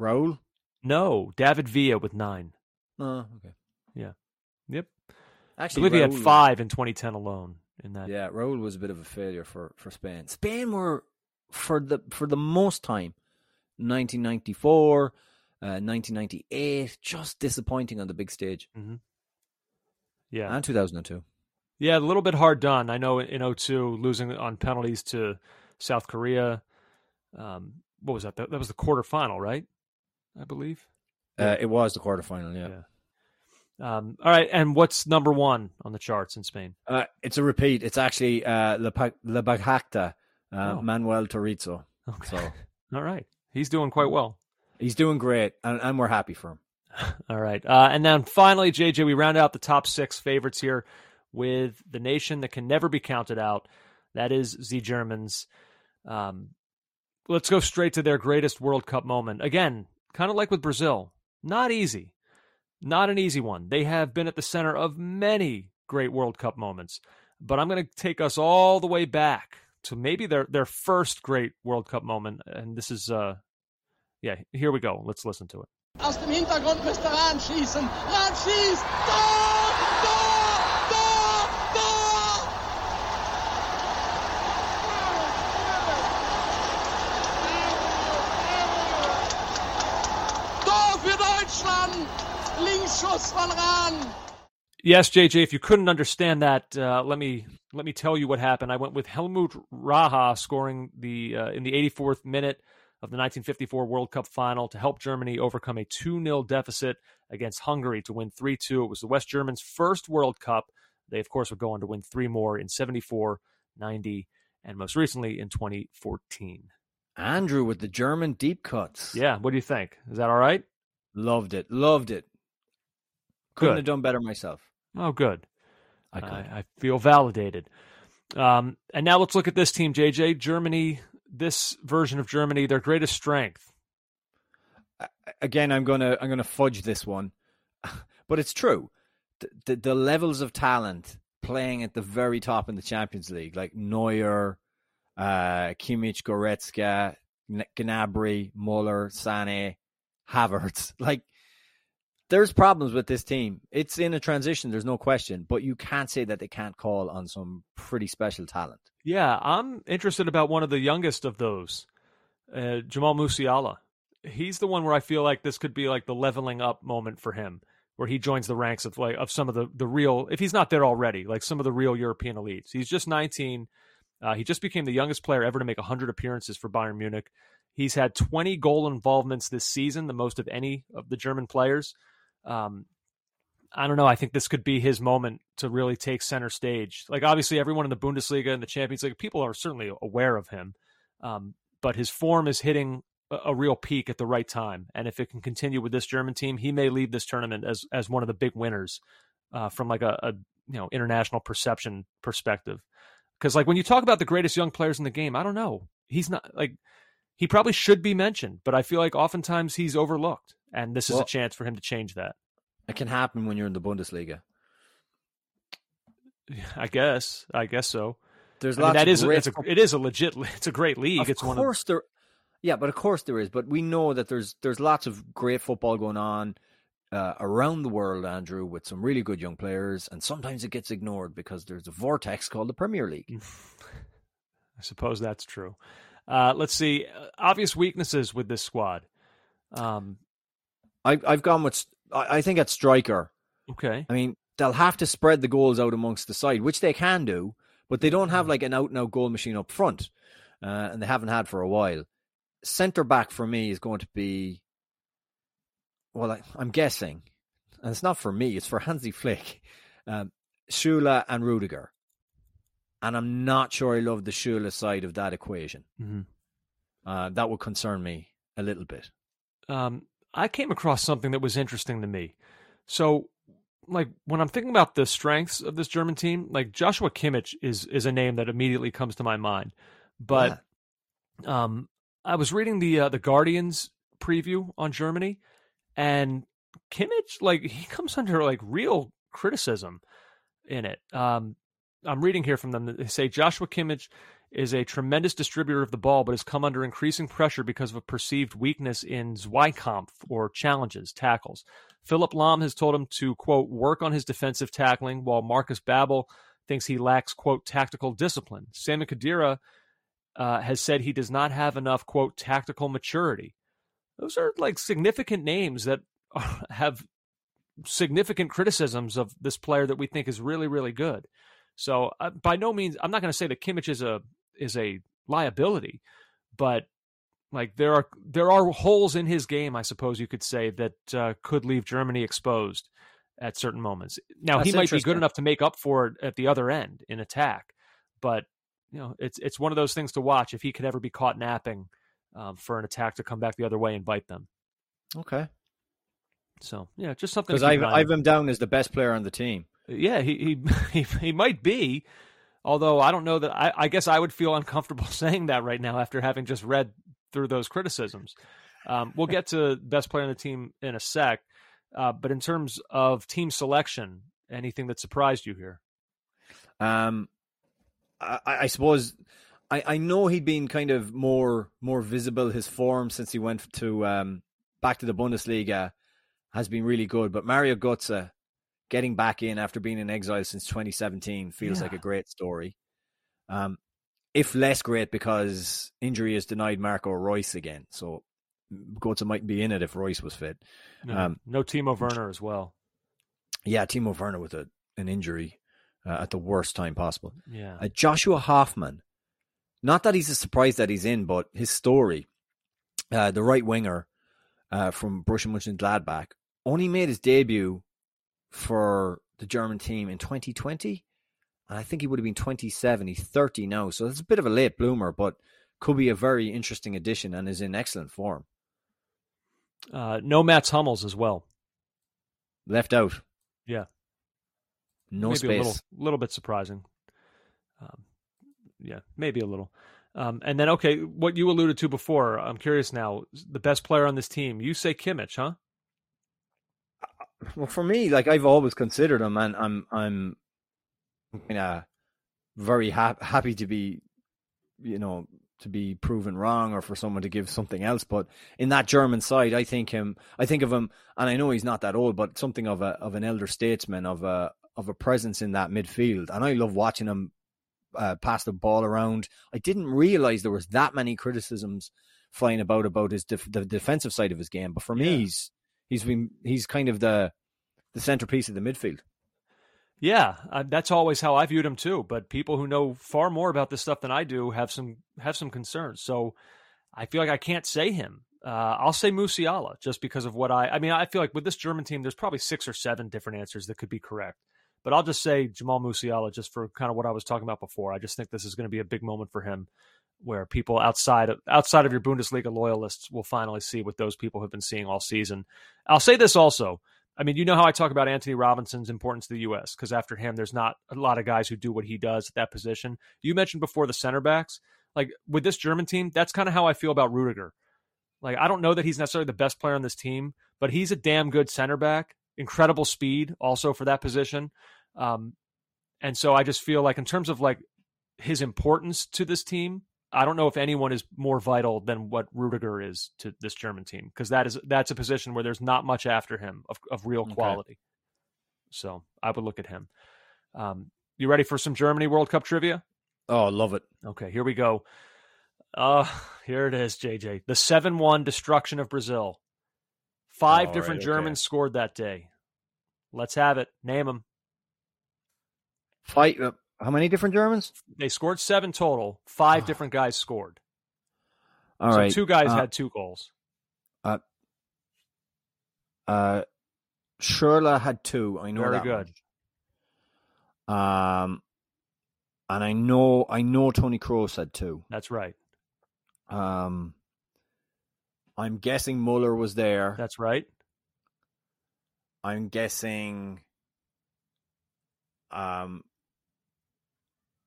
Speaker 5: Raul?
Speaker 4: no David Villa with nine.
Speaker 5: Oh, okay. Yeah.
Speaker 4: Yep, I
Speaker 5: Actually,
Speaker 4: believe he had five in 2010 alone. In that,
Speaker 5: Yeah, Raul was a bit of a failure for, for Spain. Spain were for the for the most time, 1994, uh, 1998, just disappointing on the big stage,
Speaker 4: yeah,
Speaker 5: and 2002.
Speaker 4: yeah, a little bit hard done. I know in 02, losing on penalties to South Korea. Um, what was that? That, that was the quarterfinal, right? I believe.
Speaker 5: Uh, it was the quarterfinal. Yeah,
Speaker 4: Yeah. Um, all right, and what's number one on the charts in Spain?
Speaker 5: Uh, it's a repeat. It's actually uh, Le, pa- Le Bajacta, uh,
Speaker 4: Oh.
Speaker 5: Manuel Turizo.
Speaker 4: Okay.
Speaker 5: So (laughs)
Speaker 4: All right, he's doing quite well.
Speaker 5: He's doing great, and, and we're happy for him. (laughs)
Speaker 4: All right. Uh, and then finally, JJ, we round out the top six favorites here with the nation that can never be counted out. That is the Germans. Um, let's go straight to their greatest World Cup moment. Again, kind of like with Brazil, not easy. Not an easy one. They have been at the center of many great World Cup moments. But I'm going to take us all the way back to maybe their, their first great World Cup moment. And this is, uh, yeah, here we go. Let's listen to it.
Speaker 7: Aus dem Hintergrund müsste Rahn schießen. Rahn schießt! Tor! Tor! Tor! Tor! Tor für Deutschland! Linksschuss von Rahn!
Speaker 4: Yes, JJ. If you couldn't understand that, uh, let me let me tell you what happened. I went with Helmut Rahn scoring the uh, in the 84th minute of the 1954 World Cup final to help Germany overcome a 2-0 deficit against Hungary to win 3-2. It was the West Germans' first World Cup. They of course would go on to win three more in 74, 90, and most recently in 2014.
Speaker 5: Andrew with the German deep cuts.
Speaker 4: Yeah, what do you think? Is that all right?
Speaker 5: Loved it. Loved it. Couldn't
Speaker 4: Good.
Speaker 5: have done better myself.
Speaker 4: Oh, good.
Speaker 5: I could.
Speaker 4: I, I feel validated. Um, and now let's look at this team, JJ. Germany, this version of Germany, their greatest strength.
Speaker 5: again, I'm gonna I'm gonna fudge this one, (laughs) but it's true. The, the, the levels of talent playing at the very top in the Champions League, like Neuer, uh, Kimmich, Goretzka, Gnabry, Muller, Sane, Havertz. (laughs) Like, there's problems with this team. It's in a transition, there's no question, but you can't say that they can't call on some pretty special talent.
Speaker 4: Yeah, I'm interested about one of the youngest of those, uh, Jamal Musiala. He's the one where I feel like this could be like the leveling up moment for him, where he joins the ranks of like of some of the the real, if he's not there already, like some of the real European elites. He's just 19. Uh, he just became the youngest player ever to make 100 appearances for Bayern Munich. He's had 20 goal involvements this season, the most of any of the German players. Um, I don't know. I think this could be his moment to really take center stage. Like obviously, everyone in the Bundesliga and the Champions League, people are certainly aware of him, um, but his form is hitting a, a, real peak at the right time. And if it can continue with this German team, he may leave this tournament as as one of the big winners uh, from like a, a you know international perception perspective. Because like when you talk about the greatest young players in the game, I don't know. He's not like he probably should be mentioned, but I feel like oftentimes he's overlooked, and this is well, a chance for him to change that.
Speaker 5: It can happen when you're in the Bundesliga.
Speaker 4: I guess. I guess so.
Speaker 5: There's
Speaker 4: I
Speaker 5: lots
Speaker 4: mean, that
Speaker 5: of
Speaker 4: is
Speaker 5: great...
Speaker 4: a, it is a legit (laughs) it's a great league.
Speaker 5: Of
Speaker 4: it's
Speaker 5: course
Speaker 4: one of
Speaker 5: there Yeah, but of course there is, but we know that there's there's lots of great football going on uh, around the world, Andrew, with some really good young players, and sometimes it gets ignored because there's a vortex called the Premier League. (laughs)
Speaker 4: I suppose that's true. Uh, let's see uh, obvious weaknesses with this squad. Um,
Speaker 5: I, I've gone with I think at striker.
Speaker 4: Okay.
Speaker 5: I mean, they'll have to spread the goals out amongst the side, which they can do, but they don't have mm. like an out and out goal machine up front, uh, and they haven't had for a while. Centre back for me is going to be, well, I, am guessing, and it's not for me, it's for (laughs) Hansi Flick, um, Süle and Rudiger. And I'm not sure I love the Süle side of that equation.
Speaker 4: Mm-hmm.
Speaker 5: Uh, that would concern me a little bit.
Speaker 4: Um, I came across something that was interesting to me. So, like when I'm thinking about the strengths of this German team, like Joshua Kimmich is is a name that immediately comes to my mind. But yeah. um, I was reading the uh, the Guardians preview on Germany, and Kimmich, like he comes under like real criticism in it. Um, I'm reading here from them. They say Joshua Kimmich is a tremendous distributor of the ball, but has come under increasing pressure because of a perceived weakness in Zweikampf or challenges, tackles. Philipp Lahm has told him to, quote, work on his defensive tackling, while Markus Babbel thinks he lacks, quote, tactical discipline. Sami Khedira uh, has said he does not have enough, quote, tactical maturity. Those are like significant names that (laughs) have significant criticisms of this player that we think is really, really good. So uh, by no means, I'm not going to say that Kimmich is a is a liability, but like there are there are holes in his game, I suppose you could say that uh, could leave Germany exposed at certain moments. Now
Speaker 5: That's
Speaker 4: he might be good enough to make up for it at the other end in attack, but you know it's it's one of those things to watch if he could ever be caught napping um, for an attack to come back the other way and bite them.
Speaker 5: Okay.
Speaker 4: So yeah, just something
Speaker 5: because I've I've him down as the best player on the team.
Speaker 4: Yeah, he he (laughs) he, he might be. Although I don't know that I, I, guess I would feel uncomfortable (laughs) saying that right now after having just read through those criticisms. Um, we'll get to best player on the team in a sec, uh, but in terms of team selection, anything that surprised you here?
Speaker 5: Um, I, I suppose I, I know he'd been kind of more more visible. His form since he went to um, back to the Bundesliga has been really good. But Mario Götze getting back in after being in exile since 2017 feels yeah. like a great story. Um, if less great because injury has denied Marco Reus again. So Götze might be in it if Reus was fit.
Speaker 4: No, um, no Timo Werner as well.
Speaker 5: Yeah, Timo Werner with a, an injury uh, at the worst time possible.
Speaker 4: Yeah.
Speaker 5: Uh, Joshua Hofmann. not that he's a surprise that he's in, but his story, uh, the right winger uh, from Borussia Mönchengladbach, only made his debut for the German team in 2020. And I think he would have been 27. He's 30 now. So it's a bit of a late bloomer, but could be a very interesting addition and is in excellent form.
Speaker 4: Uh, no Mats Hummels as well.
Speaker 5: Left out.
Speaker 4: Yeah.
Speaker 5: No
Speaker 4: maybe
Speaker 5: space.
Speaker 4: A little, little bit surprising. Um, yeah, maybe a little. Um, and then, okay, what you alluded to before, I'm curious now. The best player on this team, you say Kimmich, huh?
Speaker 5: Well, for me, like I've always considered him, and I'm I'm uh, very ha- happy to be, you know, to be proven wrong or for someone to give something else. But in that German side, I think him, I think of him, and I know he's not that old, but something of a of an elder statesman, of a of a presence in that midfield, and I love watching him uh, pass the ball around. I didn't realize there was that many criticisms flying about about his def- the defensive side of his game, but for me, he's he's been he's kind of the the centerpiece of the midfield.
Speaker 4: Yeah, uh, that's always how I viewed him too. But people who know far more about this stuff than I do have some have some concerns. So I feel like I can't say him. Uh, I'll say Musiala just because of what I. I mean, I feel like with this German team, there's probably six or seven different answers that could be correct. But I'll just say Jamal Musiala just for kind of what I was talking about before. I just think this is going to be a big moment for him, where people outside of outside of your Bundesliga loyalists will finally see what those people have been seeing all season. I'll say this also. I mean, you know how I talk about Antonee Robinson's importance to the U.S. because after him, there's not a lot of guys who do what he does at that position. You mentioned before the center backs. Like with this German team, that's kind of how I feel about Rudiger. Like I don't know that he's necessarily the best player on this team, but he's a damn good center back. Incredible speed, also for that position. Um, and so I just feel like in terms of like his importance to this team, I don't know if anyone is more vital than what Rudiger is to this German team because that is that's a position where there's not much after him of, of real
Speaker 5: Okay.
Speaker 4: quality. So I would look at him. Um, you ready for some Germany World Cup trivia?
Speaker 5: Oh, I love it.
Speaker 4: Okay, here we go. Uh, (laughs) here it is, JJ. The 7 1 destruction of Brazil. Five
Speaker 5: All
Speaker 4: different
Speaker 5: right,
Speaker 4: Germans scored that day. Let's have it. Name them.
Speaker 5: Fight. How many different Germans?
Speaker 4: They scored seven total. Five different guys scored.
Speaker 5: All
Speaker 4: so
Speaker 5: right.
Speaker 4: two guys
Speaker 5: uh,
Speaker 4: had two goals.
Speaker 5: Uh, uh, Schürrle had two. I know
Speaker 4: Very
Speaker 5: that
Speaker 4: good.
Speaker 5: much. Um, and I know I know Toni Kroos had two.
Speaker 4: That's right.
Speaker 5: Um, I'm guessing Muller was there.
Speaker 4: That's right.
Speaker 5: I'm guessing. Um,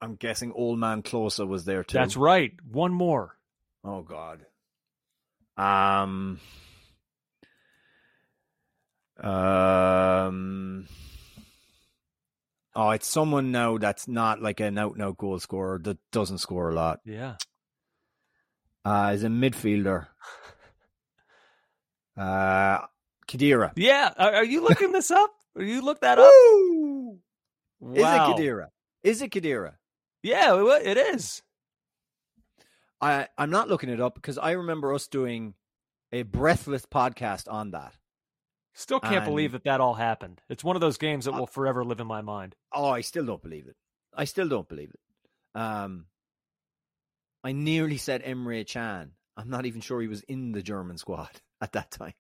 Speaker 5: I'm guessing Old Man Klose was there too.
Speaker 4: That's right. One more.
Speaker 5: Oh God. Um. Um. Oh, it's someone now that's not like an out and out goal scorer that doesn't score a lot.
Speaker 4: Yeah.
Speaker 5: Uh, is a midfielder. (laughs) Uh, Khedira.
Speaker 4: Yeah. Are, are you looking (laughs) this up? Are you look that up?
Speaker 5: Woo!
Speaker 4: Wow.
Speaker 5: Is it Khedira? Is it Khedira?
Speaker 4: Yeah, it it is.
Speaker 5: I I'm not looking it up because I remember us doing a breathless podcast on that.
Speaker 4: Still can't
Speaker 5: And-
Speaker 4: believe that that all happened. It's one of those games
Speaker 5: Uh,
Speaker 4: that will forever live in my mind.
Speaker 5: Oh, I still don't believe it. I still don't believe it. Um, I nearly said Emre Can. I'm not even sure he was in the German squad (laughs) at that time.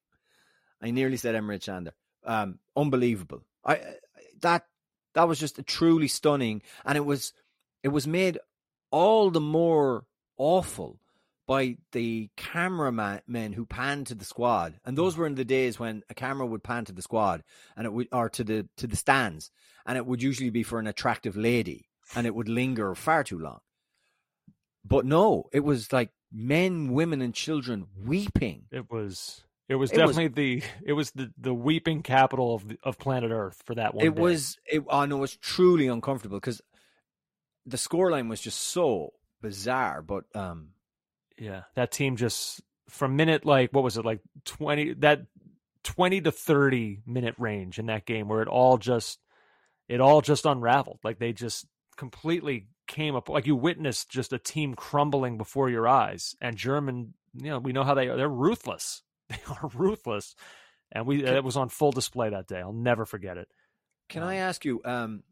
Speaker 5: I nearly said Emre Can there. Um, unbelievable. I I- that that was just truly stunning, and it was it was made all the more awful by the cameramen who panned to the squad, and those were in the days when a camera would pan to the squad and it would or to the to the stands, and it would usually be for an attractive lady, and it would linger far too long. But no, it was like men, women, and children weeping.
Speaker 4: It was it was
Speaker 5: It was-
Speaker 4: definitely the it was the, the weeping capital of the, of planet Earth for that one.
Speaker 5: it
Speaker 4: day.
Speaker 5: was it oh no, it was truly uncomfortable because the scoreline was just so bizarre. But um,
Speaker 4: yeah. That team just from minute like what was it like twenty that twenty to thirty minute range in that game where it all just it all just unraveled. Like they just completely came up like you witnessed just a team crumbling before your eyes. And German, you know, we know how they are. They're ruthless. (laughs) They are ruthless. And we it was on full display that day. I'll never forget it.
Speaker 5: can I ask you, um,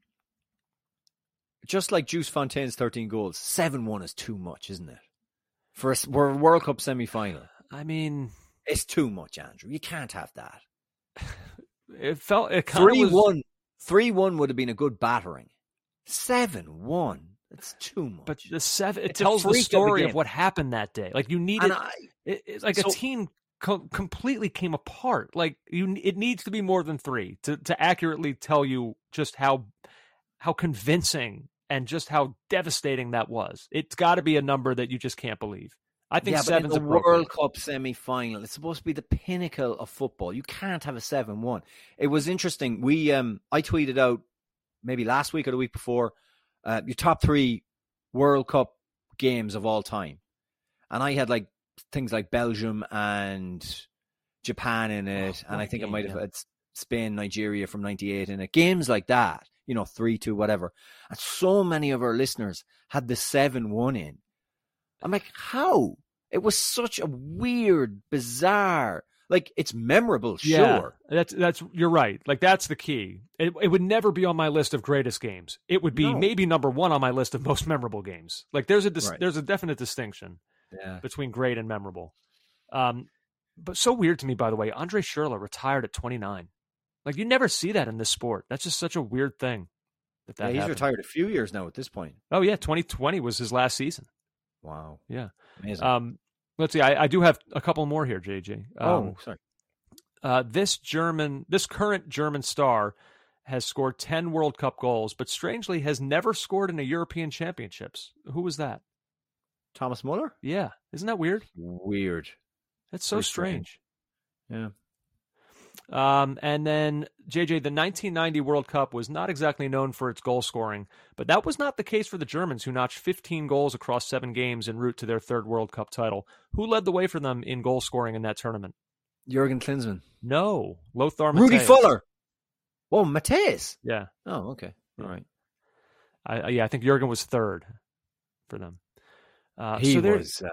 Speaker 5: just like Just Fontaine's thirteen goals, seven one is too much, isn't it? For a, for a World Cup semi final,
Speaker 4: I mean,
Speaker 5: it's too much, Andrew. You can't have that. (sighs)
Speaker 4: it felt it kind of
Speaker 5: Three
Speaker 4: was,
Speaker 5: one, three one would have been a good battering. Seven one, that's too much.
Speaker 4: But the seven, it
Speaker 5: It's
Speaker 4: tells the
Speaker 5: freak of
Speaker 4: story of, what happened that day. Like you needed,
Speaker 5: I-
Speaker 4: it, it's like
Speaker 5: so-
Speaker 4: a team co- completely came apart. Like you, it needs to be more than three to to accurately tell you just how how convincing and just how devastating that was. It's got to be a number that you just can't believe. I think
Speaker 5: yeah,
Speaker 4: seven's
Speaker 5: the. World Cup semi final. It's supposed to be the pinnacle of football. You can't have a seven one. It was interesting. We um I tweeted out maybe last week or the week before, uh, your top three World Cup games of all time, and I had like things like Belgium and Japan in it,
Speaker 4: Oh,
Speaker 5: and I think
Speaker 4: game,
Speaker 5: I might have
Speaker 4: yeah.
Speaker 5: had Spain, Nigeria from '98 in it. Games like that, you know, three two whatever. And so many of our listeners had the seven one in. I'm like, how? It was such a weird, bizarre. Like it's memorable,
Speaker 4: Yeah,
Speaker 5: sure.
Speaker 4: that's that's you're right. Like that's the key. It, it would never be on my list of greatest games. It would be
Speaker 5: No.
Speaker 4: maybe number one on my list of most memorable games. Like there's a dis-
Speaker 5: Right.
Speaker 4: there's a definite distinction
Speaker 5: Yeah.
Speaker 4: between great and memorable. Um, but so weird to me, by the way. Andre Schurrle retired at 29. Like you never see that in this sport. That's just such a weird thing. That that
Speaker 5: yeah, he's
Speaker 4: happened.
Speaker 5: retired a few years now at this point.
Speaker 4: Oh yeah, 2020 was his last season.
Speaker 5: Wow.
Speaker 4: Yeah.
Speaker 5: Amazing.
Speaker 4: Um, let's see. I, I do have a couple more here, JJ. Um,
Speaker 5: oh, sorry.
Speaker 4: uh, this German, this current German star has scored 10 World Cup goals, but strangely has never scored in a European Championships. Who was that?
Speaker 5: Thomas Muller?
Speaker 4: Yeah. Isn't that weird?
Speaker 5: Weird.
Speaker 4: That's so
Speaker 5: Very
Speaker 4: strange.
Speaker 5: Yeah.
Speaker 4: Um, and then JJ, the 1990 World Cup was not exactly known for its goal scoring, but that was not the case for the Germans, who notched 15 goals across seven games en route to their third World Cup title. Who led the way for them in goal scoring in that tournament?
Speaker 5: Jurgen Klinsmann.
Speaker 4: No, Lothar
Speaker 5: Rudy
Speaker 4: Matthäus.
Speaker 5: Völler. Oh, Matthäus.
Speaker 4: Yeah,
Speaker 5: Oh, okay. All right.
Speaker 4: I, I- yeah, I think Jurgen was third for them. Uh,
Speaker 5: he
Speaker 4: so
Speaker 5: was. Uh,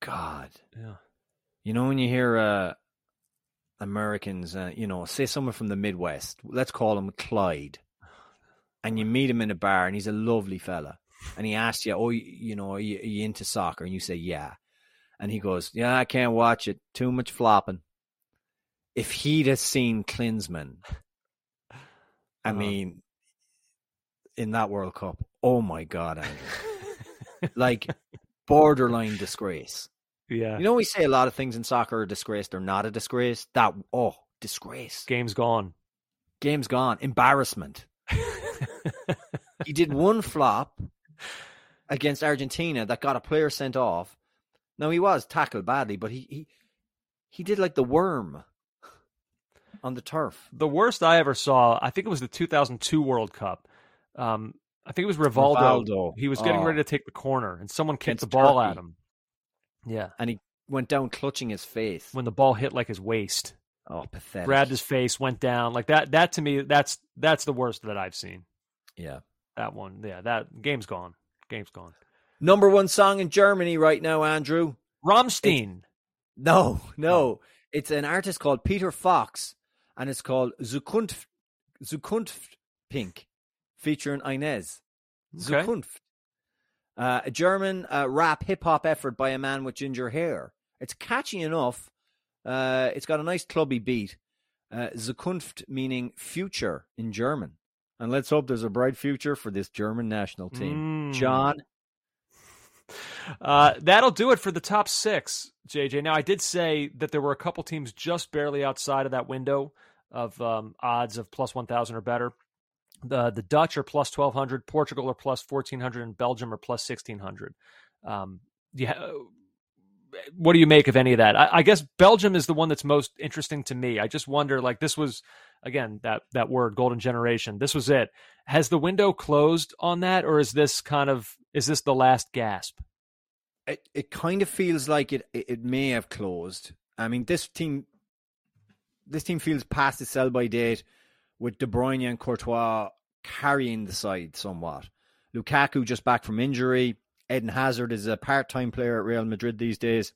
Speaker 5: God.
Speaker 4: Yeah.
Speaker 5: You know when you hear uh, Americans, uh, you know, say someone from the Midwest, let's call him Clyde, and you meet him in a bar, and he's a lovely fella, and he asks you, "Oh, you, you know, are you, are you into soccer?" And you say, "Yeah," and he goes, "Yeah, I can't watch it. Too much flopping." If he'd have seen Klinsmann, I
Speaker 4: Uh-huh.
Speaker 5: mean, in that World Cup, oh my God, Andrew, like borderline disgrace.
Speaker 4: Yeah.
Speaker 5: You know, we say a lot of things in soccer are a disgrace. They're not a disgrace. That, oh, disgrace.
Speaker 4: Game's gone.
Speaker 5: Game's gone. Embarrassment. (laughs) he did one flop against Argentina that got a player sent off. Now, he was tackled badly, but he, he, he did like the worm on the turf.
Speaker 4: The worst I ever saw, I think it was the 2002 World Cup. Um, I think it was Rivaldo.
Speaker 5: Rivaldo.
Speaker 4: He was getting
Speaker 5: Oh.
Speaker 4: ready to take the corner, and someone kicked
Speaker 5: Against
Speaker 4: the ball at him. Yeah,
Speaker 5: And he went down clutching his face.
Speaker 4: when the ball hit like his waist,
Speaker 5: Oh, pathetic.
Speaker 4: grabbed his face, went down like that. That to me, that's that's the worst that I've seen.
Speaker 5: Yeah.
Speaker 4: That one, yeah, that game's gone. Game's gone.
Speaker 5: Number one song in Germany right now, Andrew.
Speaker 4: Rammstein.
Speaker 5: No, oh. no. It's an artist called Peter Fox, and it's called Zukunft, Zukunft Pink, featuring Inez.
Speaker 4: Okay.
Speaker 5: Zukunft. Uh, a German uh, rap hip hop effort by a man with ginger hair. It's catchy enough. Uh, it's got a nice clubby beat. Uh, Zukunft meaning future in German. And let's hope there's a bright future for this German national team.
Speaker 4: Mm.
Speaker 5: John,
Speaker 4: Uh, that'll do it for the top six, JJ. Now, I did say that there were a couple teams just barely outside of that window of um, odds of plus 1,000 or better. The the Dutch are plus 1,200, Portugal are plus 1,400, and Belgium are plus 1,600. Um, yeah. What do you make of any of that? I, I guess Belgium is the one that's most interesting to me. I just wonder, like, this was again that that word, golden generation. This was it. Has the window closed on that, or is this kind of is this the last gasp?
Speaker 5: it, it kind of feels like it it may have closed. I mean, this team this team feels past its sell by date with De Bruyne and Courtois carrying the side somewhat. Lukaku just back from injury. Eden Hazard is a part time player at Real Madrid these days.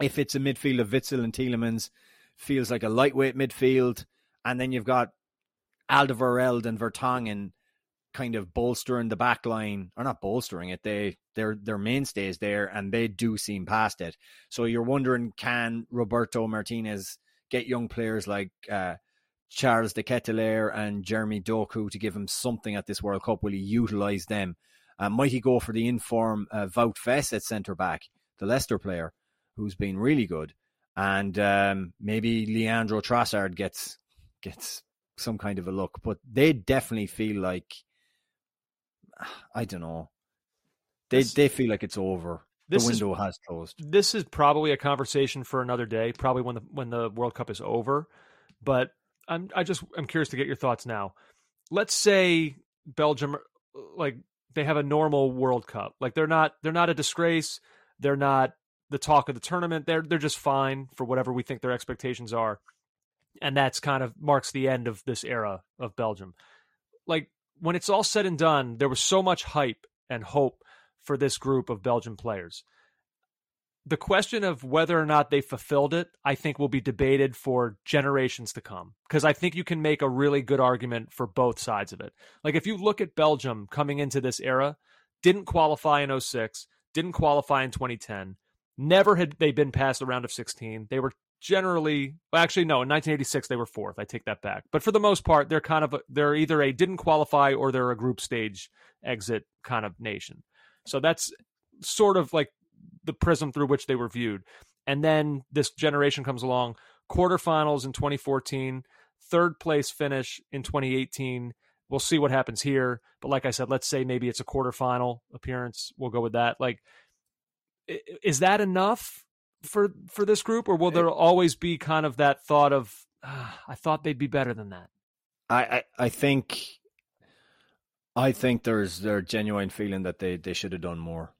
Speaker 5: If it's a midfield of Witsel and Tielemans, feels like a lightweight midfield. And then you've got Alderweireld and Vertonghen kind of bolstering the back line, or not bolstering it. They they're they're mainstays there, and they do seem past it. So you're wondering, can Roberto Martinez get young players like uh, Charles de Ketelaere and Jeremy Doku to give him something at this World Cup? Will he utilize them? Uh, might he go for the inform uh, Faes at centre back, the Leicester player, who's been really good, and um, maybe Leandro Trossard gets gets some kind of a look. But they definitely feel like I don't know. They
Speaker 4: This-
Speaker 5: they feel like it's over. The
Speaker 4: This is-
Speaker 5: window has closed.
Speaker 4: this is probably a conversation for another day, probably when the when the World Cup is over. But I'm I just I'm curious to get your thoughts now. let's say Belgium uh, like they have a normal World Cup. Like they're not they're not a disgrace. They're not the talk of the tournament. They're they're just fine for whatever we think their expectations are. And that's kind of marks the end of this era of Belgium. Like when it's all said and done, there was so much hype and hope for this group of Belgian players. The question of whether or not they fulfilled it, I think, will be debated for generations to come. Because I think you can make a really good argument for both sides of it. Like, if you look at Belgium coming into this era, didn't qualify in 06, didn't qualify in 2010, never had they been past the round of 16. They were generally well, actually no in 1986 they were fourth i take that back but for the most part they're kind of a, they're either a didn't qualify or they're a group stage exit kind of nation so that's sort of like the prism through which they were viewed and then this generation comes along quarterfinals in 2014 third place finish in 2018 we'll see what happens here but like i said let's say maybe it's a quarterfinal appearance we'll go with that like is that enough for for this group, or will there always be kind of that thought of ah, I thought they'd be better than that?
Speaker 5: I, I, I think I think there's their genuine feeling that they, they should have done more.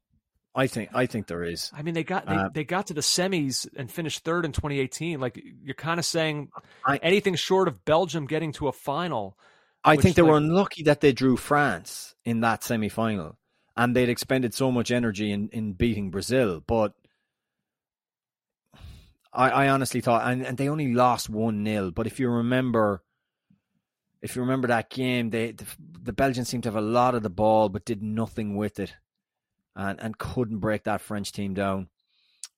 Speaker 5: I think I think there is.
Speaker 4: I mean, they got they, uh, they got to the semis and finished third in 2018. Like you're kind of saying I, anything short of Belgium getting to a final.
Speaker 5: I think they like, were unlucky that they drew France in that semi final, and they'd expended so much energy in, in beating Brazil. But I, I honestly thought, and, and they only lost one 0 But if you remember, if you remember that game, they the, the Belgians seemed to have a lot of the ball, but did nothing with it, and and couldn't break that French team down.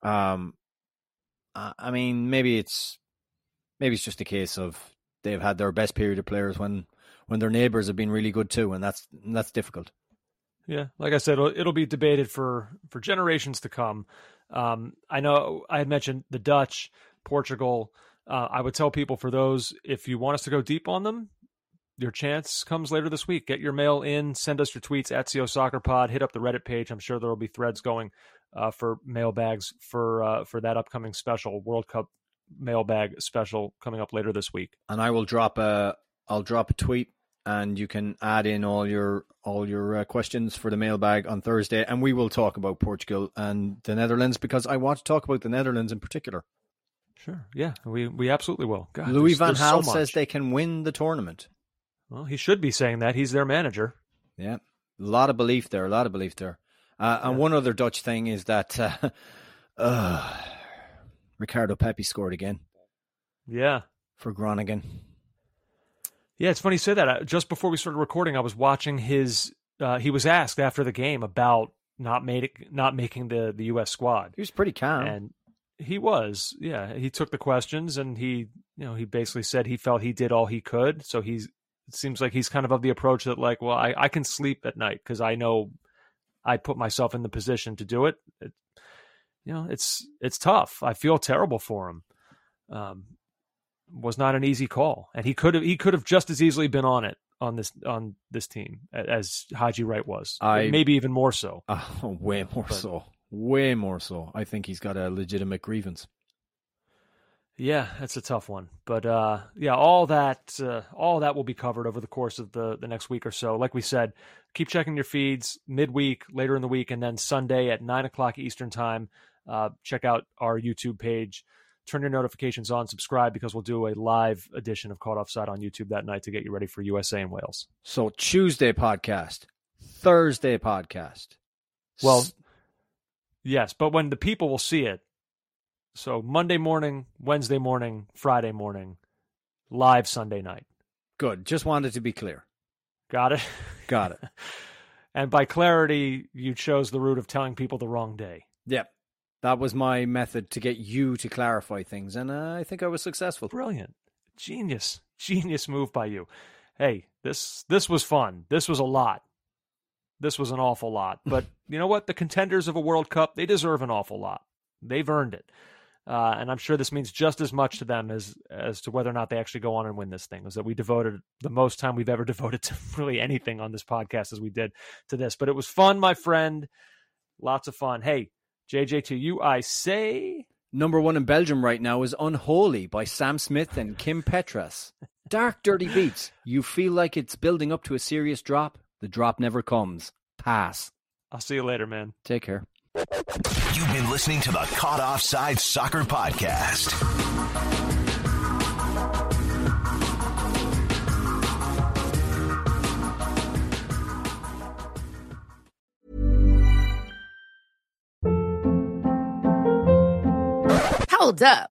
Speaker 5: Um, I mean, maybe it's maybe it's just a case of they've had their best period of players when when their neighbors have been really good too, and that's that's difficult.
Speaker 4: Yeah, like I said, it'll, it'll be debated for for generations to come. Um, I know I had mentioned the Dutch, Portugal. Uh, I would tell people for those, if you want us to go deep on them, your chance comes later this week. Get your mail in, send us your tweets at CO Soccer Pod, hit up the Reddit page. I'm sure there will be threads going uh, for mailbags for uh, for that upcoming special World Cup mailbag special coming up later this week.
Speaker 5: And I will drop a I'll drop a tweet and you can add in all your all your uh, questions for the mailbag on Thursday, and we will talk about Portugal and the Netherlands because I want to talk about the Netherlands in particular.
Speaker 4: Sure, yeah, we we absolutely will.
Speaker 5: God, Louis Van Gaal so says they can win the tournament.
Speaker 4: Well, he should be saying that. He's their manager.
Speaker 5: Yeah, a lot of belief there. A lot of belief there. Uh, yeah. And one other Dutch thing is that uh, (sighs) uh, Ricardo Pepi scored again.
Speaker 4: Yeah,
Speaker 5: for Groningen.
Speaker 4: Yeah, it's funny you say that. Just before we started recording, I was watching his. Uh, he was asked after the game about not made it, not making the the U.S. squad.
Speaker 5: He was pretty calm,
Speaker 4: and he was. Yeah, he took the questions and he, you know, he basically said he felt he did all he could. So he's. It seems like he's kind of of the approach that like, well, I I can sleep at night because I know I put myself in the position to do it. it. You know, it's it's tough. I feel terrible for him. Um, was not an easy call, and he could have he could have just as easily been on it on this on this team as Haji Wright was. I, maybe even more so. (laughs)
Speaker 5: Way more but, so. Way more so. I think he's got a legitimate grievance.
Speaker 4: Yeah, that's a tough one. But uh, yeah, all that uh, all that will be covered over the course of the the next week or so. Like we said, keep checking your feeds midweek, later in the week, and then Sunday at nine o'clock Eastern time. Uh, check out our YouTube page turn your notifications on, subscribe because we'll do a live edition of Caught Offside on YouTube that night to get you ready for USA and Wales.
Speaker 5: So Tuesday podcast, Thursday podcast.
Speaker 4: Well, yes, but when the people will see it, so Monday morning, Wednesday morning, Friday morning, live Sunday night.
Speaker 5: Good. Just wanted to be clear.
Speaker 4: Got it.
Speaker 5: Got it. (laughs)
Speaker 4: and by clarity, you chose the route of telling people the wrong day.
Speaker 5: Yep. That was my method to get you to clarify things, and uh, I think I was successful.
Speaker 4: Brilliant, genius, genius move by you. Hey, this this was fun. This was a lot. This was an awful lot. But (laughs) you know what? The contenders of a World Cup, they deserve an awful lot. They've earned it. Uh, and I'm sure this means just as much to them as as to whether or not they actually go on and win this thing. Is that we devoted the most time we've ever (laughs) devoted to really anything on this podcast as we did to this. But it was fun, my friend. Lots of fun. Hey, JJ to you, I say
Speaker 5: Number one in Belgium right now is Unholy by Sam Smith and Kim Petras. Dark, dirty beats. You feel like it's building up to a serious drop. The drop never comes. Pass.
Speaker 4: I'll see you later, man.
Speaker 5: Take care.
Speaker 8: You've been listening to the Caught Offside Soccer Podcast.
Speaker 9: Hold up.